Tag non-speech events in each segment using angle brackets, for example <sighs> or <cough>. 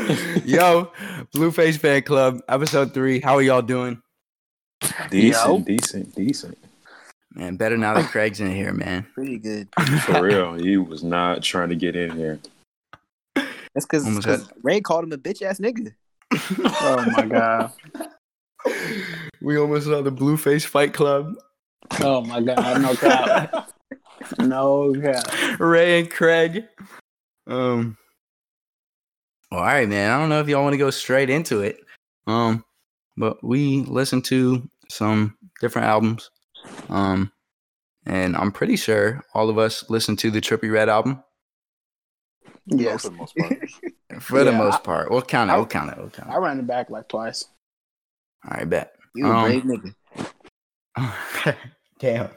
<laughs> Yo, Blueface Fan Club, episode three. How are y'all doing? Decent, Yo. decent, decent. Man, better now that Craig's in here, man. Pretty good. For real, he was not trying to get in here. That's because Ray called him a bitch ass nigga. <laughs> Oh my god. We almost saw the Blueface Fight Club. Oh my god. No cap. <laughs> No cap. Ray and Craig. Um. Well, all right, man. I don't know if y'all want to go straight into it. Um, but we listened to some different albums. Um, and I'm pretty sure all of us listened to the Trippie Redd album Yes. For the most part. <laughs> for the Yeah, most I- part. We'll count it. I- We'll count it. We'll count it. I ran it back like twice. All right, bet. You a Um, brave nigga. <laughs> Damn.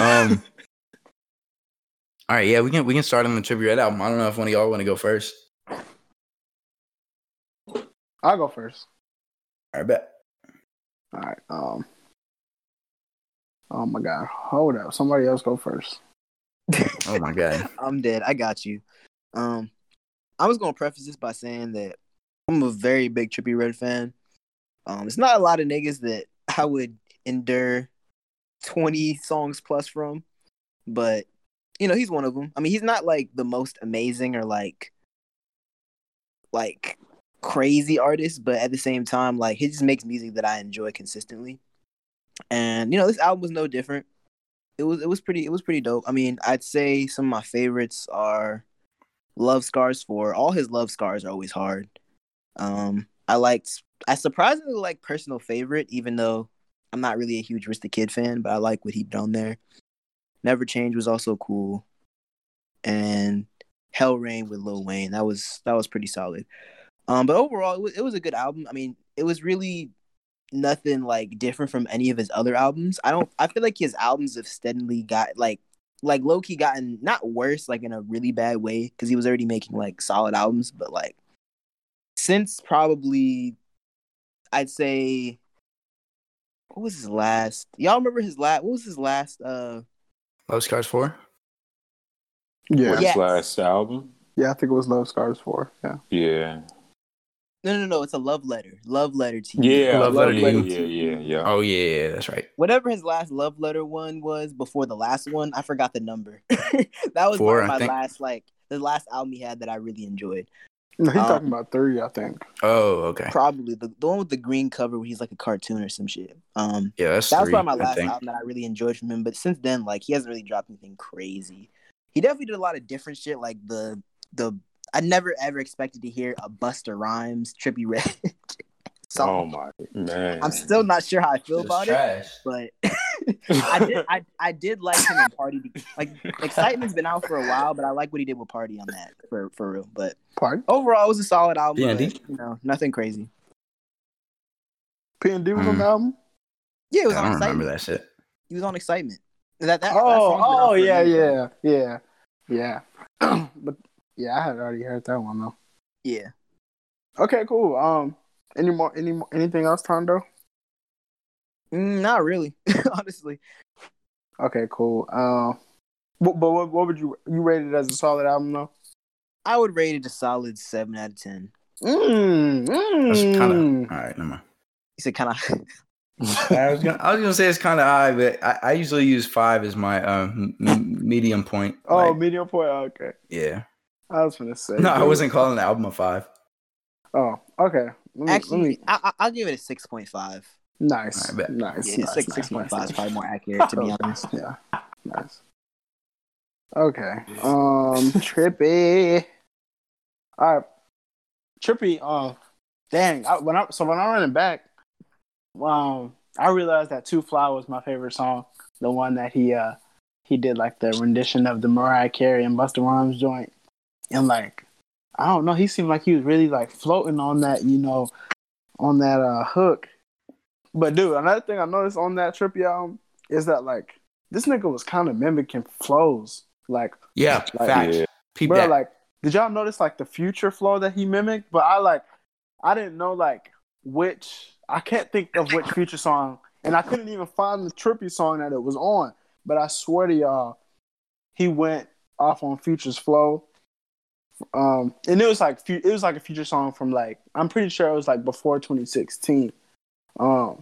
Um. <laughs> all right, yeah, we can we can start on the Trippie Redd album. I don't know if one of y'all want to go first. I'll go first. I bet. All right. Um. Oh my god. Hold up. Somebody else go first. <laughs> Oh my god. I'm dead. I got you. Um, I was gonna preface this by saying that I'm a very big Trippie Redd fan. Um, it's not a lot of niggas that I would endure 20 songs plus from, but you know he's one of them. I mean, he's not like the most amazing or like like crazy artist, but at the same time, like he just makes music that I enjoy consistently. And you know, this album was no different it was it was pretty it was pretty dope. I mean, I'd say some of my favorites are Love Scars for All his Love Scars are always hard. Um I liked I surprisingly like personal favorite, even though I'm not really a huge Rich the Kid fan, but I like what he on there. Never Change was also cool. And Hell Rain with Lil Wayne. That was that was pretty solid. Um but overall it was, it was a good album. I mean, it was really nothing like different from any of his other albums. I don't I feel like his albums have steadily got like like low key gotten not worse like in a really bad way because he was already making like solid albums, but like since probably I'd say what was his last y'all remember his last what was his last uh Love Scars 4? Yeah. What, Yes. his last album? Yeah. I think it was Love Scars Four. Yeah. Yeah. No no no it's a love letter love letter to you Yeah. Love yeah, Letter yeah, to yeah, yeah, yeah. Oh yeah, that's right. whatever his last love letter one was before the last one i forgot the number <laughs> that was Four, one of my think. last like the last album he had that i really enjoyed No, he's Um, talking about three. I think. Oh, okay. probably the, the one with the green cover where he's like a cartoon or some shit um Yeah, that's that was three, probably my last album that i really enjoyed from him but since then like he hasn't really dropped anything crazy he definitely did a lot of different shit like the the i never ever expected to hear a Busta Rhymes trippie redd <laughs> Oh song my man. i'm still not sure how i feel It's about it but <laughs> I did I, I did like him in Party. be- Like Excitement's been out for a while, but I like what he did with Party on that for for real. But Party overall, it was a solid album. D&D? but, you know, nothing crazy. P and D was on Mm. the album. Yeah, it was I on don't Excitement. remember that shit. He was on Excitement. That, that, that Oh, song's been out oh for a yeah, yeah, yeah, yeah. <clears throat> but yeah, I had already heard that one though. yeah. Okay, cool. Um, any more, any more, anything else, Tondo? Mm, not really, <laughs> honestly. Okay, cool. Um, but, but what, what would you you rate it as a solid album though? I would rate it a solid seven out of ten. Mm, That's kind of mm. all right. Never mind. He said kind of. I was gonna, I was gonna say it's kind of high, but I, I usually use five as my um, m- medium point. Oh, Like, medium point. Okay, yeah. I was gonna say. No, I wasn't calling the album a five. Oh, okay. Let me, Actually, let me, I, I, I'll give it a six point five. nice, I bet. nice, Yeah, nice, six nice, six point nice, five is probably more accurate to be <laughs> honest. Yeah, nice. Okay. Um, <laughs> Trippie. All right, Trippie. Um, dang. I, when I so when I ran it back, um, I realized that "Two Fly" was my favorite song. The one that he uh he did like the rendition of the Mariah Carey and Busta Rhymes joint, and like I don't know, he seemed like he was really like floating on that, you know, on that uh hook. But dude, another thing I noticed on that trip, y'all, is that like this nigga was kind of mimicking flows. Like, Yeah, Like- facts. Yeah. Bro, that. like, did y'all notice like the future flow that he mimicked? But I like, I didn't know like which. I can't think of which future song, and I couldn't even find the Trippie song that it was on. But I swear to y'all, he went off on Future's flow. Um, and it was like it was like a future song from like I'm pretty sure it was like before 2016. Um,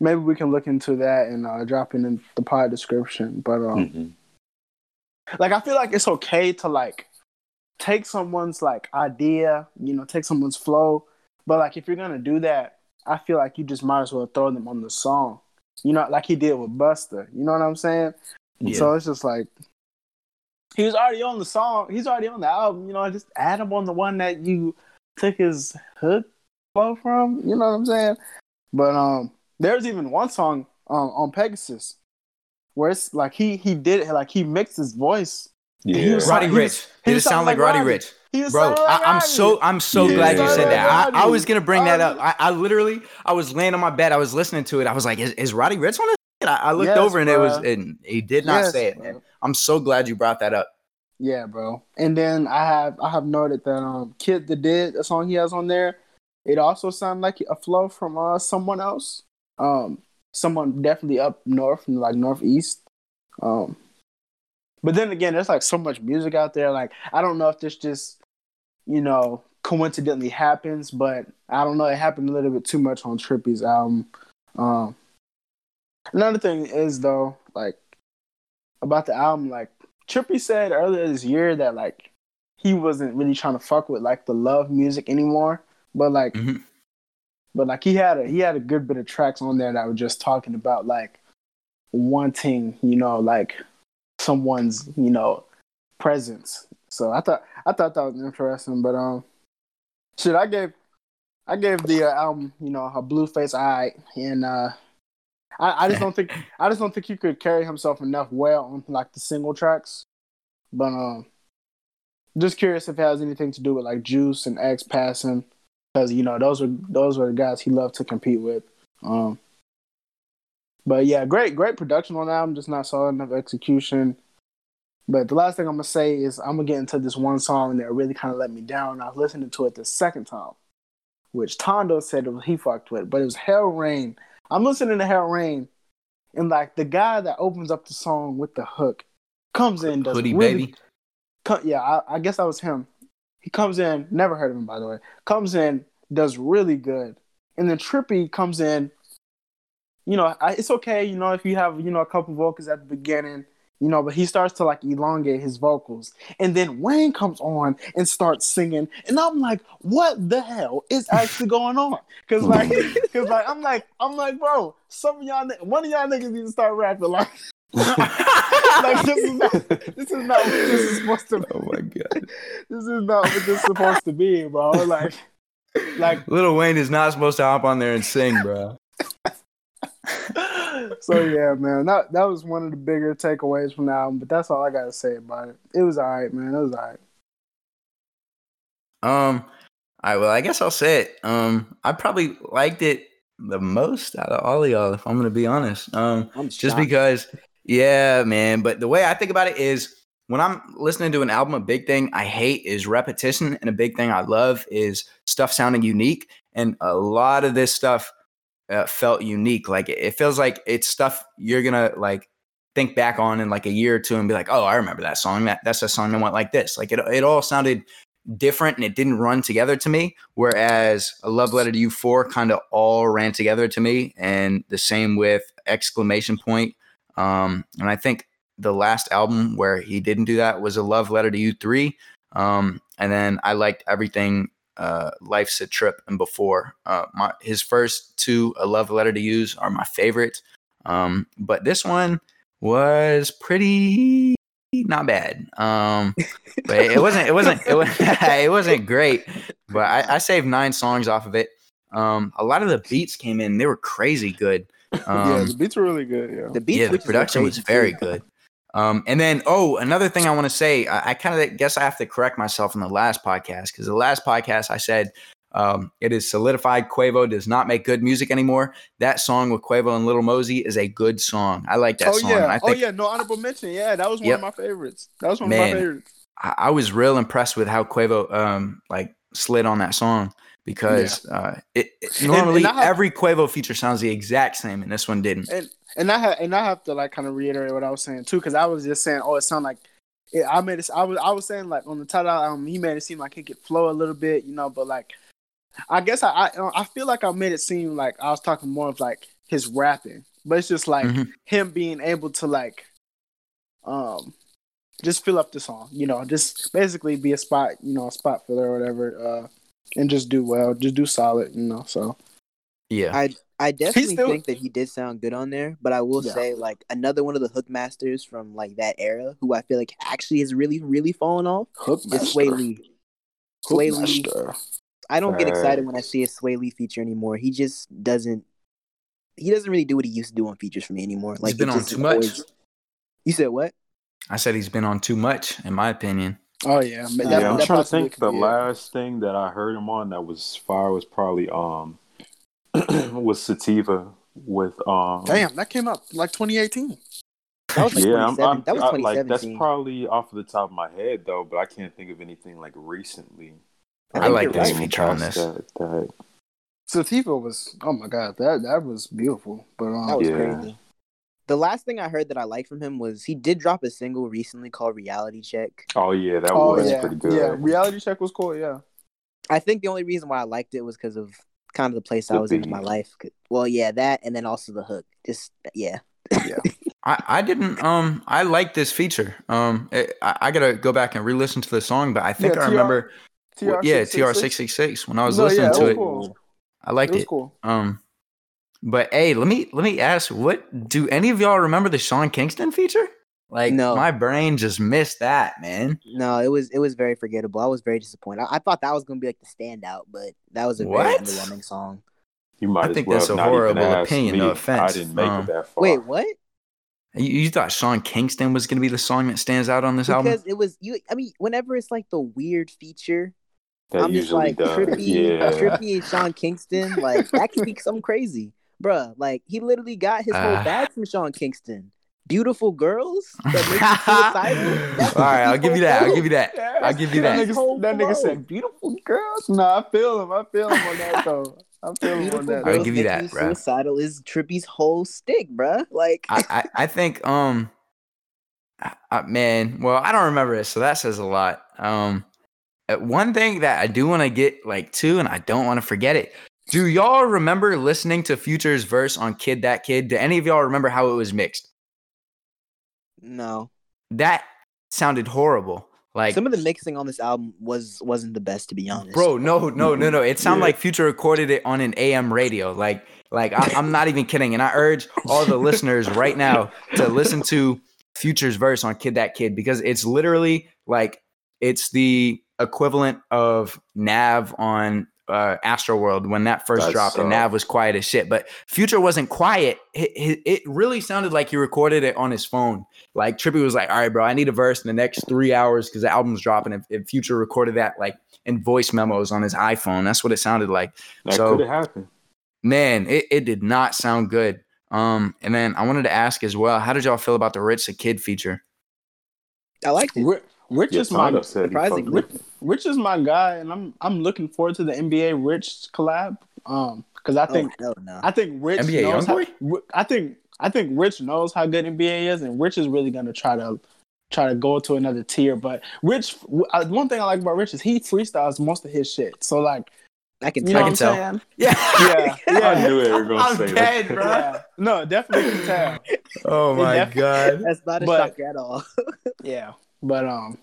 maybe we can look into that and uh, drop it in the pod description. But um, Mhm. like I feel like it's okay to like take someone's like idea, you know, take someone's flow. But like if you're gonna do that, I feel like you just might as well throw them on the song. You know, like he did with Busta. You know what I'm saying? Yeah. So it's just like he was already on the song. He's already on the album. You know, just add him on the one that you took his hook flow from. You know what I'm saying? But um, there's even one song um on Pegasus where it's like he he did it like he mixed his voice. He Yeah. was Roddy he was- Rich. he Did it sound like like Roddy Roddy. Rich? He Bro, like I, I'm so I'm so Yeah. glad you said that. I, I was gonna bring that up. I, I literally I was laying on my bed. I was listening to it. I was like, is, is Roddy Ricch on this? I, I looked Yes, over and it was and he did not Yes, say it, bro. man. I'm so glad you brought that up. Yeah, bro. And then I have I have noted that um Kid That Kid, a song he has on there, it also sounded like a flow from uh someone else. Um someone definitely up north like northeast. Um but then again, there's like so much music out there. Like I don't know if this just, you know, coincidentally happens, but I don't know, it happened a little bit too much on Trippie's album. Um another thing is though, like about the album, like Trippie said earlier this year that like he wasn't really trying to fuck with like the love music anymore. But like Mhm. but like he had a he had a good bit of tracks on there that were just talking about like wanting, you know, like someone's, you know, presence. So I thought I thought that was interesting. But um shit I gave I gave the uh, album, you know, a blue face eye and uh I, I just don't <laughs> think I just don't think he could carry himself enough well on like the single tracks. But um, just curious if it has anything to do with like Juice and X passing, because you know those were those were the guys he loved to compete with. Um, but yeah, great great production on that. I'm just not solid enough execution. But the last thing I'm gonna say is I'm gonna get into this one song that really kind of let me down. I was listening to it the second time, which Tondo said he fucked with, but it was Hell Rain. I'm listening to Hell Rain, and like the guy that opens up the song with the hook comes in, does Hoodie really, baby. co- yeah, I, I guess that was him. He comes in, never heard of him by the way. Comes in, does really good, and then Trippie comes in. You know, I, it's okay. You know, if you have you know a couple vocals at the beginning, you know, but he starts to like elongate his vocals, and then Wayne comes on and starts singing, and I'm like, what the hell is actually going on? Because like, <laughs> because like I'm like I'm like, bro, some of y'all, one of y'all niggas need to start rapping like. <laughs> like this is not this is not what this is supposed to be. Oh my god. <laughs> This is not what this is supposed to be, bro. Like, like Little Wayne is not supposed to hop on there and sing, bro. So yeah, man. That that was one of the bigger takeaways from the album, but that's all I gotta say about it. It was alright, man. It was alright. Um, all right. Well, I guess I'll say it. Um, I probably liked it the most out of all of y'all, if I'm gonna be honest. Um, just because, yeah, man. But the way I think about it is, when I'm listening to an album, a big thing I hate is repetition, and a big thing I love is stuff sounding unique. And a lot of this stuff uh, felt unique. Like it, feels like it's stuff you're gonna like think back on in like a year or two and be like, oh, I remember that song. That that's a song that went like this. Like it, it all sounded different and it didn't run together to me. Whereas a love letter to you four kind of all ran together to me, and the same with exclamation point. Um, and I think the last album where he didn't do that was a love letter to you three. Um, and then I liked everything. Uh, life's a trip and before uh, my his first two a love letter to use are my favorite um but this one was pretty not bad um but it wasn't it wasn't it, was, <laughs> it wasn't great but I, I saved nine songs off of it um a lot of the beats came in they were crazy good <laughs> um yeah, the beats were really good. Yeah. the beat yeah, the were production was very good. Um, and then, oh, another thing I want to say, I, I kind of guess I have to correct myself in the last podcast because the last podcast I said um, it is solidified. Quavo does not make good music anymore. That song with Quavo and Little Mosey is a good song. I like that oh song. yeah, I think oh yeah. No honorable mention. Yeah, that was one Yep. of my favorites. That was one Man. of my favorites. I, I was real impressed with how Quavo um, like slid on that song because uh, it, it- normally and I have- every Quavo feature sounds the exact same, and this one didn't. And and I ha- and I have to like kind of reiterate what I was saying too, because I was just saying, oh, it sounded like yeah, I made it. I was I was saying like on the title album, he made it seem like he could flow a little bit, you know. But like, I guess I I, I feel like I made it seem like I was talking more of like his rapping, but it's just like Mhm. him being able to like, um, just fill up the song, you know, just basically be a spot, you know, a spot filler or whatever, uh, and just do well, just do solid, you know. So Yeah. I I definitely still- think that he did sound good on there, but I will Yeah. say like another one of the hook masters from like that era who I feel like actually has really really fallen off hook is Swae Lee. Swae Lee. I don't get excited when I see a Swae Lee feature anymore. He just doesn't. He doesn't really do what he used to do on features for me anymore. Like been on too much. always- You said what? I said he's been on too much, in my opinion. Oh yeah, but Yeah, that- I'm that trying to think. The last thing that I heard him on that was fire was probably um <clears throat> was Sativa with um. Damn, that came out like 2018. That was like yeah, I'm, I'm, that was I- like that's probably off of the top of my head though, but I can't think of anything like recently. I I like this right. feature on this. That, that, Sativa was oh my god, that that was beautiful. But um, That was Yeah. crazy. The last thing I heard that I liked from him was he did drop a single recently called Reality Check. oh yeah, that oh was yeah, pretty good. yeah, reality check was cool. Yeah, I think the only reason why I liked it was because of kind of the place I was in in my life. Well, yeah, that and then also the hook. Just yeah. yeah. <laughs> I, I didn't um I like this feature. Um it, I, I gotta go back and re-listen to the song, but I think Yeah, I TR remember TR yeah TR six six six when I was No, listening yeah, to it it. cool. I It liked was it. cool. Um, but hey, let me let me ask, what do any of y'all remember the Sean Kingston feature? Like, No. my brain just missed that, man. No, it was it was very forgettable. I was very disappointed. I, I thought that was gonna be like the standout, but that was a very underwhelming song. You might I think well that's a horrible opinion, me. no offense. I didn't make Um, it that far. Wait, what? You, you thought Sean Kingston was gonna be the song that stands out on this album? Because it was you. I mean, whenever it's like the weird feature, that I'm just like does. Trippie, yeah. Trippie and Sean Kingston. Like that could be something crazy, bruh. Like he literally got his whole Uh. bag from Sean Kingston. Beautiful girls that make you suicidal. <laughs> All right, I'll give you that. I'll give you that. I'll give you that. That nigga, that nigga said beautiful girls. No, I feel him. I feel him on that though. I feel him on that. I'll give you that, you bruh. Suicidal is Trippie's whole stick, bro. Like I, I, I think um I- I- man well i don't remember it so that says a lot um uh, one thing that i do want to get like to and i don't want to forget it do y'all remember listening to future's verse on kid that kid do any of y'all remember how it was mixed no. that sounded horrible like Some of the mixing on this album was wasn't the best, to be honest. Bro, no, no, no, no. It sounded Yeah. like Future recorded it on an AM radio. Like, like I, I'm not even kidding. And I urge all the listeners right now to listen to Future's verse on Kid That Kid because it's literally like it's the equivalent of Nav on uh, Astro World when that first That's dropped, and Nav was quiet as shit. But Future wasn't quiet. It, it, it really sounded like he recorded it on his phone. Like Trippie was like, "All right, bro, I need a verse in the next three hours because the album's dropping." If, if Future recorded that like in voice memos on his iPhone, that's what it sounded like. that so- could have happened. Man, it, it did not sound good. Um, and then I wanted to ask as well, how did y'all feel about the Rich the Kid feature? I liked it. Rich, Rich Yeah, is my Tondo said he fucked surprisingly. with it. Rich is my guy, and I'm I'm looking forward to the NBA Rich collab. Um, because I Oh, think hell no. I think Rich NBA knows how, I think I think Rich knows how good NBA is, and Rich is really gonna try to try to go to another tier. But Rich, one thing I like about Rich is he freestyles most of his shit. So like, I can you know I can tell. saying? <laughs> Yeah, <laughs> Yeah, <laughs> yeah. I knew they were gonna I'm say dead, that. bro. Yeah. No, definitely can tell. Oh my def- god. That's not a But- shocker at all. Yeah, but um,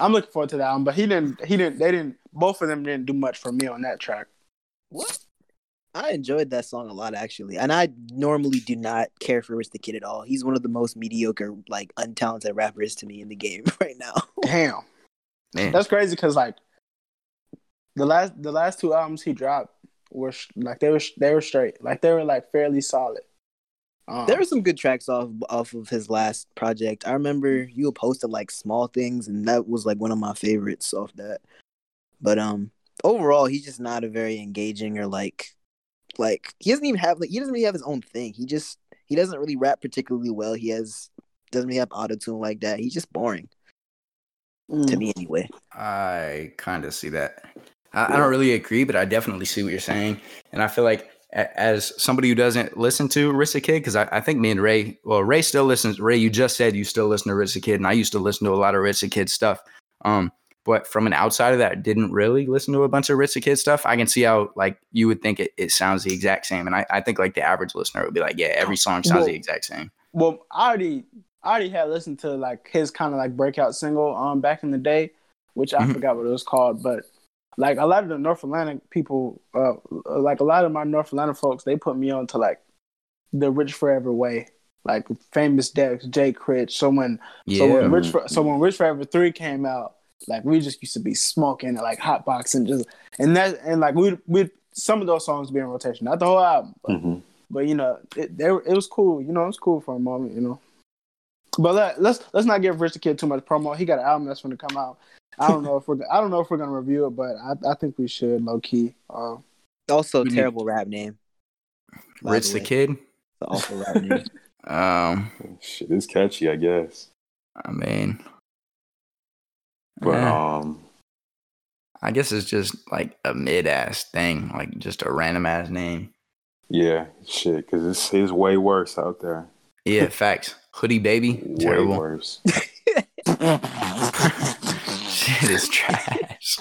I'm looking forward to that one. But he didn't. He didn't. They didn't. Both of them didn't do much for me on that track. What? I enjoyed that song a lot actually, and I normally do not care for Rich the Kid at all. He's one of the most mediocre, like untalented rappers to me in the game <laughs> right now. Damn, Man. that's crazy. Cause like the last the last two albums he dropped were like they were they were straight. Like they were like fairly solid. Um, there were some good tracks off off of his last project. I remember you posted like small things, and that was like one of my favorites off that. But um, overall, he's just not a very engaging or like, like he doesn't even have like he doesn't really have his own thing. He just he doesn't really rap particularly well. He has doesn't really have auto tune like that. He's just boring mm, to me anyway. I kind of see that. I, I don't really agree, but I definitely see what you're saying. And I feel like a- as somebody who doesn't listen to Rich the Kid, because I, I think me and Ray, well, Ray still listens. Ray, you just said you still listen to Rich the Kid, and I used to listen to a lot of Rich the Kid stuff. Um, but from an outsider that didn't really listen to a bunch of Rich the Kid stuff, I can see how like you would think it, it sounds the exact same. And I, I think like the average listener would be like, yeah, every song sounds Well- the exact same. Well, I already I already had listened to like his kind of like breakout single um back in the day, which I Mhm. forgot what it was called, but like a lot of the North Atlantic people, uh, like a lot of my North Atlanta folks, they put me on to like the Rich Forever way, like famous Dex, Jay Critch. So when Yeah. so when Rich so when Rich Forever three came out, like we just used to be smoking and like hotboxing just and that and like we we some of those songs be in rotation, not the whole album, but hmm but you know, it they, it was cool. You know, it was cool for a moment. You know, but let, let's let's not give Rich the Kid too much promo. He got an album that's going to come out. I don't know if we're I don't know if we're gonna review it, but I, I think we should low key. Uh, Also, Who do terrible rap name. by Rich the way. Kid. It's also rap name. <laughs> Um, Shit is catchy, I guess. I mean, But eh, um, I guess it's just like a mid ass thing, like just a random ass name. yeah, shit, because it's, it's way worse out there. Yeah, facts. Hoodie baby, Way terrible. worse. <laughs> <laughs> Shit is trash.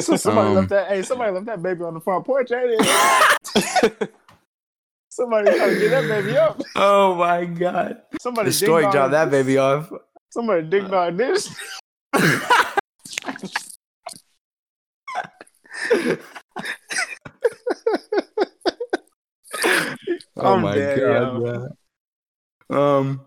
so somebody Um, left that. Hey, somebody left that baby on the front porch. Ain't it? <laughs> somebody trying to get that baby up. oh my god. Somebody The story ding-dong dropped that baby off. Somebody dig dog this. Oh I'm my dead, god, yo. bro. Um,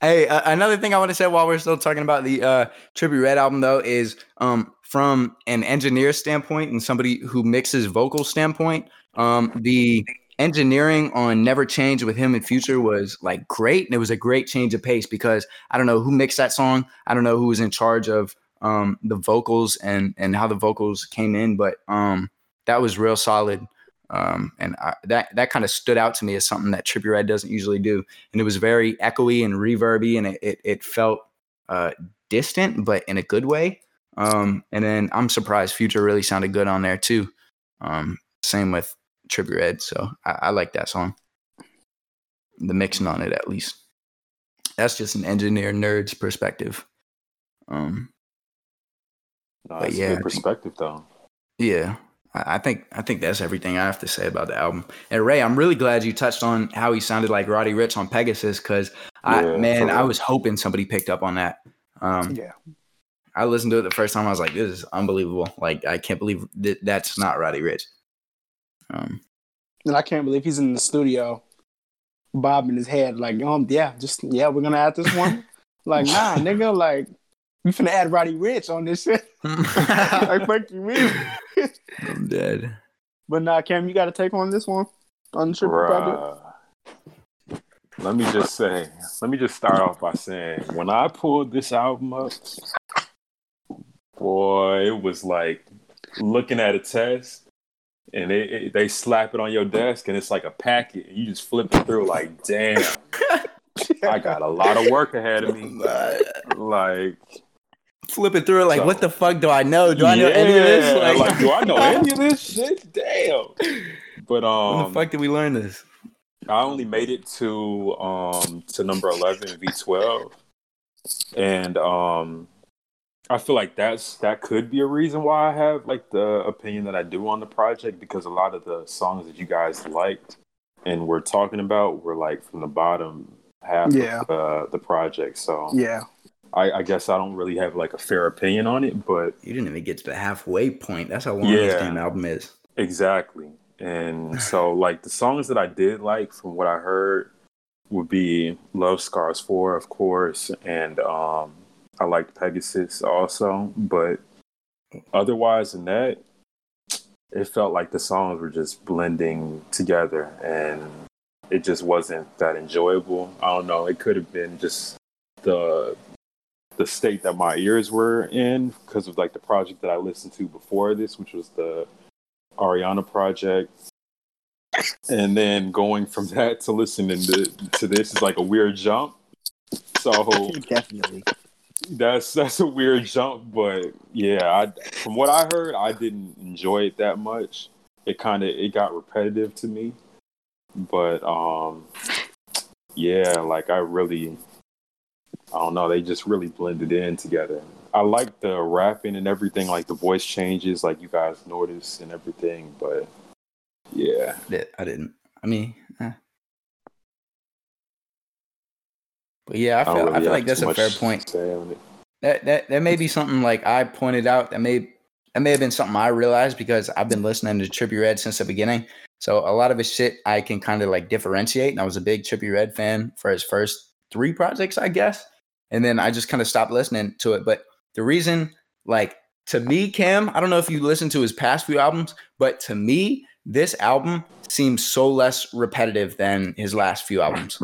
hey, uh, another thing I want to say while we're still talking about the uh, Trippie Redd album, though, is um, from an engineer standpoint and somebody who mixes vocal standpoint, um, the engineering on Never Change with him and Future was like great, and it was a great change of pace because I don't know who mixed that song, I don't know who was in charge of um, the vocals and and how the vocals came in, but um, that was real solid. Um, and I, that that kind of stood out to me as something that Trippie Redd doesn't usually do, and it was very echoey and reverby, and it it, it felt uh, distant, but in a good way. Um, and then I'm surprised Future really sounded good on there too. Um, same with Trippie Redd, so I, I like that song. The mixing on it, at least. That's just an engineer nerd's perspective. Um, No, that's yeah, a good perspective, though. Yeah, I I think I think that's everything I have to say about the album. And Ray, I'm really glad you touched on how he sounded like Roddy Ricch on Pegasus because I Yeah, man, I was hoping somebody picked up on that. Um, Yeah. I listened to it the first time. I was like, this is unbelievable. Like I can't believe that that's not Roddy Ricch. Um, And I can't believe he's in the studio, bobbing his head like, um, yeah, just yeah, we're gonna add this one. <laughs> like, nah, nigga, like we finna add Roddy Ricch on this shit. <laughs> like, fuck you, mean? I'm dead. but nah, Cam, you got to take on this one on the triple project. Bruh. Let me just say, let me just start off by saying, when I pulled this album up, boy, it was like looking at a test, and it, it- they slap it on your desk, and it's like a packet, and you just flip it through, like, damn, <laughs> I got a lot of work ahead of me. Like, Flipping through it like, So- what the fuck do I know? Do I know any of this? Like, like, do I know any of <laughs> this shit? Damn. But when um, the fuck did we learn this? I only made it to um to number eleven V twelve, and um, I feel like that's that could be a reason why I have like the opinion that I do on the project because a lot of the songs that you guys liked and we're talking about were like from the bottom half Yeah. of uh, the project. So Yeah, I, I guess I don't really have like a fair opinion on it, but You didn't even get to the halfway point. That's how long Yeah. this damn album is. Exactly. And <sighs> so like the songs that I did like from what I heard would be Love Scars 4, of course, and um I liked Pegasus also, but otherwise than that, it felt like the songs were just blending together and it just wasn't that enjoyable. I don't know, it could have been just the the state that my ears were in because of like the project that I listened to before this, which was the Ariana project. And then going from <laughs> that to listening to, to this is like a weird jump. So <laughs> Definitely. that's that's a weird jump, but yeah, I from what I heard, I didn't enjoy it that much. it kind of it got repetitive to me. But um, yeah, like I really, I don't know, they just really blended in together. I like the rapping and everything, like the voice changes, like you guys notice and everything. But yeah, I didn't. I mean, eh. but yeah, I feel I really feel like that's a fair point. say on it. That that that may be something like I pointed out. That may that may have been something I realized because I've been listening to Trippie Redd since the beginning. So a lot of his shit I can kind of like differentiate. And I was a big Trippie Redd fan for his first three projects, I guess. And then I just kind of stopped listening to it. But the reason, like to me, Cam, I don't know if you listened to his past few albums, but to me, this album seems so less repetitive than his last few albums.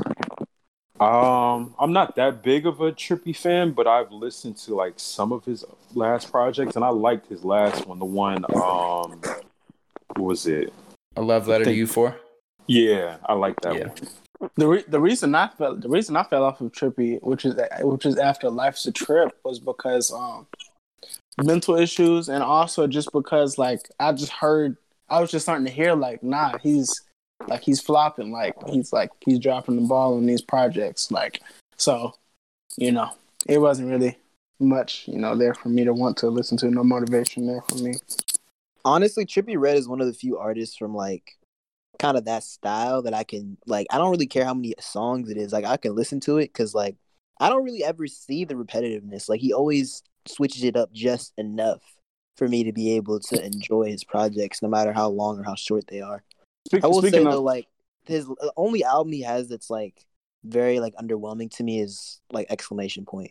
Um, I'm not that big of a Trippie fan, but I've listened to like some of his last projects, and I liked his last one. The one, um, what was it? A love letter to think- you for. Yeah, I like that Yeah. one. The re- the reason I fell the reason I fell off of Trippie, which is which is after Life's a Trip, was because um mental issues and also just because like I just heard I was just starting to hear like nah he's like he's flopping like he's like he's dropping the ball on these projects like so you know it wasn't really much you know there for me to want to listen to no motivation there for me. Honestly, Trippie Redd is one of the few artists from like kind of that style that I can like. I don't really care how many songs it is. Like I can listen to it because like I don't really ever see the repetitiveness. Like he always switches it up just enough for me to be able to enjoy his projects, no matter how long or how short they are. Speak, I will say speaking though, like his the only album he has that's like very like underwhelming to me is like exclamation point.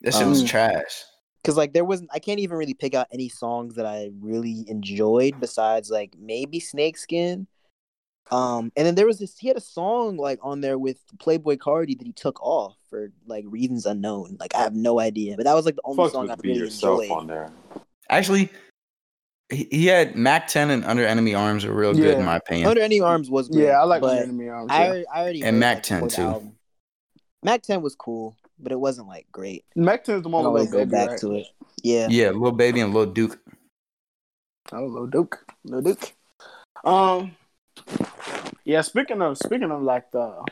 This shit was Um, trash. Cause like there wasn't, I can't even really pick out any songs that I really enjoyed besides like maybe Snakeskin. Um, and then there was this. He had a song like on there with Playboi Carti that he took off for like reasons unknown. Like I have no idea, but that was like the only Fuck song I really enjoyed. on there. Actually, he he had Mac 10 and Under Enemy Arms are real good in my opinion. Under Enemy Arms was great, yeah I like but Enemy Arms I yeah. already, I already And Mac like, 10 too. album. Mac Ten was cool, but it wasn't like great. Mac 10 is the I one can with always go Baby, back right? to it. Yeah. Yeah, Little Baby and Little Duke. Oh, Little Duke, Little Duke. Um, yeah. Speaking of speaking of like the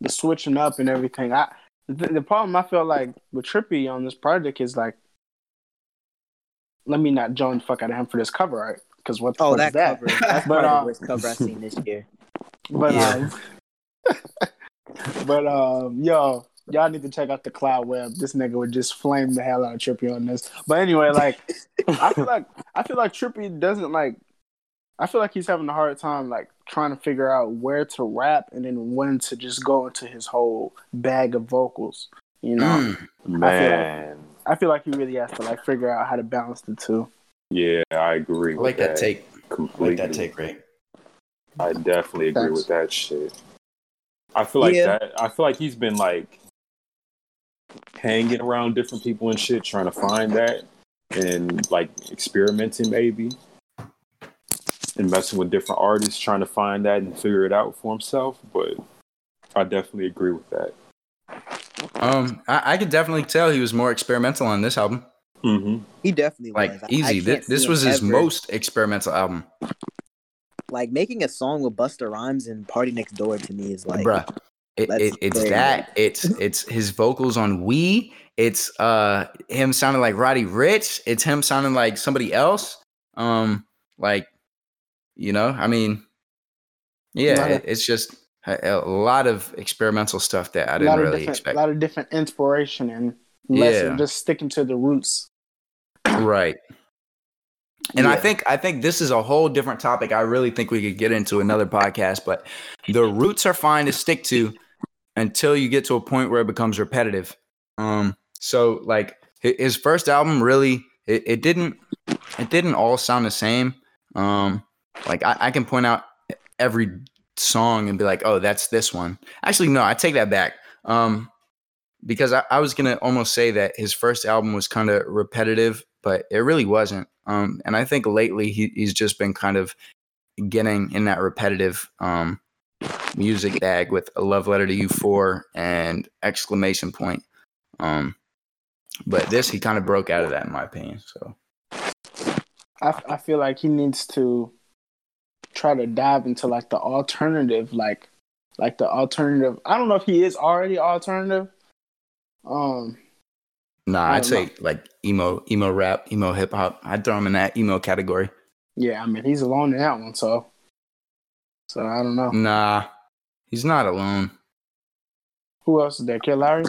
the switching up and everything, I the, the problem I feel like with Trippie on this project is like, let me not join the fuck out of him for this cover art because what the Oh, fuck that is cover. <laughs> That's But, probably uh, the worst cover I've seen this year. <laughs> But Yeah. um, <laughs> but um, yo, y'all need to check out the Cloud Web. This nigga would just flame the hell out of Trippie on this. But anyway, like I feel like I feel like Trippie doesn't like. I feel like he's having a hard time like trying to figure out where to rap and then when to just go into his whole bag of vocals. You know, Mm. Man, I feel like he really has to like figure out how to balance the two. yeah, I agree. I with like that take. I like that take, Ray. I definitely agree Thanks. with that shit. I feel like Yeah. that. I feel like he's been like hanging around different people and shit, trying to find that and like experimenting maybe and messing with different artists, trying to find that and figure it out for himself. But I definitely agree with that. Um, I, I could definitely tell he was more experimental on this album. hmm He definitely Like was. I- I easy. can't This, this was his ever- most experimental album, like making a song with Busta Rhymes and Party Next Door to me is like bruh. It, it, it's very that. It's it's his vocals on "We." It's uh him sounding like Roddy Ricch. It's him sounding like somebody else. Um, like you know, I mean, yeah, of- it- it's just a, a lot of experimental stuff that I a didn't really expect. lot of different inspiration and less Yeah. just sticking to the roots. Right. And I think I think this is a whole different topic. I really think we could get into another podcast, but the roots are fine to stick to until you get to a point where it becomes repetitive. Um so like his first album really it, it didn't it didn't all sound the same. Um like I, I can point out every song and be like, oh, that's this one. Actually, no, I take that back. Um because I, I was gonna almost say that his first album was kind of repetitive, but it really wasn't. Um, and I think lately he, he's just been kind of getting in that repetitive um, music bag with a love letter to you four and exclamation point. Um, but this he kind of broke out of that in my opinion. So I, I feel like he needs to try to dive into like the alternative, like like the alternative. I don't know if he is already alternative. Um, Nah, I'd say like emo, emo rap, emo hip hop. I'd throw him in that emo category. yeah, I mean he's alone in that one, so so I don't know Nah, he's not alone. who else is there. Kid Larry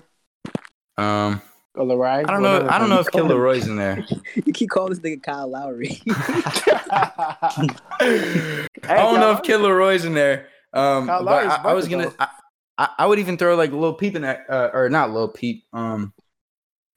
Um, or Larry? I don't know. I don't know if Killer Roy's <laughs> in there. You keep calling this nigga Kyle Lowry. <laughs> I don't know if Killer Roy's in there. Um, Kyle but I, I was gonna. I, I, I would even throw like Lil Peep in that, uh, or not Lil Peep. Um,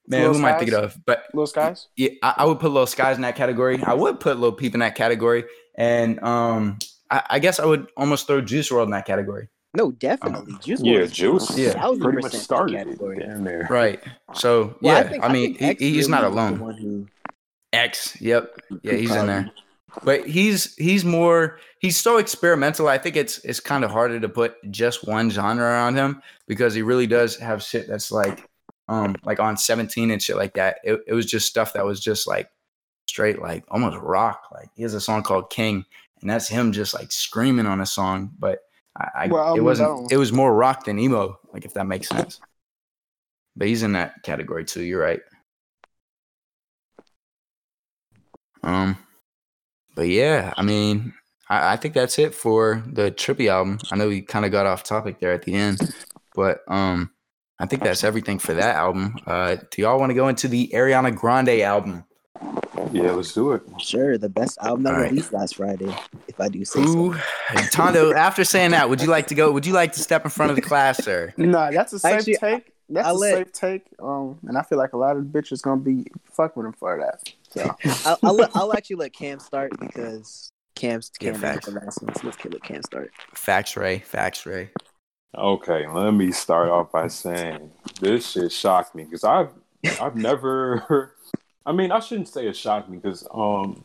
man, Lil who am I thinking of? But Little Skies. yeah, I, I would put Lil Skies in that category. I would put Lil Peep in that category, and um, I, I guess I would almost throw Juice WRLD in that category. No, definitely. Juice Yeah, Juice. Yeah. thousand pretty much started category. it. Damn there. Right. So Well, yeah, I, think- mean, think X he, he's not really was alone. who- X. Yep. Yeah, who he's in there. But he's he's more he's so experimental. I think it's it's kind of harder to put just one genre on him because he really does have shit that's like um like on 17 and shit like that. It, it was just stuff that was just like straight like almost rock. Like he has a song called King and that's him just like screaming on a song, but I, I it wasn't it was more rock than emo, like if that makes sense. But he's in that category too, you're right. Um but yeah, I mean, I, I think that's it for the Trippie album. I know we kind of got off topic there at the end, but um, I think that's everything for that album. Uh, do y'all want to go into the Ariana Grande album? Yeah, let's do it. Sure, the best album that All right. released last Friday, if I do say so. Who, Tondo? After saying that, would you like to go? Would you like to step in front of the class, sir? No, that's a safe Actually, take. That's I'll a let- safe take. Um, and I feel like a lot of bitches gonna be fuck with him for that. So <laughs> I'll, I'll, let, I'll actually let Cam start because Cam's Yeah, Cam facts. the last one. So let's kill it. Cam start. Facts, Ray. Facts, Ray. Okay, let me start off by saying this shit shocked me because I've I've <laughs> never. I mean, I shouldn't say it shocked me because um,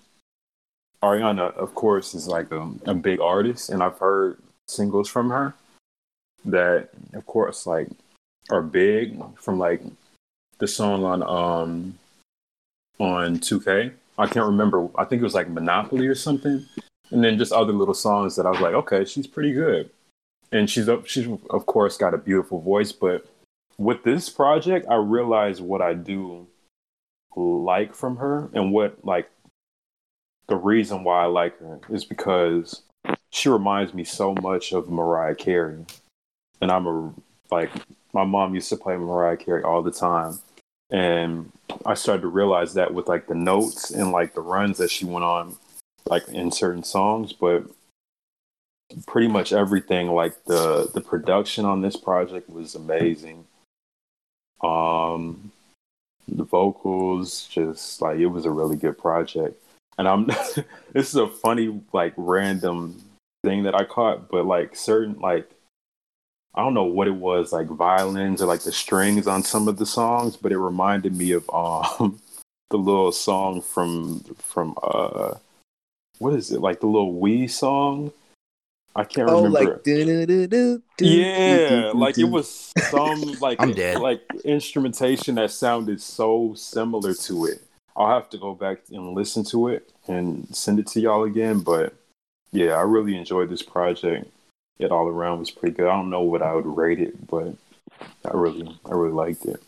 Ariana, of course, is like a, a big artist, and I've heard singles from her that, of course, like are big from like the song on um on 2K. I can't remember. I think it was like Monopoly or something, and then just other little songs that I was like, okay, she's pretty good and she's up she's of course got a beautiful voice but with this project i realized what i do like from her and what like the reason why i like her is because she reminds me so much of mariah carey. And i'm a like my mom used to play mariah carey all the time. And i started to realize that with like the notes and like the runs that she went on like in certain songs. But pretty much everything like the the production on this project was amazing. Um the vocals just like it was a really good project. And i'm <laughs> this is a funny like random thing that i caught but like certain like i don't know what it was like violins or like the strings on some of the songs but it reminded me of um <laughs> the little song from from uh what is it? Like the little Wii song I can't Oh, remember. like do-do-do-do, yeah, do-do-do-do. like it was some <laughs> like I'm dead. like instrumentation that sounded so similar to it. I'll have to go back and listen to it and send it to y'all again. But yeah, I really enjoyed this project. It all around was pretty good. I don't know what I would rate it, but I really I really liked it.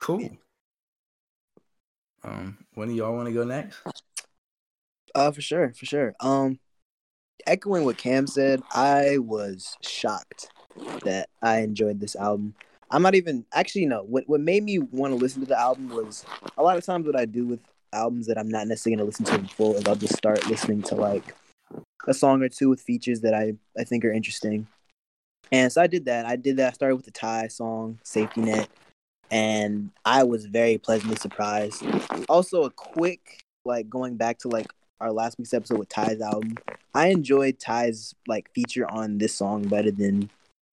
Cool. Um, when do y'all want to go next? Uh, for sure, for sure. Um, echoing what Cam said, I was shocked that I enjoyed this album. I'm not even actually no. What what made me want to listen to the album was a lot of times what I do with albums that I'm not necessarily gonna listen to in full is I'll just start listening to like a song or two with features that I I think are interesting. And so I did that. I did that. I started with the Ty song, Safety Net, and I was very pleasantly surprised. Also, a quick like going back to like our last week's episode with Ty's album. I enjoyed Ty's like feature on this song better than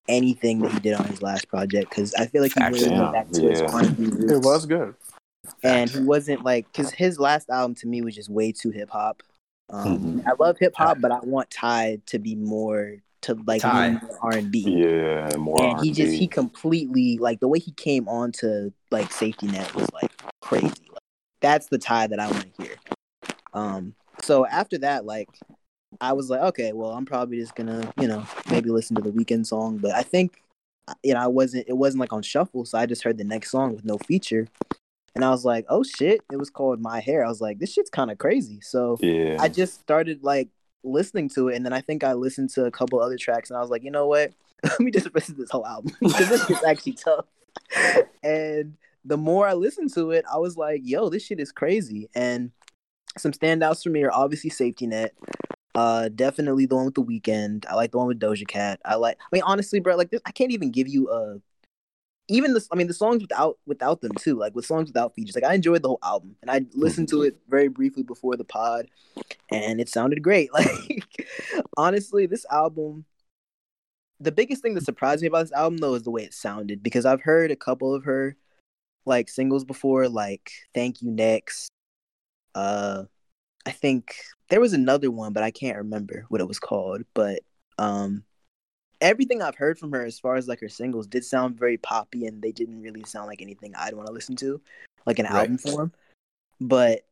anything that he did on his last project because I feel like he Facts, really went back to his yeah. R&B roots. it was good. and he wasn't like because his last album to me was just way too hip hop. Um, Mhm. I love hip hop, but I want Ty to be more to like R and B. Yeah, more And he just R&B. he completely like the way he came on to like safety net was like crazy. Like, that's the Ty that I want to hear. Um so after that, like I was like, okay, well, I'm probably just gonna, you know, maybe listen to the Weeknd song. But I think, uh, you know, I wasn't. It wasn't like on shuffle, so I just heard the next song with no feature, and I was like, oh shit! It was called My Hair. I was like, this shit's kind of crazy. So Yeah. I just started like listening to it, and then I think I listened to a couple other tracks, and I was like, you know what? <laughs> Let me just listen to this whole album because this is actually <laughs> tough. And the more I listened to it, I was like, yo, this shit is crazy. And some standouts for me are obviously Safety Net. Uh, definitely the one with the Weeknd. I like the one with Doja Cat. I like. I mean, honestly, bro, like this, I can't even give you a. Even the, I mean, the songs without without them too. Like with songs without features, like I enjoyed the whole album, and I listened to it very briefly before the pod, and it sounded great. <laughs> Like honestly, this album. The biggest thing that surprised me about this album though is the way it sounded because I've heard a couple of her like singles before, like "Thank You Next." Uh, I think there was another one, but I can't remember what it was called. But um, everything I've heard from her, as far as like her singles, did sound very poppy, and they didn't really sound like anything I'd want to listen to, like an Right. album form. But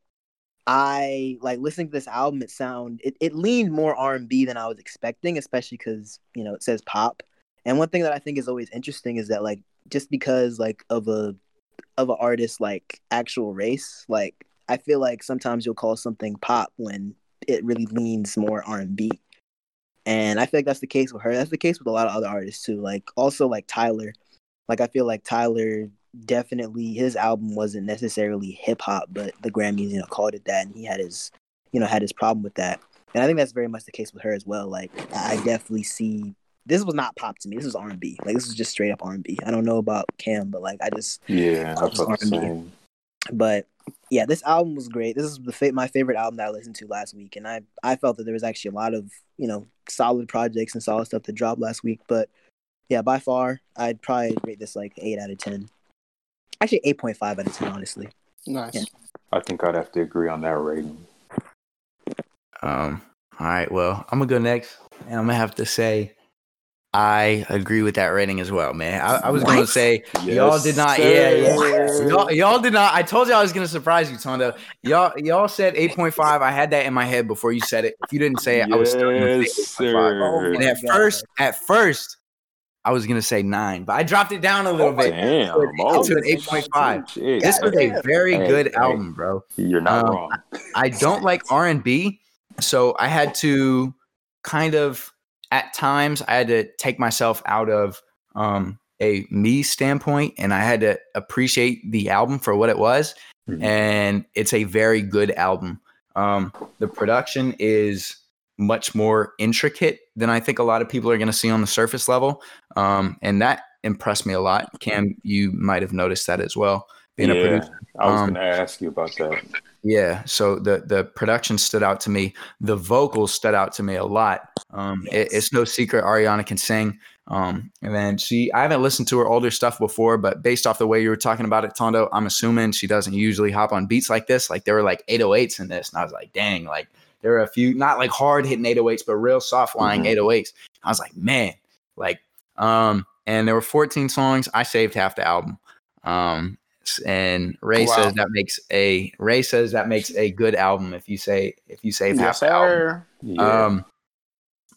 I like listening to this album. It sound it, it leaned more R and B than I was expecting, especially because you know it says pop. And one thing that I think is always interesting is that like just because like of a of an artist like actual race, like I feel like sometimes you'll call something pop when it really leans more R and B. And I feel like that's the case with her. That's the case with a lot of other artists too. Like also like Tyler. Like I feel like Tyler definitely his album wasn't necessarily hip hop, but the Grammys, you know, called it that and he had his you know, had his problem with that. And I think that's very much the case with her as well. Like I definitely see this was not pop to me. This was R and B. Like this was just straight up R and B. I don't know about Cam, but like I just Yeah, I It's R&B. but yeah, this album was great. This is the fa- my favorite album that I listened to last week, and I I felt that there was actually a lot of you know solid projects and solid stuff that dropped last week. But yeah, by far, I'd probably rate this like eight out of ten. Actually, eight point five out of ten, honestly. Nice. Yeah. I think I'd have to agree on that rating. Um, all right, well, I'm gonna go next, and I'm gonna have to say I agree with that rating as well, man. I, I was gonna What? say y'all did not, yeah, yeah. Y'all, y'all did not. I told you I was gonna surprise you, Tondo. Y'all, y'all said 8.5. I had that in my head before you said it. If you didn't say it, I was still gonna say 8.5. sir. Oh And at God. first, at first, I was gonna say nine, but I dropped it down a little bit Damn. to Oh, an 8.5. shit. This was a very Hey, good hey. album, bro. You're not Um, wrong. I don't like R and B, so I had to kind of at times I had to take myself out of um, a me standpoint, and I had to appreciate the album for what it was, Mhm. and it's a very good album. Um, the production is much more intricate than I think a lot of people are going to see on the surface level, um, and that impressed me a lot. Cam, you might have noticed that as well. Being a Yeah, producer. I was um, gonna ask you about that. Yeah, so the the production stood out to me. The vocals stood out to me a lot. Um, it- it's no secret Ariana can sing. Um, and then she, I haven't listened to her older stuff before, but based off the way you were talking about it, Tondo, I'm assuming she doesn't usually hop on beats like this. Like there were like 808s in this, and I was like, dang, like there were a few not like hard hitting 808s, but real soft lying Mhm. 808s. I was like, man, like, um, and there were 14 songs. I saved half the album. Um, s- and Ray Wow. says that makes a Ray says that makes a good album if you say if you save half Yes, the album. Yeah. Um,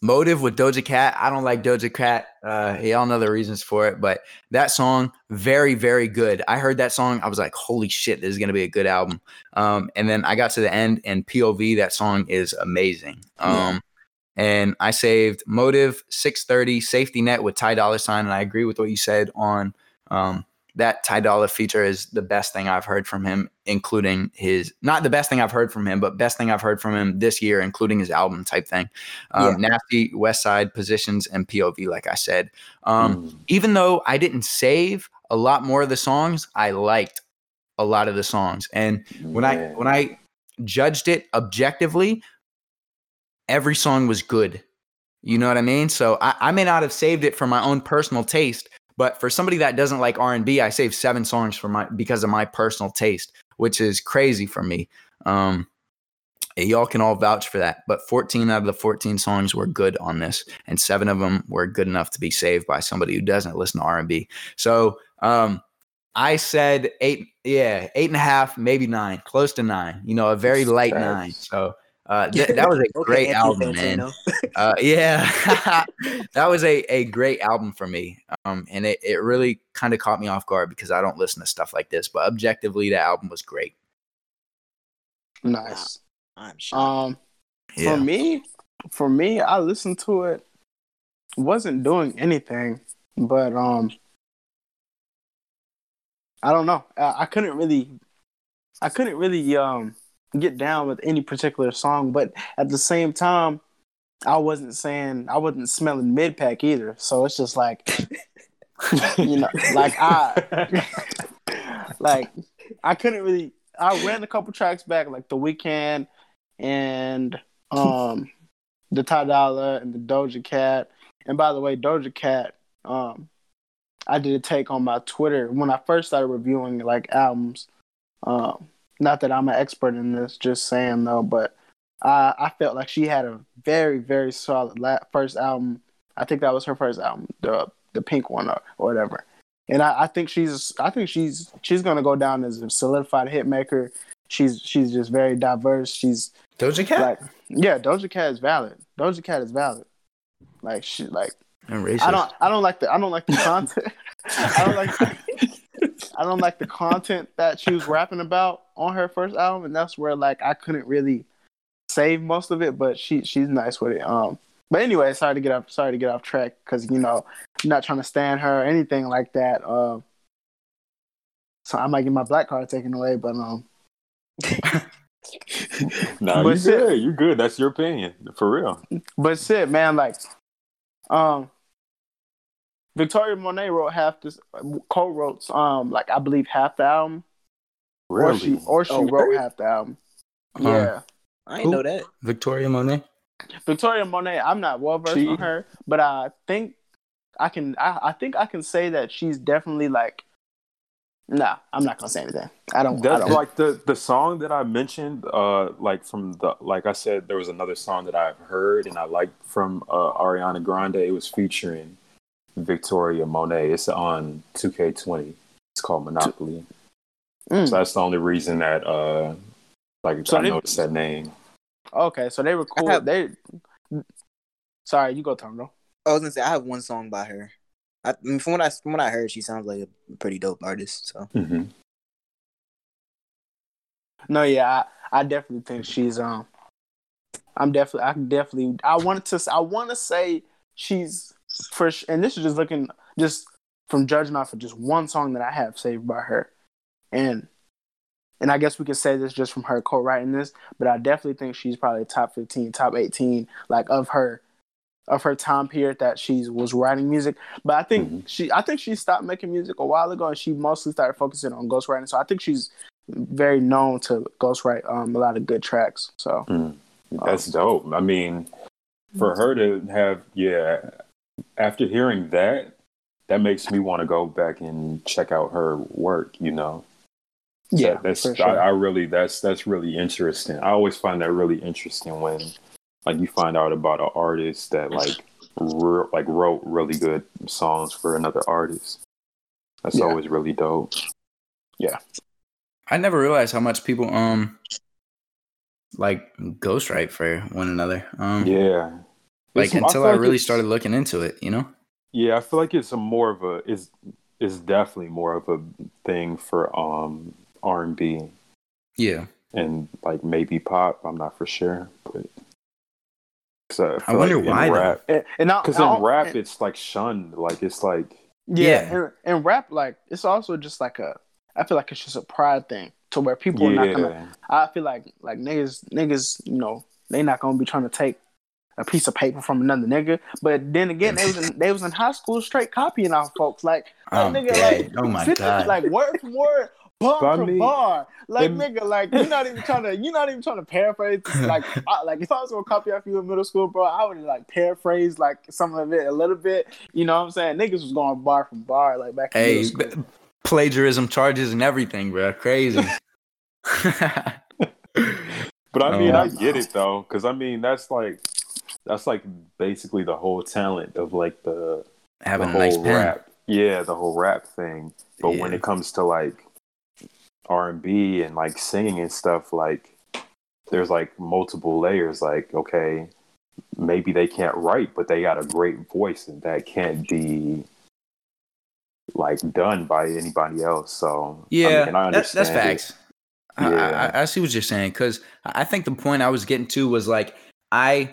Motive with Doja Cat. I don't like Doja Cat. Uh, y'all know the reasons for it, but that song very very good. I heard that song. I was like, holy shit, this is gonna be a good album. Um, and then I got to the end and POV. That song is amazing. Yeah. Um, and I saved Motive 630 Safety Net with Ty Dolla $ign, and I agree with what you said on um, that Ty Dolla feature is the best thing I've heard from him, including his not the best thing I've heard from him, but best thing I've heard from him this year, including his album type thing. Um, Nasty, West Side, Positions, and POV, like I said. Um, Mm. even though I didn't save a lot more of the songs, I liked a lot of the songs. And when I when I judged it objectively, every song was good. You know what I mean? So I, I may not have saved it for my own personal taste, but for somebody that doesn't like R and B, I saved seven songs for my because of my personal taste, which is crazy for me. Um, y'all can all vouch for that. But 14 out of the 14 songs were good on this, and seven of them were good enough to be saved by somebody who doesn't listen to R and B. So um, I said eight, yeah, eight and a half, maybe nine, close to nine. You know, a very light nine. So Uh, <laughs> th- that was a Okay, great Anthony album, man. Uh, <laughs> yeah, <laughs> that was a, a great album for me. Um, and it, it really kind of caught me off guard because I don't listen to stuff like this. But objectively, the album was great. Nice. I'm shocked. Um, Yeah. for me, for me, I listened to it. Wasn't doing anything, but um, I don't know. I, I couldn't really, I couldn't really um get down with any particular song. But at the same time, I wasn't saying I wasn't smelling mid pack either. So it's just like, <laughs> you know, like I, <laughs> like I couldn't really. I ran a couple tracks back, like the Weeknd and um the Ty Dolla and the Doja Cat. And by the way, Doja Cat, um, I did a take on my Twitter when I first started reviewing like albums. Um, not that I'm an expert in this, just saying though, but I I felt like she had a very very solid la- first album. I think that was her first album, the the pink one or, or whatever. And I, I think she's I think she's she's gonna go down as a solidified hit maker. She's she's just very diverse. She's Doja Cat? like yeah, Doja Cat is valid. Doja Cat is valid. Like she like I'm racist. I don't I don't like the I don't like the content. <laughs> I don't like <laughs> <laughs> I don't like the content that she was rapping about on her first album, and that's where like I couldn't really save most of it, but she she's nice with it. Um but anyway, sorry to get off sorry to get off track because you know I'm not trying to stand her or anything like that. Uh, so I might get my black card taken away, but um <laughs> no, But you good. You good. That's your opinion, for real. But shit, man, like, um, Victoria Monet wrote half this, co-wrote, um, like I believe half the album, or she, or she Oh, wrote really? half the album. Huh. Yeah, I didn't know that. Victoria Monet? Victoria Monet. I'm not well versed on her, but I think I can. I, I think I can say that she's definitely like. Nah, I'm not gonna say anything. I don't. I don't. like the the song that I mentioned. Uh, like from the like I said, there was another song that I've heard and I liked from uh, Ariana Grande. It was featuring Victoria Monet. It's on 2K20. It's called Monopoly. Mm. So that's the only reason that uh, like So I they- noticed that name. Okay, so they were cool. have- They. Sorry, you go, Tom. Though. I was gonna say I have one song by her. I, I mean, from what I from what I heard, she sounds like a pretty dope artist. So Mm-hmm. No, yeah, I, I definitely think she's um. I'm definitely, I can definitely, I wanted to, I want to say she's for, and this is just looking, just from judging off of just one song that I have saved by her, and, and I guess we could say this just from her co-writing this, but I definitely think she's probably top 15, top 18, like of her, of her time period that she was writing music. But I think Mhm. she, I think she stopped making music a while ago, and she mostly started focusing on ghostwriting. So I think she's very known to ghostwrite um, a lot of good tracks. So That's dope. I mean, for her to have, yeah, after hearing that, that makes me want to go back and check out her work. You know, yeah, That- that's sure. I, I really that's that's really interesting. I always find that really interesting when like you find out about an artist that like re- like wrote really good songs for another artist. That's Yeah. always really dope. Yeah, I never realized how much people um like ghostwrite for one another. Um Yeah, like It's- I until feel I, really it's- started looking into it, you know? Yeah, I feel like it's a more of a is is definitely more of a thing for um R and B Yeah. and like maybe pop. I'm not for sure, but 'cause I, I wonder like why, rap and, and because in rap and- it's like shunned. Like it's like yeah, Yeah. And, and rap like it's also just like a. I feel like it's just a pride thing to where people are not gonna. I feel like like niggas niggas you know they not gonna be trying to take a piece of paper from another nigga. But then again, they was in, they was in high school straight copying off folks like like I'm oh, nigga dead. like oh my 50 god. like word for word. Bar But for bar, like them- nigga, like you're not even trying <laughs> to, you're not even trying to paraphrase. <laughs> Like, I, like if I was gonna copy off you in middle school, bro, I would like paraphrase like some of it a little bit. You know what I'm saying? Niggas was going bar for bar, like back in hey, middle school. b- plagiarism charges and everything, bro. Crazy. <laughs> But I oh, mean, Oh. I get it though, because I mean that's like that's like basically the whole talent of like the, Having the a nice pen. rap. Yeah, the whole rap thing. But when it comes to like R and B and like singing and stuff, like there's like multiple layers. Like, okay, maybe they can't write, but they got a great voice, and that can't be like done by anybody else. So Yeah, I mean, I that's, that's understand it. facts. I, I, I see what you're saying because I think the point I was getting to was like I,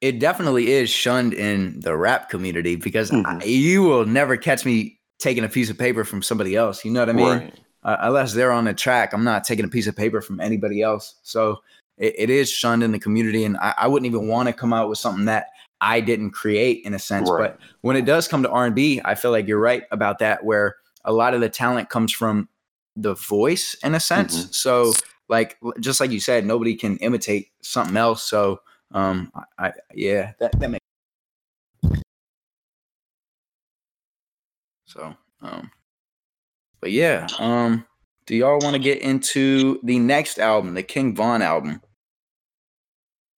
it definitely is shunned in the rap community because I, Mhm. you will never catch me taking a piece of paper from somebody else. You know what I mean? Right. uh, unless they're on the track, I'm not taking a piece of paper from anybody else. So it, it is shunned in the community, and I, I wouldn't even want to come out with something that I didn't create in a sense. Right. But when it does come to R and B, I feel like you're right about that, where a lot of the talent comes from the voice in a sense. Mhm. So like just like you said, nobody can imitate something else. So um, I, I yeah, that that makes. So um, but yeah, um, do y'all want to get into the next album, the King Von album?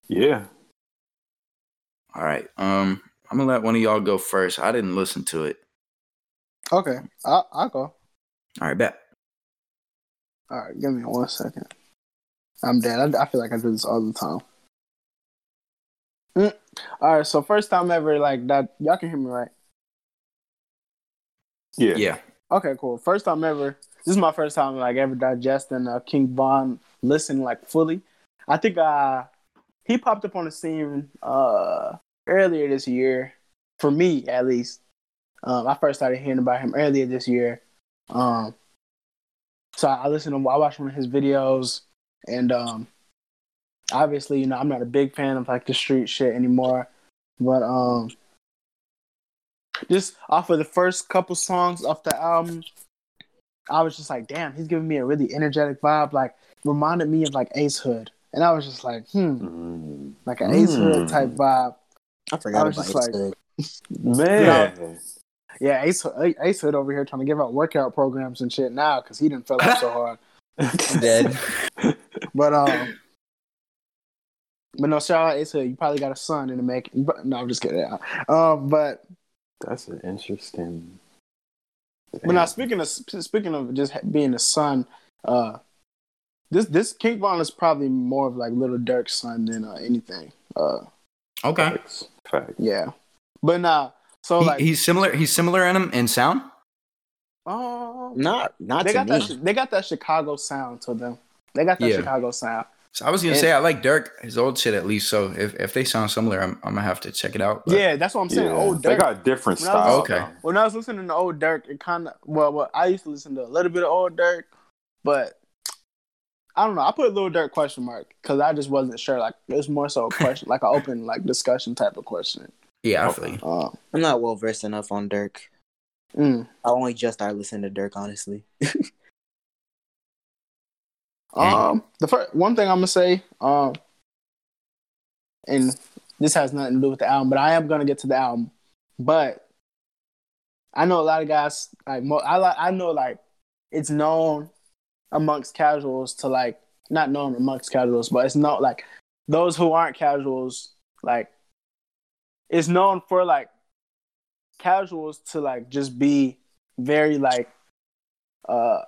Yeah. All right. Um, I'm gonna let one of y'all go first. I didn't listen to it. Okay, I I'll go. All right, bet. All right, give me one second. I'm dead. I, I feel like I do this all the time. All right, so first time ever like that. Y'all can hear me right? Yeah. Yeah. Okay, cool. First time ever. This is my first time like ever digesting uh, King Von, listening like fully. I think uh he popped up on the scene uh earlier this year for me at least. Um, I first started hearing about him earlier this year. Um, so I listened to I watched one of his videos, and um, obviously you know I'm not a big fan of like the street shit anymore, but um, just off of the first couple songs off the album, I was just like, damn, he's giving me a really energetic vibe, like reminded me of like Ace Hood, and I was just like, hmm, Mm. like an Ace Hood Mm. type vibe. I forgot I was about just it. like- Hood. <laughs> Man. Yeah, Ace Ace Hood over here trying to give out workout programs and shit now because he didn't fell out so <laughs> hard. <laughs> Dead. But um, but no, shout out Ace Hood. You probably got a son in the making. But no, I'm just kidding. Um, but That's an interesting. but now speaking of speaking of just being a son, uh, this this King Von is probably more of like Lil Durk's son than uh, anything. Uh, Okay. Facts. Facts. yeah, but nah. So He- like, he's similar. He's similar in him in sound. um, Not not they to got me. that they got that Chicago sound to them. They got that Yeah. Chicago sound. So I was gonna And- say I like Durk, his old shit at least. So if, if they sound similar, I'm, I'm gonna have to check it out. but- Yeah, that's what I'm saying. Yeah. Old they Durk. got different When I was- Okay. though. when I was listening to old Durk, it kind of well, well, I used to listen to a little bit of old Durk, but I don't know. I put a little Durk question mark because I just wasn't sure. Like it was more so a <laughs> question, like an open like discussion type of question. yeah, I feel you. Uh, I'm not well versed enough on Durk. mm. I only just started listening to Durk, honestly. <laughs> Um, the first one thing I'm gonna say, um, and this has nothing to do with the album, but I am gonna get to the album. But I know a lot of guys like mo- I I know like it's known amongst casuals to like not known amongst casuals, but it's not like those who aren't casuals like it's known for like casuals to like just be very like uh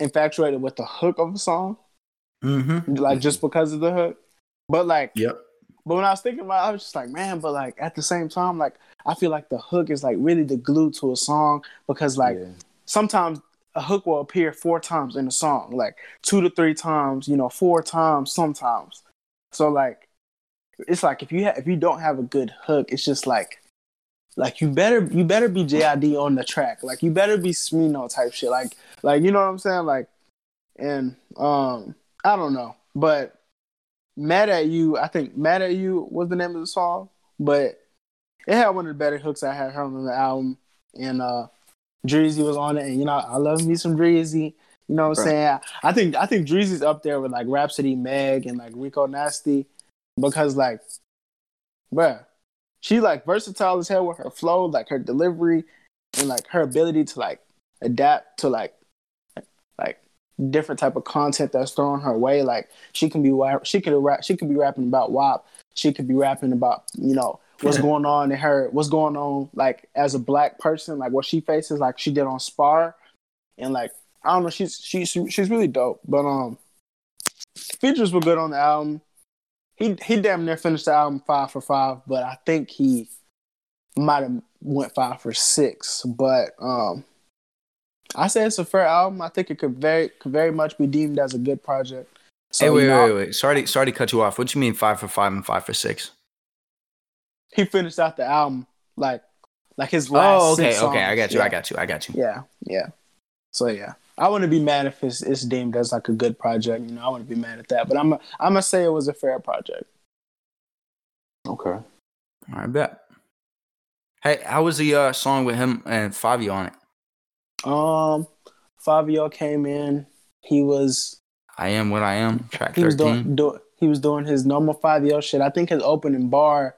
infatuated with the hook of a song, Mm-hmm. like just because of the hook. But like, Yep. but when I was thinking about, it, I was just like, man. But like at the same time, like I feel like the hook is like really the glue to a song because like Yeah. sometimes a hook will appear four times in a song, like two to three times, you know, four times sometimes. So like, it's like if you ha- if you don't have a good hook, it's just like, like you better you better be JID on the track, like you better be Smino type shit, like like you know what I'm saying, like, and um I don't know, but mad at you, I think mad at you was the name of the song, but it had one of the better hooks I had heard on the album, and uh Dreezy was on it, and you know I love me some Dreezy. You know what I'm Right. saying? I think I think Dreezy's up there with like Rapsody, Meg, and like Rico Nasty, because like, bruh, she like versatile as hell with her flow, like her delivery, and like her ability to like adapt to like like different type of content that's thrown her way. Like she can be she could rap she could be rapping about WAP. She could be rapping about you know what's going on in her what's going on like as a black person like what she faces like she did on Spar and like I don't know she's she's she's really dope. But um features were good on the album. He he damn near finished the album five for five, but I think he might have went five for six. But um, I say it's a fair album. I think it could very could very much be deemed as a good project. So, hey, wait, you know, wait, wait. Sorry, to, sorry to cut you off. What do you mean five for five and five for six? he finished out the album like like his last. Oh, okay, okay. I got you. Yeah. I got you. I got you. Yeah, yeah. So yeah, I wouldn't be mad if it's, it's deemed as like a good project. You know, I wouldn't be mad at that. But I'm I'm gonna say it was a fair project. Okay. I bet. Hey, how was the uh, song with him and Fivio on it? Um, Fivio came in. He was I am what I am. Track he was thirteen. doing do, he was doing his normal Fivio shit. I think his opening bar,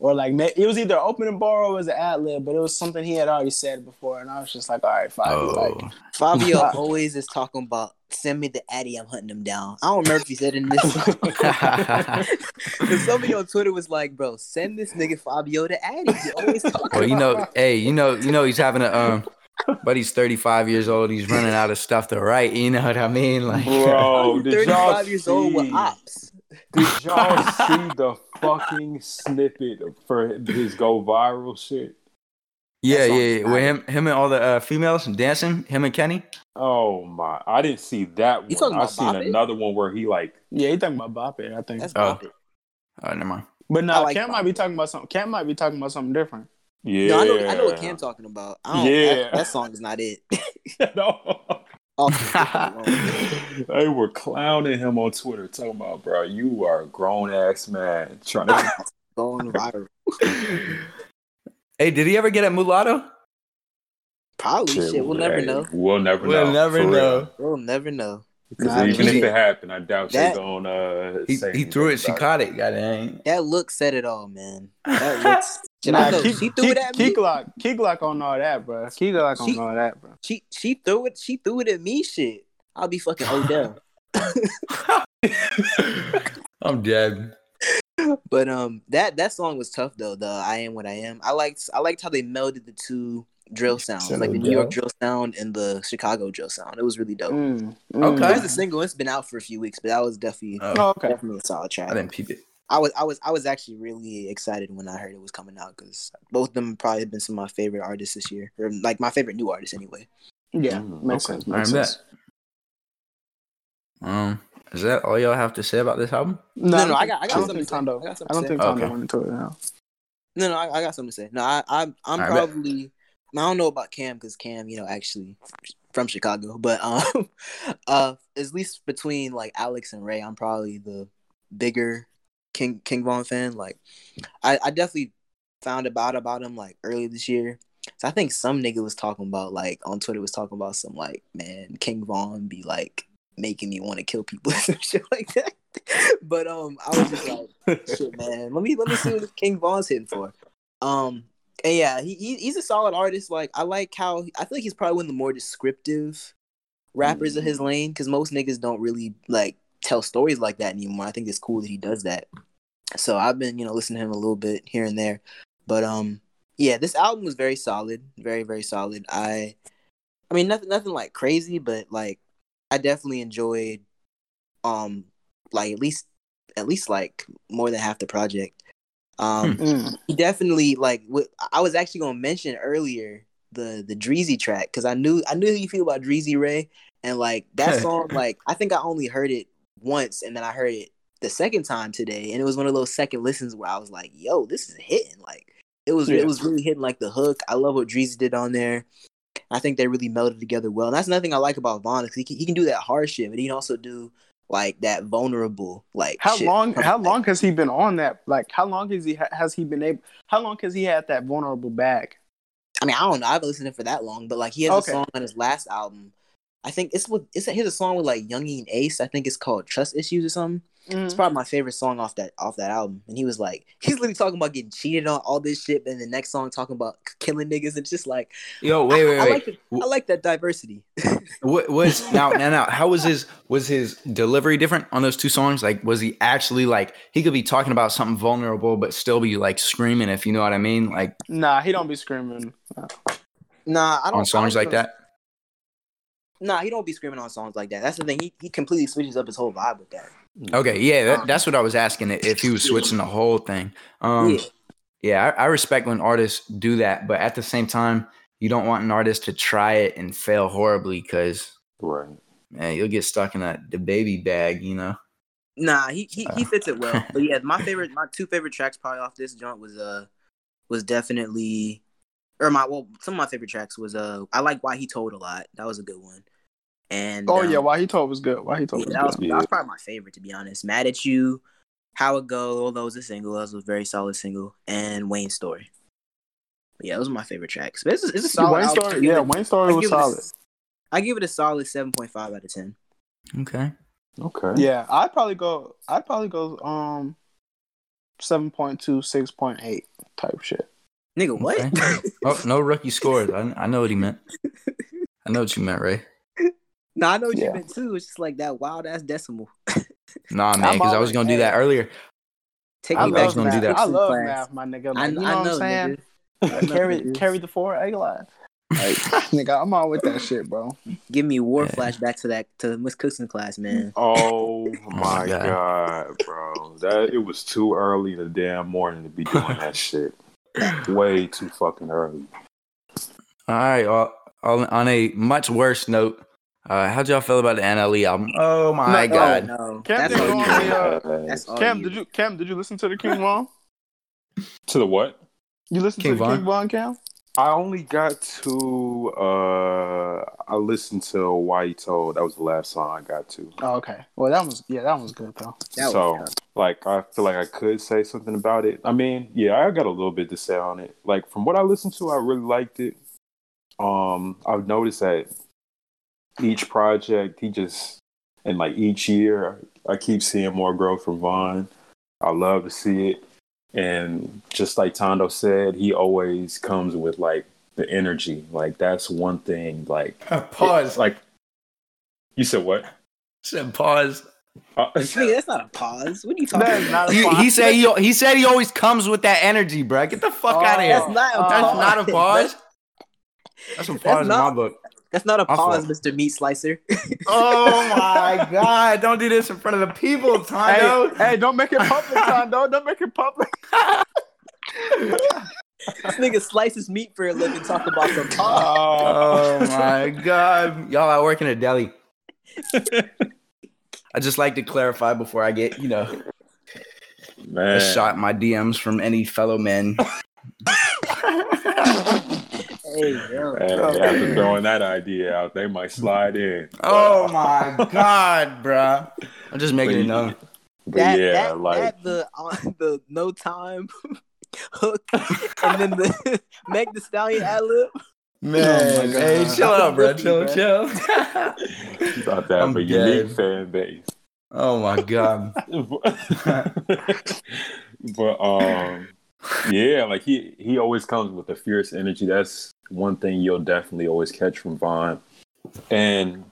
or like it was either opening bar or it was an ad lib, but it was something he had already said before, and I was just like, all right, Fivio, Oh, like Fivio <laughs> always is talking about send me the Addy, I'm hunting him down. I don't remember if he said it in this. <laughs> <laughs> Because somebody on Twitter was like, "Bro, send this nigga Fivio to Addy." He always talking. well, you know, about- hey, you know, you know, he's having a um, but he's thirty five years old. He's running out of stuff to write. You know what I mean? Like, Bro, I'm did y'all 35 years old with ops. Did <laughs> y'all see the fucking snippet for his go viral shit? yeah, yeah, yeah. With him, him and all the uh, females dancing. Him and Kenny. Oh my! I didn't see that You one. talking I about seen Bop It? another one where he like yeah, he talking about Bop It, I think. That's Oh. Bop It. Oh, never mind. but no, I like Cam Bop might be talking about something. Cam might be talking about something different. yeah. No, I know, I know what Cam talking about. I don't, Yeah. that, that song is not it. <laughs> <laughs> no. Off the- <laughs> they were clowning him on Twitter, talking about, bro, you are a grown ass man trying to. <laughs> going viral. Hey, did he ever get at Mulatto? Probably shit. We'll never know. We'll never We'll know. never know. We'll never know. Because Nah, even if it happened, I doubt That- they're gonna. Uh, He, say he threw it. She caught it. God dang. That look said it all, man. <laughs> That looks. Shit, I Nah, know. Key, she threw Key, it at Key me. Glock, Key Glock on all that, bro. Key Glock on She- all that, bro. She she threw it. She threw it at me. Shit. I'll be fucking Odell. <laughs> <laughs> I'm dead. But um, that that song was tough though. The I am what I am. I liked I liked how they melded the two drill sounds, Said like the New York drill sound and the Chicago drill sound. It was really dope. Mm, Okay. It was a single. It's been out for a few weeks, but that was definitely Oh, Oh, okay. definitely a solid track. I didn't peep it. I was I was I was actually really excited when I heard it was coming out because both of them probably have been some of my favorite artists this year, or like my favorite new artists anyway. Yeah, Mm, makes okay. sense. Makes bet. sense. Um, is that all y'all have to say about this album? No, I no, I got I got something to say. Tondo. I got something I don't think say. Tondo Okay. went into it now. No, no, I, I got something to say. No, I, I'm I'm I bet. probably I don't know about Cam because Cam, you know, actually from Chicago, but um, <laughs> uh, at least between like Alex and Ray, I'm probably the bigger King King Von fan. Like, I, I definitely found about about him like early this year. So I think some nigga was talking about like on Twitter was talking about some like man King Von be like making me want to kill people <laughs> and shit like that. But um, I was just like <laughs> shit, man. Let me let me see what King Von's hitting for. Um, and yeah, he, he he's a solid artist. Like I like how I feel like he's probably one of the more descriptive rappers of his lane because most niggas don't really like tell stories like that anymore. I think it's cool that he does that. So I've been you know listening to him a little bit here and there, but um yeah, this album was very solid, very very solid. I I mean nothing nothing like crazy, but like I definitely enjoyed um like at least at least like more than half the project. Um Mm. he definitely like what I was actually gonna mention earlier the the Dreezy track because I knew I knew how you feel about Dreezy Ray and like that <laughs> song like I think I only heard it once and then I heard it the second time today and it was one of those second listens where I was like yo this is hitting like it was Yeah. it was really hitting like the hook I love what Dreezy did on there I think they really melded together well and that's another thing I like about Von he can, he can do that hard shit but he can also do like that vulnerable like How shit. long? How long has he been on that? Like, how long has he has he been able? How long has he had that vulnerable bag? I mean, I don't know. I haven't listened to it for that long, but like he has Okay. a song on his last album. I think it's with it's he has a song with like Youngie and Ace. I think it's called Trust Issues or something. It's mm-hmm. probably my favorite song off that off that album. And he was like, <laughs> he's literally talking about getting cheated on, all this shit, and the next song talking about killing niggas. It's just like, Yo, wait, wait, I, I like the, I like that diversity. <laughs> What was now, now, now? How was his was his delivery different on those two songs? Like, was he actually like he could be talking about something vulnerable, but still be like screaming, if you know what I mean? Like Nah, he don't be screaming. nah, I don't on songs I like don't- that. Nah, he don't be screaming on songs like that. That's the thing. He he completely switches up his whole vibe with that. Okay, yeah, that, that's what I was asking. If he was switching the whole thing. Um, yeah. yeah, I, I respect when artists do that, but at the same time, you don't want an artist to try it and fail horribly because Right. man, you'll get stuck in that the baby bag, you know. Nah, he he, he fits it well. <laughs> But yeah, my favorite, my two favorite tracks probably off this joint was uh was definitely, or my well, some of my favorite tracks was uh I like why he told a lot. That was a good one. And Oh yeah, um, why he told was good. Why he told yeah, was that was, good. that was probably my favorite to be honest. Mad at you, How It Go, although it was a single, that was a very solid single, and Wayne's Story. But yeah, those are my favorite tracks. But it's a, it's a solid. Wayne album. Story, yeah, it- Wayne story I was give it a- solid. I give it a solid seven point five out of ten. Okay. Okay. Yeah, I'd probably go. I'd probably go um, 7.2, 6.8 type shit. Nigga, what? Okay. Oh, no rookie scores. I, I know what he meant. <laughs> I know what you meant, Ray. No, I know what Yeah. you meant too. It's just like that wild ass decimal. <laughs> Nah, man, I'm because I was gonna do that earlier. Take I I me was back love gonna to do that. I love class. math, my nigga. I, Like, you know I what I'm saying? nigga. <laughs> Carry carry the four A line. Like, <laughs> nigga, I'm all with that shit, bro. Give me war Yeah. flashback to that to Miss Cookson class, man. Oh, oh my God. god, bro! That it was too early in the damn morning to be doing that shit. Way too fucking early. All right. Well, on on a much worse note, uh, how'd y'all feel about the NLE album? Oh my No, god. Oh, no, Cam that's didn't all go you. on the, uh, That's Cam, you. did you Cam, did you listen to the King Von? To the what? You listened King to the King Von, Cam? I only got to. uh I listened to Why He Told. That was the last song I got to. Oh, okay. Well, that was yeah, that was good though. That so, tough. like, I feel like I could say something about it. I mean, yeah, I got a little bit to say on it. Like, from what I listened to, I really liked it. Um, I've noticed that each project, he just, and like each year, I keep seeing more growth from Von. I love to see it. And just like Tondo said, he always comes with like the energy. Like, that's one thing. Like, Pause. Like, you said what? Said pause. Uh, Nigga, that's not a pause. What are you talking That is about? not a He, said he he said he always comes with that energy, bro. Get the fuck Oh, out of here. That's not a That's pause. not a <laughs> pause. That's a That's pause in my book. That's not a My pause, fault. Mr. Meat Slicer. <laughs> Oh my god! Don't do this in front of the people, Hey, Tondo. hey, don't make it public, <laughs> Tondo. Don't make it public. this nigga slices meat for a living. Talk about some pause. <laughs> Oh my god! Y'all out working at deli. I just like to clarify before I get, you know, man. a shot in my DMs from any fellow men. Hey, yo. Hey, after throwing that idea out, they might slide in. Oh my god, bruh. I'm just making it known. But That, yeah, that, like that the uh, the no time <laughs> hook, and then the <laughs> Meg the Stallion ad lib. Man, my hey, chill out, bro. Chill, Bro. chill. <laughs> thought that I'm have a unique fan base. oh my god. but um, yeah, like he he always comes with a fierce energy. That's one thing you'll definitely always catch from Von, and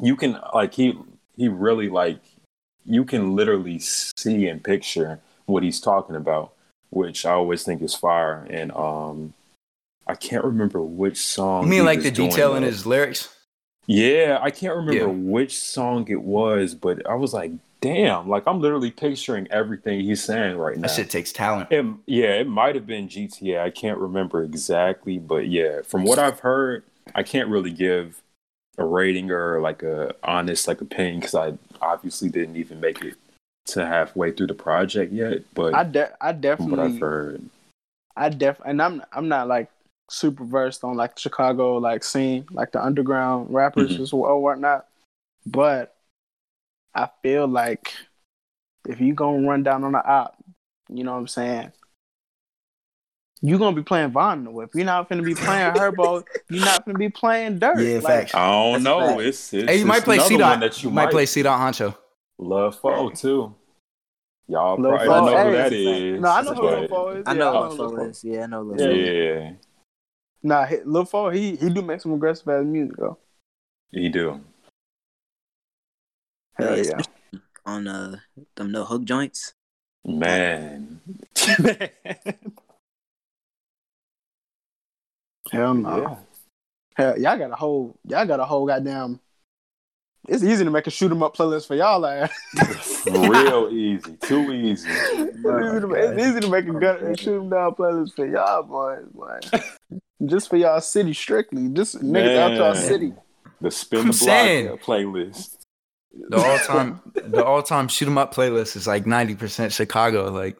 you can like he he really like you can literally see and picture what he's talking about, which I always think is fire. And um, I can't remember which song. You mean like the detail in his lyrics? Yeah, I can't remember Yeah. which song it was, but I was like, damn, like I'm literally picturing everything he's saying right now. That shit takes talent. It, yeah, it might have been GTA. I can't remember exactly, but yeah, from what I've heard, I can't really give a rating or like a honest like opinion because I obviously didn't even make it to halfway through the project yet. But I de- I from what I've definitely heard, I def and I'm I'm not like super versed on like Chicago like scene, like the underground rappers Mhm. as well or whatnot. But I feel like if you gonna run down on the op, you know what I'm saying? You're gonna be playing Von in the whip. You're not gonna be playing <laughs> Herbo. You're not gonna be playing Dirt. Yeah, Like, facts. I don't That's know. fact. It's, it's Hey, you might play another C one dot. that You you might might play C dot Honcho. Love Foe too. Y'all Lil probably Fo, know who hey, that that's a fact. is. No, I know who but- Lil Fo is. I Yeah, know I what Lil Flo is. Yeah, I know Lil Fo. Yeah, Nah, he- Lil Fo, he he do make some aggressive ass music though. he do. Hell Yeah, yeah. On uh them no hook joints. Man. <laughs> Hell no. yeah. Hell, y'all got a whole y'all got a whole goddamn. It's easy to make a shoot 'em up playlist for y'all. Like, <laughs> Real easy, too easy. <laughs> it's, easy to, it's easy to make a gun and shoot 'em down playlist for y'all boys, boy. Just for y'all city strictly. Just niggas out y'all city. The spin the block playlist. The all time the all time shoot 'em up playlist is like ninety percent Chicago, like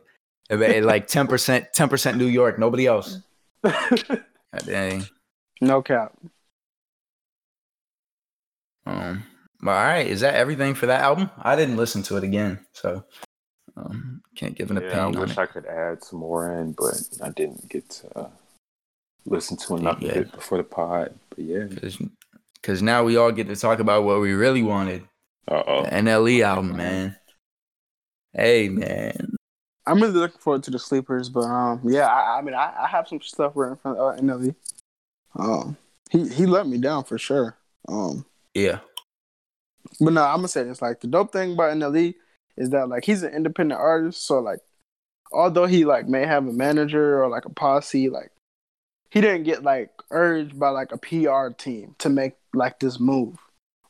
eh, eh, like ten percent ten percent New York, nobody else. <laughs> God dang. No cap. Um, but all right, is that everything for that album? I didn't listen to it again, so um, can't give an Yeah, I opinion on wish it. I could add some more in, but I didn't get to uh, listen to enough Yeah. of it before the pod. But yeah. Because now we all get to talk about what we really wanted. Uh oh. The NLE album, man. Hey, man. I'm really looking forward to the sleepers, but um, yeah, I, I mean, I, I have some stuff written from uh, NLE. Um, he he let me down for sure. Um, Yeah. but no, I'm gonna say this: like the dope thing about NLE is that like he's an independent artist, so like although he like may have a manager or like a posse, like he didn't get like urged by like a PR team to make like this move,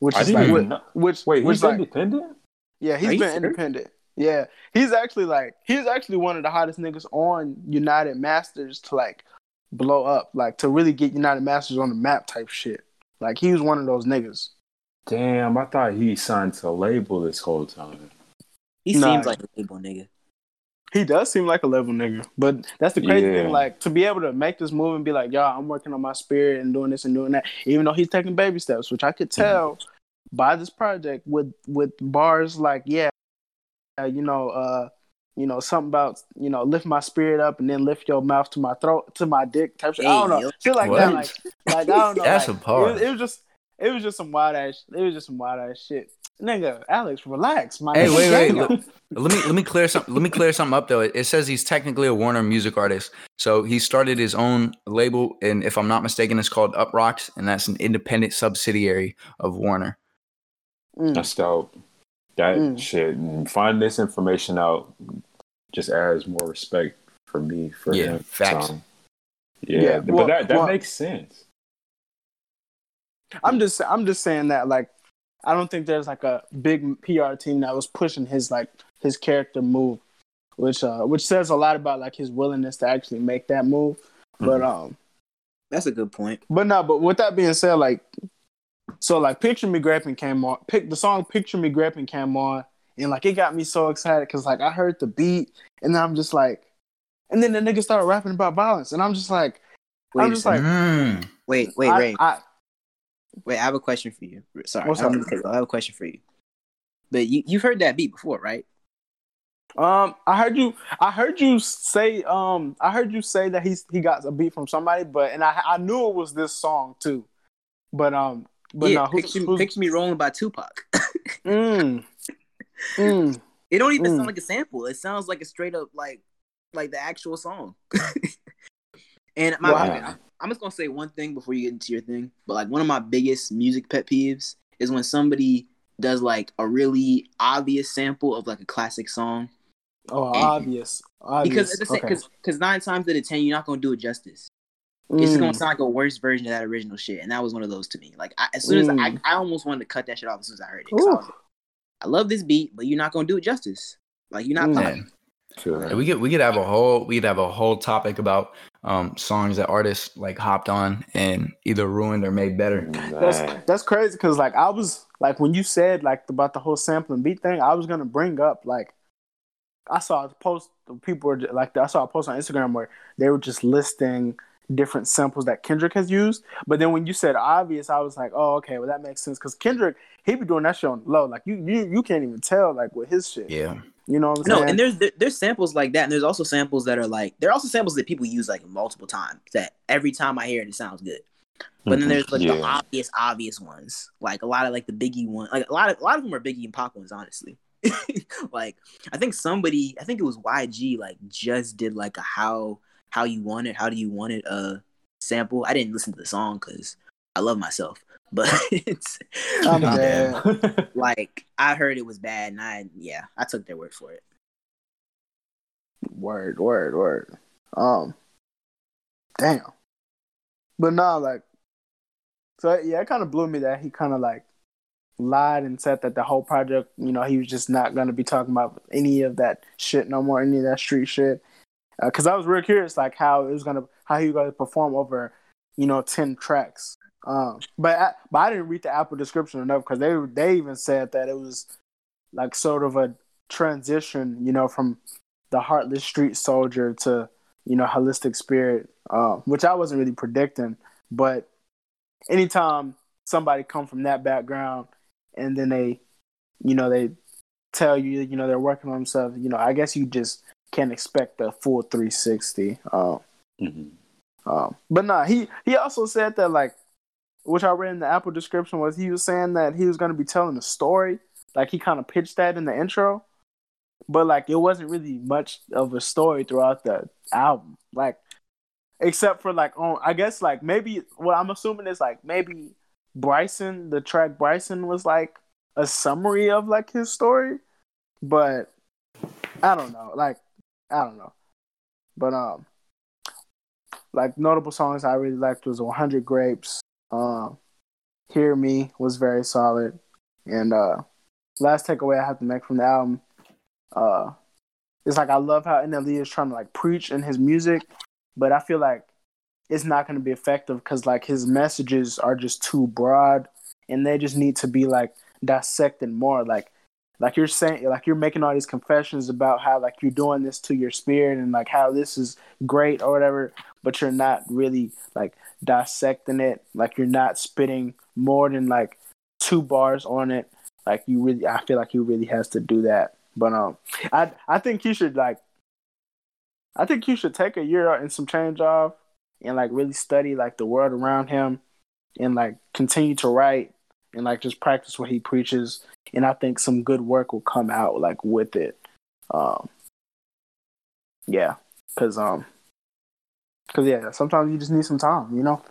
which I is like even which, know. which Wait, which he's like independent? yeah, Are he's you been sure? independent. Yeah, he's actually like he's actually one of the hottest niggas on United Masters to like blow up, like to really get United Masters on the map type shit. Like he was one of those niggas. Damn, I thought he signed to a label this whole time. He Nah. seems like a label nigga. He does seem like a level nigga, but that's the crazy Yeah. thing. Like to be able to make this move and be like, "Y'all, I'm working on my spirit and doing this and doing that," even though he's taking baby steps, which I could mm-hmm. tell by this project with with bars like, "Yeah, uh, you know, uh, you know, something about you know, lift my spirit up and then lift your mouth to my throat to my dick type shit." I don't know, yo. shit like What? that. Like, like I don't <laughs> know. That's like, a bar. It, was- it was just, it was just some wild ass. It was just some wild ass shit. Nigga, Alex, relax, my Hey, wait, wait. <laughs> Damn. Let, let me let me clear something. Let me clear something up though. It, it says he's technically a Warner music artist. So he started his own label, and if I'm not mistaken, it's called Up Rocks, and that's an independent subsidiary of Warner. Mm. That's dope. That Mm. shit. and Find this information out just adds more respect for me for Yeah, him. facts. So, yeah, Yeah, but well- that that well- makes sense. I'm just I'm just saying that like I don't think there's like a big PR team that was pushing his like his character move, which uh which says a lot about like his willingness to actually make that move. But um That's a good point. but no, but with that being said, like so like Picture Me Graping came on pick the song Picture Me Graping came on and like it got me so excited because like I heard the beat and then I'm just like and then the nigga started rapping about violence and I'm just like Wait, I'm just like Mm. wait, wait, I- Ray. I, Wait, I have a question for you. Sorry, What's I, up? mean to cut you off. I have a question for you. But you you've heard that beat before, right? Um, I heard you. I heard you say. Um, I heard you say that he's he got a beat from somebody, but and I I knew it was this song too, but um, but yeah, no, who's, picture, who's, picture me rolling by Tupac. <laughs> mm, mm, it don't even Mm. sound like a sample. It sounds like a straight up like like the actual song. <laughs> and my, Wow. I'm, I'm just gonna say one thing before you get into your thing. But like one of my biggest music pet peeves is when somebody does like a really obvious sample of like a classic song. oh, obvious, obvious. Because at the same, okay. because because nine times out of ten you're not gonna do it justice. It's just gonna Mm, sound like a worse version of that original shit, and that was one of those to me. Like I, as soon as I, Mm. I almost wanted to cut that shit off as soon as I heard it. 'cause I, like, I love this beat, but you're not gonna do it justice. Like you're not. Mm. Popping. Man. Feel we could we could have a whole we could have a whole topic about um songs that artists like hopped on and either ruined or made better. <laughs> that's that's crazy because like I was like when you said like about the whole sample and beat thing, I was gonna bring up like I saw a post people were like I saw a post on Instagram where they were just listing different samples that Kendrick has used. But then when you said obvious, I was like, oh okay, well that makes sense because Kendrick he be doing that shit on low. Like you you you can't even tell like with his shit. Yeah. You know what I'm No, saying? and there's there, there's samples like that, and there's also samples that are like there are also samples that people use like multiple times. That every time I hear it, it sounds good. But then mm-hmm. there's like the obvious, obvious ones, like a lot of like the Biggie one, like a lot of a lot of them are Biggie and Pac ones, honestly. <laughs> like I think somebody, I think it was YG, like just did like a how how you want it, how do you want it uh sample. I didn't listen to the song because I love myself, <laughs> but it's I'm Nah, dead. like I heard it was bad, and I yeah, I took their word for it. Word, word, word. Um, damn. But nah, like, So yeah, it kind of blew me that he kind of like lied and said that the whole project, you know, he was just not gonna be talking about any of that shit no more, any of that street shit. Because uh, I was real curious, like how it was gonna, how he was gonna perform over, you know, ten tracks. Um, but I, but I didn't read the Apple description enough because they they even said that it was like sort of a transition, you know, from the heartless street soldier to you know holistic spirit, uh, which I wasn't really predicting. But anytime somebody come from that background and then they, you know, they tell you, you know, they're working on themselves, you know, I guess you just can't expect a full 360. Um, mm-hmm. um, but nah, he he also said that like, which I read in the Apple description was he was saying that he was going to be telling a story. Like he kind of pitched that in the intro, but like it wasn't really much of a story throughout the album. Like except for like on I guess like maybe what I'm assuming is like maybe Bryson, the track Bryson was like a summary of like his story, but I don't know. Like I don't know. But um like notable songs I really liked was 100 Grapes. Um Hear Me was very solid. And uh last takeaway I have to make from the album uh it's like I love how NLE is trying to like preach in his music, but I feel like it's not going to be effective because like his messages are just too broad and they just need to be like dissected more like like you're saying like you're making all these confessions about how like you're doing this to your spirit and like how this is great or whatever but you're not really like dissecting it. Like you're not spitting more than like two bars on it. Like you really i feel like he really has to do that. But um i i think he should like i think he should take a year and some change off and like really study like the world around him and like continue to write and like just practice what he preaches and i think some good work will come out like with it. Um yeah because um because yeah sometimes you just need some time you know?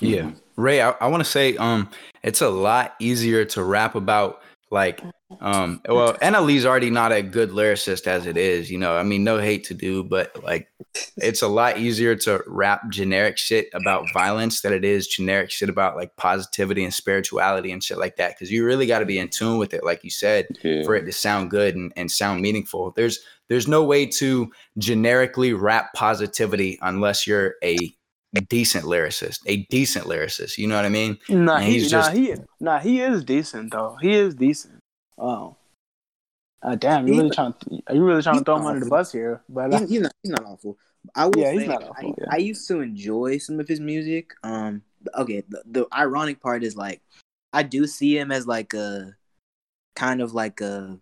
Yeah. Ray i, I want to say um it's a lot easier to rap about like um, well, NLE's already not a good lyricist as it is, you know. I mean, no hate to do, but like it's a lot easier to rap generic shit about violence than it is generic shit about like positivity and spirituality and shit like that. Cause you really got to be in tune with it, like you said, yeah. for it to sound good and, and sound meaningful. There's there's no way to generically rap positivity unless you're a decent lyricist, a decent lyricist. You know what I mean? Nah, he, he's just nah, he, nah, he is decent though. He is decent. Oh. Uh, damn, you really trying? To, are you really trying to throw him under the bus here? But he's, he's, not. He's not awful. I will yeah, say, awful, I, yeah. I, used to enjoy some of his music. Um, okay, the, the ironic part is like, I do see him as like a kind of like a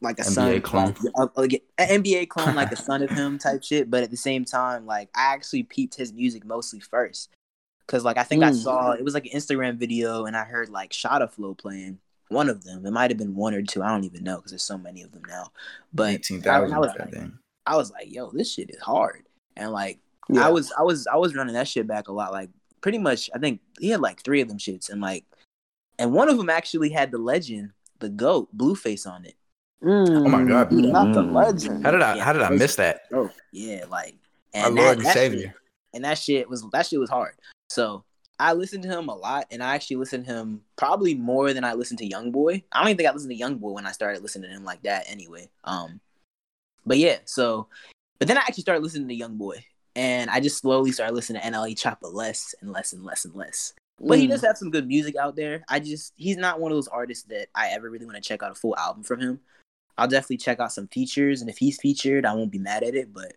like a NBA son clone, like, an NBA clone, like a <laughs> son of him type shit. But at the same time, like I actually peeped his music mostly first, because like I think mm. I saw it was like an Instagram video, and I heard like Shotta Flow playing, one of them. It might have been one or two. I don't even know because there's so many of them now. But I, I, was like, I was like, yo, this shit is hard. And like yeah. I was I was I was running that shit back a lot. Like pretty much I think he had like three of them shits and like and one of them actually had the legend, the goat, Blueface on it. Mm, oh my god, not the legend. How did I yeah, how did I miss that? Oh yeah, like and Our that, Lord and Savior. Shit, and that shit was that shit was hard. So I listened to him a lot, and I actually listened to him probably more than I listened to Young Boy. I don't even think I listened to Young Boy when I started listening to him like that. Anyway, um, but yeah, so but then I actually started listening to Young Boy, and I just slowly started listening to NLE Choppa less and less and less and less. But mm. he does have some good music out there. I just he's not one of those artists that I ever really want to check out a full album from him. I'll definitely check out some features, and if he's featured, I won't be mad at it. But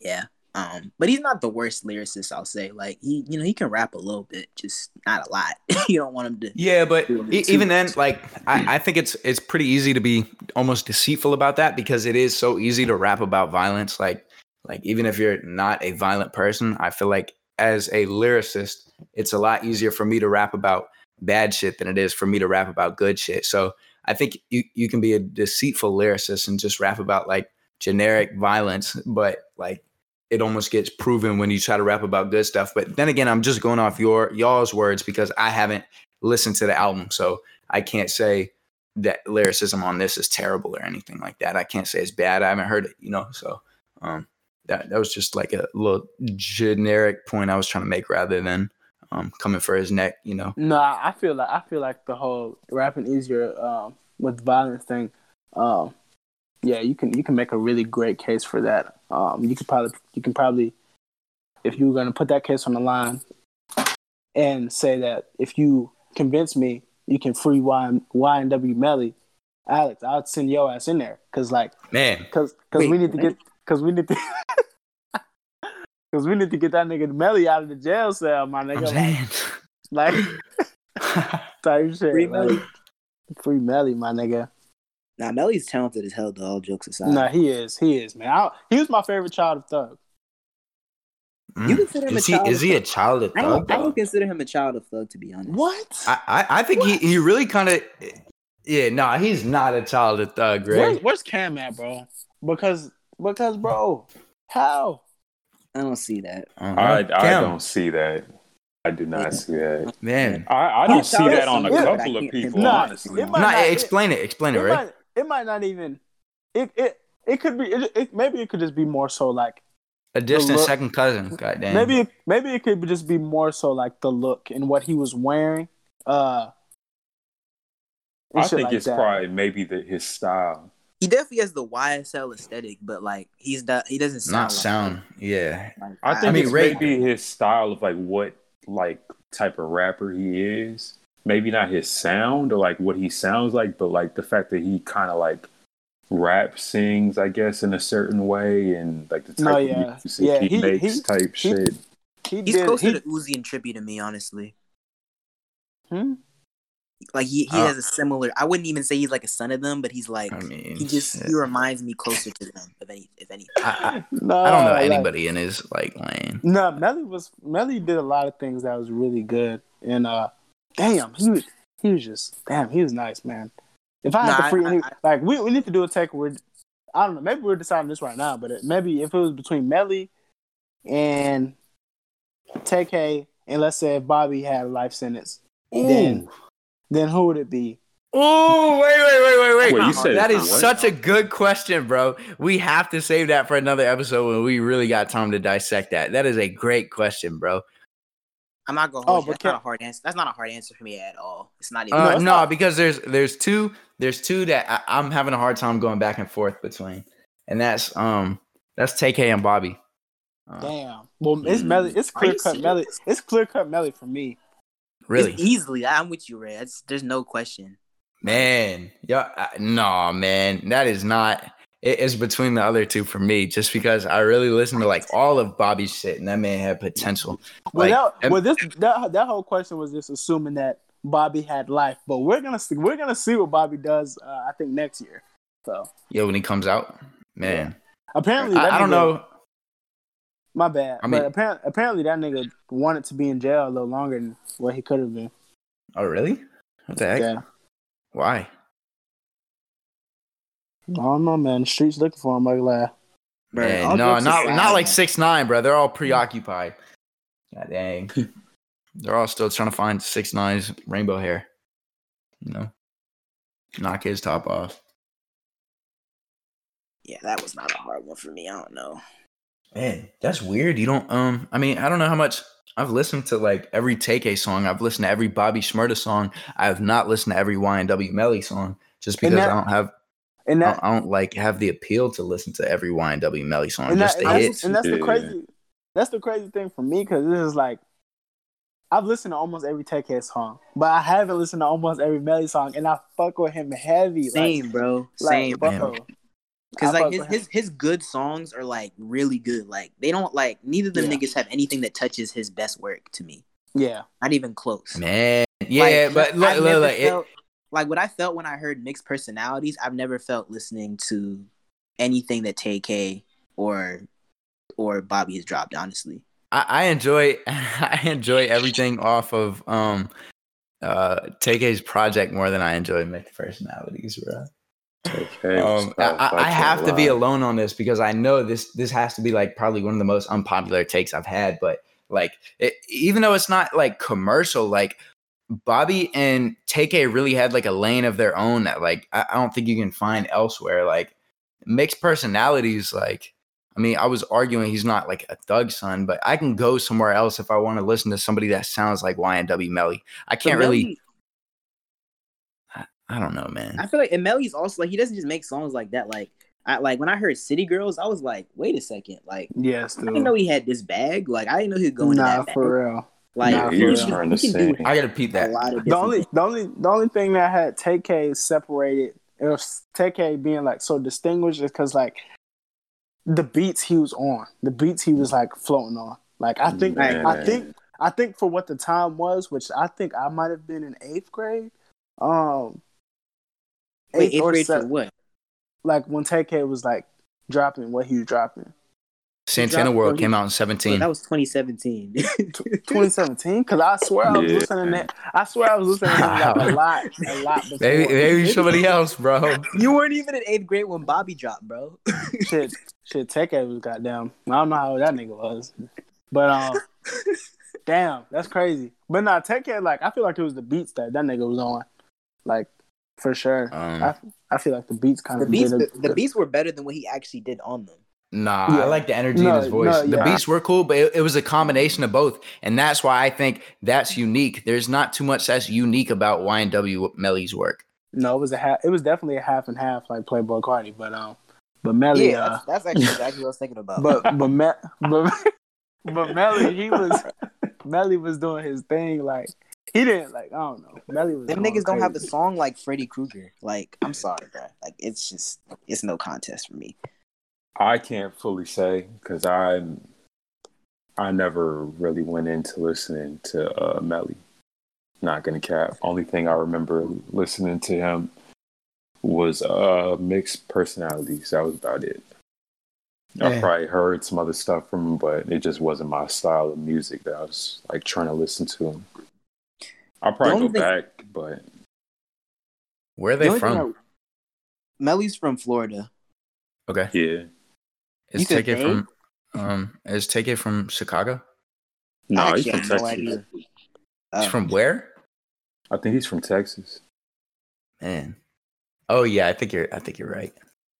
yeah, um, but he's not the worst lyricist, I'll say. Like he, you know, he can rap a little bit, just not a lot. <laughs> you don't want him to. Yeah, but even then, like I, I think it's it's pretty easy to be almost deceitful about that because it is so easy to rap about violence. Like like even if you're not a violent person, I feel like as a lyricist, it's a lot easier for me to rap about bad shit than it is for me to rap about good shit. So I think you you can be a deceitful lyricist and just rap about like generic violence, but like it almost gets proven when you try to rap about good stuff. But then again, I'm just going off your y'all's words because I haven't listened to the album, so I can't say that lyricism on this is terrible or anything like that. I can't say it's bad. I haven't heard it, you know. So um, that that was just like a little generic point I was trying to make rather than um, coming for his neck. You know. No, I feel like I feel like the whole rapping easier um, with violence thing. Um, yeah, you can you can make a really great case for that. Um, you could probably you can probably if you were gonna put that case on the line and say that if you convince me you can free Y YNW Melly, Alex, I'll send your ass in there because like Man, because because we need to get because we need to. <laughs> Cause we need to get that nigga Melly out of the jail cell, my I'm nigga. saying. Like, <laughs> type shit. Free like, Melly. Free Melly, my nigga. Now Melly's talented as hell. Though all jokes aside, Nah, he is. He is, man. I, he was my favorite child of Thug. Mm. You consider him is a he child is of he a child of I thug? don't, I don't consider him a child of thug, to be honest. What? I, I, I think he, he really kind of yeah nah he's not a child of thug Where's, right where's Cam at, bro? Because because bro, how? I don't see that. I, don't. I, I don't see that. I do not Yeah. see that. man I, I don't see that on a some, but I couple of can't people, Nah, honestly. it nah, not- it- explain it explain it, It right might, it might not even. It it it could be. It, it maybe it could just be more so like a distant look- second cousin goddamn maybe maybe it could just be more so like the look and what he was wearing. Uh, I think like it's that. probably maybe the, his style. He definitely has the YSL aesthetic, but like he's not. He doesn't sound. not like sound yeah. Like, I think mean, it's Ray- maybe his style of like what like type of rapper he is. Maybe not his sound or like what he sounds like, but like the fact that he kind of like rap sings, I guess, in a certain way, and like the type No, of yeah. music Yeah, he, he- makes, he- type he- shit. He he's did. closer he, to Uzi and Trippie to me, honestly. Hmm? Like he, he Uh, has a similar. I wouldn't even say he's like a son of them, but he's like I mean he just shit. he reminds me closer to them. If any, if anything. I, No, I, <laughs> I don't know like- anybody in his like lane No, Melly was Melly did a lot of things that was really good, and uh, damn, he was he was just damn, he was nice, man. If I had Nah, to free I- I- like we, we need to do a take where I don't know, maybe we're deciding this right now, but it, maybe if it was between Melly and TK, and let's say if Bobby had a life sentence, then then who would it be? Oh, wait, wait, wait, wait, wait. Wait, you said that is such a good question, bro. We have to save that for another episode when we really got time to dissect that. That is a great question, bro. I'm not gonna Oh, you. but That's not a hard answer. That's not a hard answer for me at all. It's not even. Uh, it's no, not- because there's there's two there's two that I, I'm having a hard time going back and forth between, and that's um that's TK and Bobby. Uh, Damn. Well, it's Mm. Melly. It's Are you clear cut Melly. It's clear cut Melly for me. really, It's easily. I'm with you, Ray. That's, there's no question. man. Yeah, I- no, man. That is not. It is between the other two for me, just because I really listened to like all of Bobby's shit, and that man had potential. Well, Like, that, well, this that that whole question was just assuming that Bobby had life, but we're gonna see we're gonna see what Bobby does. Uh, I think next year. So yeah, when he comes out, man. apparently, that I, I don't know. My bad. I mean- but apparently, apparently that nigga wanted to be in jail a little longer than what he could have been. Oh, really? What the heck? Yeah. Why? I don't know, man. The streets looking for him like that. Bro, Man, all no, not aside, not like six nine, bro. They're all preoccupied. God dang. <laughs> They're all still trying to find six nine's rainbow hair. You know, knock his top off. Yeah, that was not a hard one for me. I don't know. Man, that's weird. You don't. Um, I mean, I don't know how much I've listened to like every Tay-K song. I've listened to every Bobby Shmurda song. I have not listened to every YNW Melly song, just because that- I don't have. And I that, don't, I don't like have the appeal to listen to every YNW Melly song. and, that, just and the that's, hits. and that's the crazy. That's the crazy thing for me because this is like, I've listened to almost every Tay-K song, but I haven't listened to almost every Melly song, and I fuck with him heavy. like- Same, bro. like, Same, bro. bro. Because I like his, his his good songs are like really good. Like they don't like neither of them Yeah. niggas have anything that touches his best work to me. Yeah. Not even close. Man, yeah, Like, but look, I've look, never look, it- felt, like what I felt when I heard mixed personalities. I've never felt listening to anything that TK or or Bobby has dropped. Honestly, I, I enjoy <laughs> I enjoy everything off of um uh TK's project more than I enjoy mixed personalities, bro. Okay, Um, I, I- I have to be alone on this because I know this this has to be like probably one of the most unpopular takes I've had. But like, it, even though it's not like commercial, like Bobby and TK really had like a lane of their own that like I, I don't think you can find elsewhere. Like mixed personalities, like I mean, I was arguing he's not like a thug son, but I can go somewhere else if I want to listen to somebody that sounds like YNW Melly. I can't really. Melly- I don't know, man. I feel like and Melly's also like he doesn't just make songs like that. Like I like when I heard City Girls, I was like, wait a second, like Yes, I didn't know he had this bag. Like I didn't know he was going to nah, that bag. for real. Like Nah, he was for trying to he can do. I gotta peep that. The only, the only, the only thing that had TK separated it was TK being like so distinguished is because like the beats he was on, the beats he was like floating on. Like I think, Man. I think, I think for what the time was, which I think I might have been in eighth grade. Um, Wait, eighth or grade for what? like when TK was like dropping what he was dropping. Santana World he- came out in 17. that was 2017. 2017, <laughs> because I swear I was Yeah. listening to that. I swear I was listening to him like a <laughs> lot, a lot <laughs> before. Maybe, maybe somebody else, bro. you weren't even in eighth grade when Bobby dropped, bro. shit, shit, Tay-K was goddamn. I don't know how that nigga was, but um, damn, that's crazy. But nah, Tay-K, like I feel like it was the beats that that nigga was on, like for sure. Um, I I feel like the beats kind the of beats, did the, the beats were better than what he actually did on them. Nah, Yeah. I like the energy No, in his voice. no, The yeah. beats were cool, but it, it was a combination of both, and that's why I think that's unique. There's not too much that's unique about YNW Melly's work. No, it was a half. It was definitely a half and half, like Playboi Carti. But um, but Melly, yeah, uh, that's, that's actually <laughs> exactly what I was thinking about. but <laughs> but Me, but but Melly, he was Melly was doing his thing. Like he didn't like I don't know. Melly was. them going niggas don't have a song like Freddy Krueger. Like, I'm sorry, bro. Like, it's just, it's no contest for me. I can't fully say because I I never really went into listening to uh, Melly. Not gonna cap. Only thing I remember listening to him was uh, mixed personalities. That was about it. I probably heard some other stuff from him, but it just wasn't my style of music that I was like trying to listen to him. I'll probably go thing- back, but Where are they only thing from? Melly's from Florida. Okay, yeah. Is You Take It from um is Take It from Chicago? No, he's from have no Texas. He's Uh, from where? I think he's from Texas. Man. Oh yeah, I think you're I think you're right.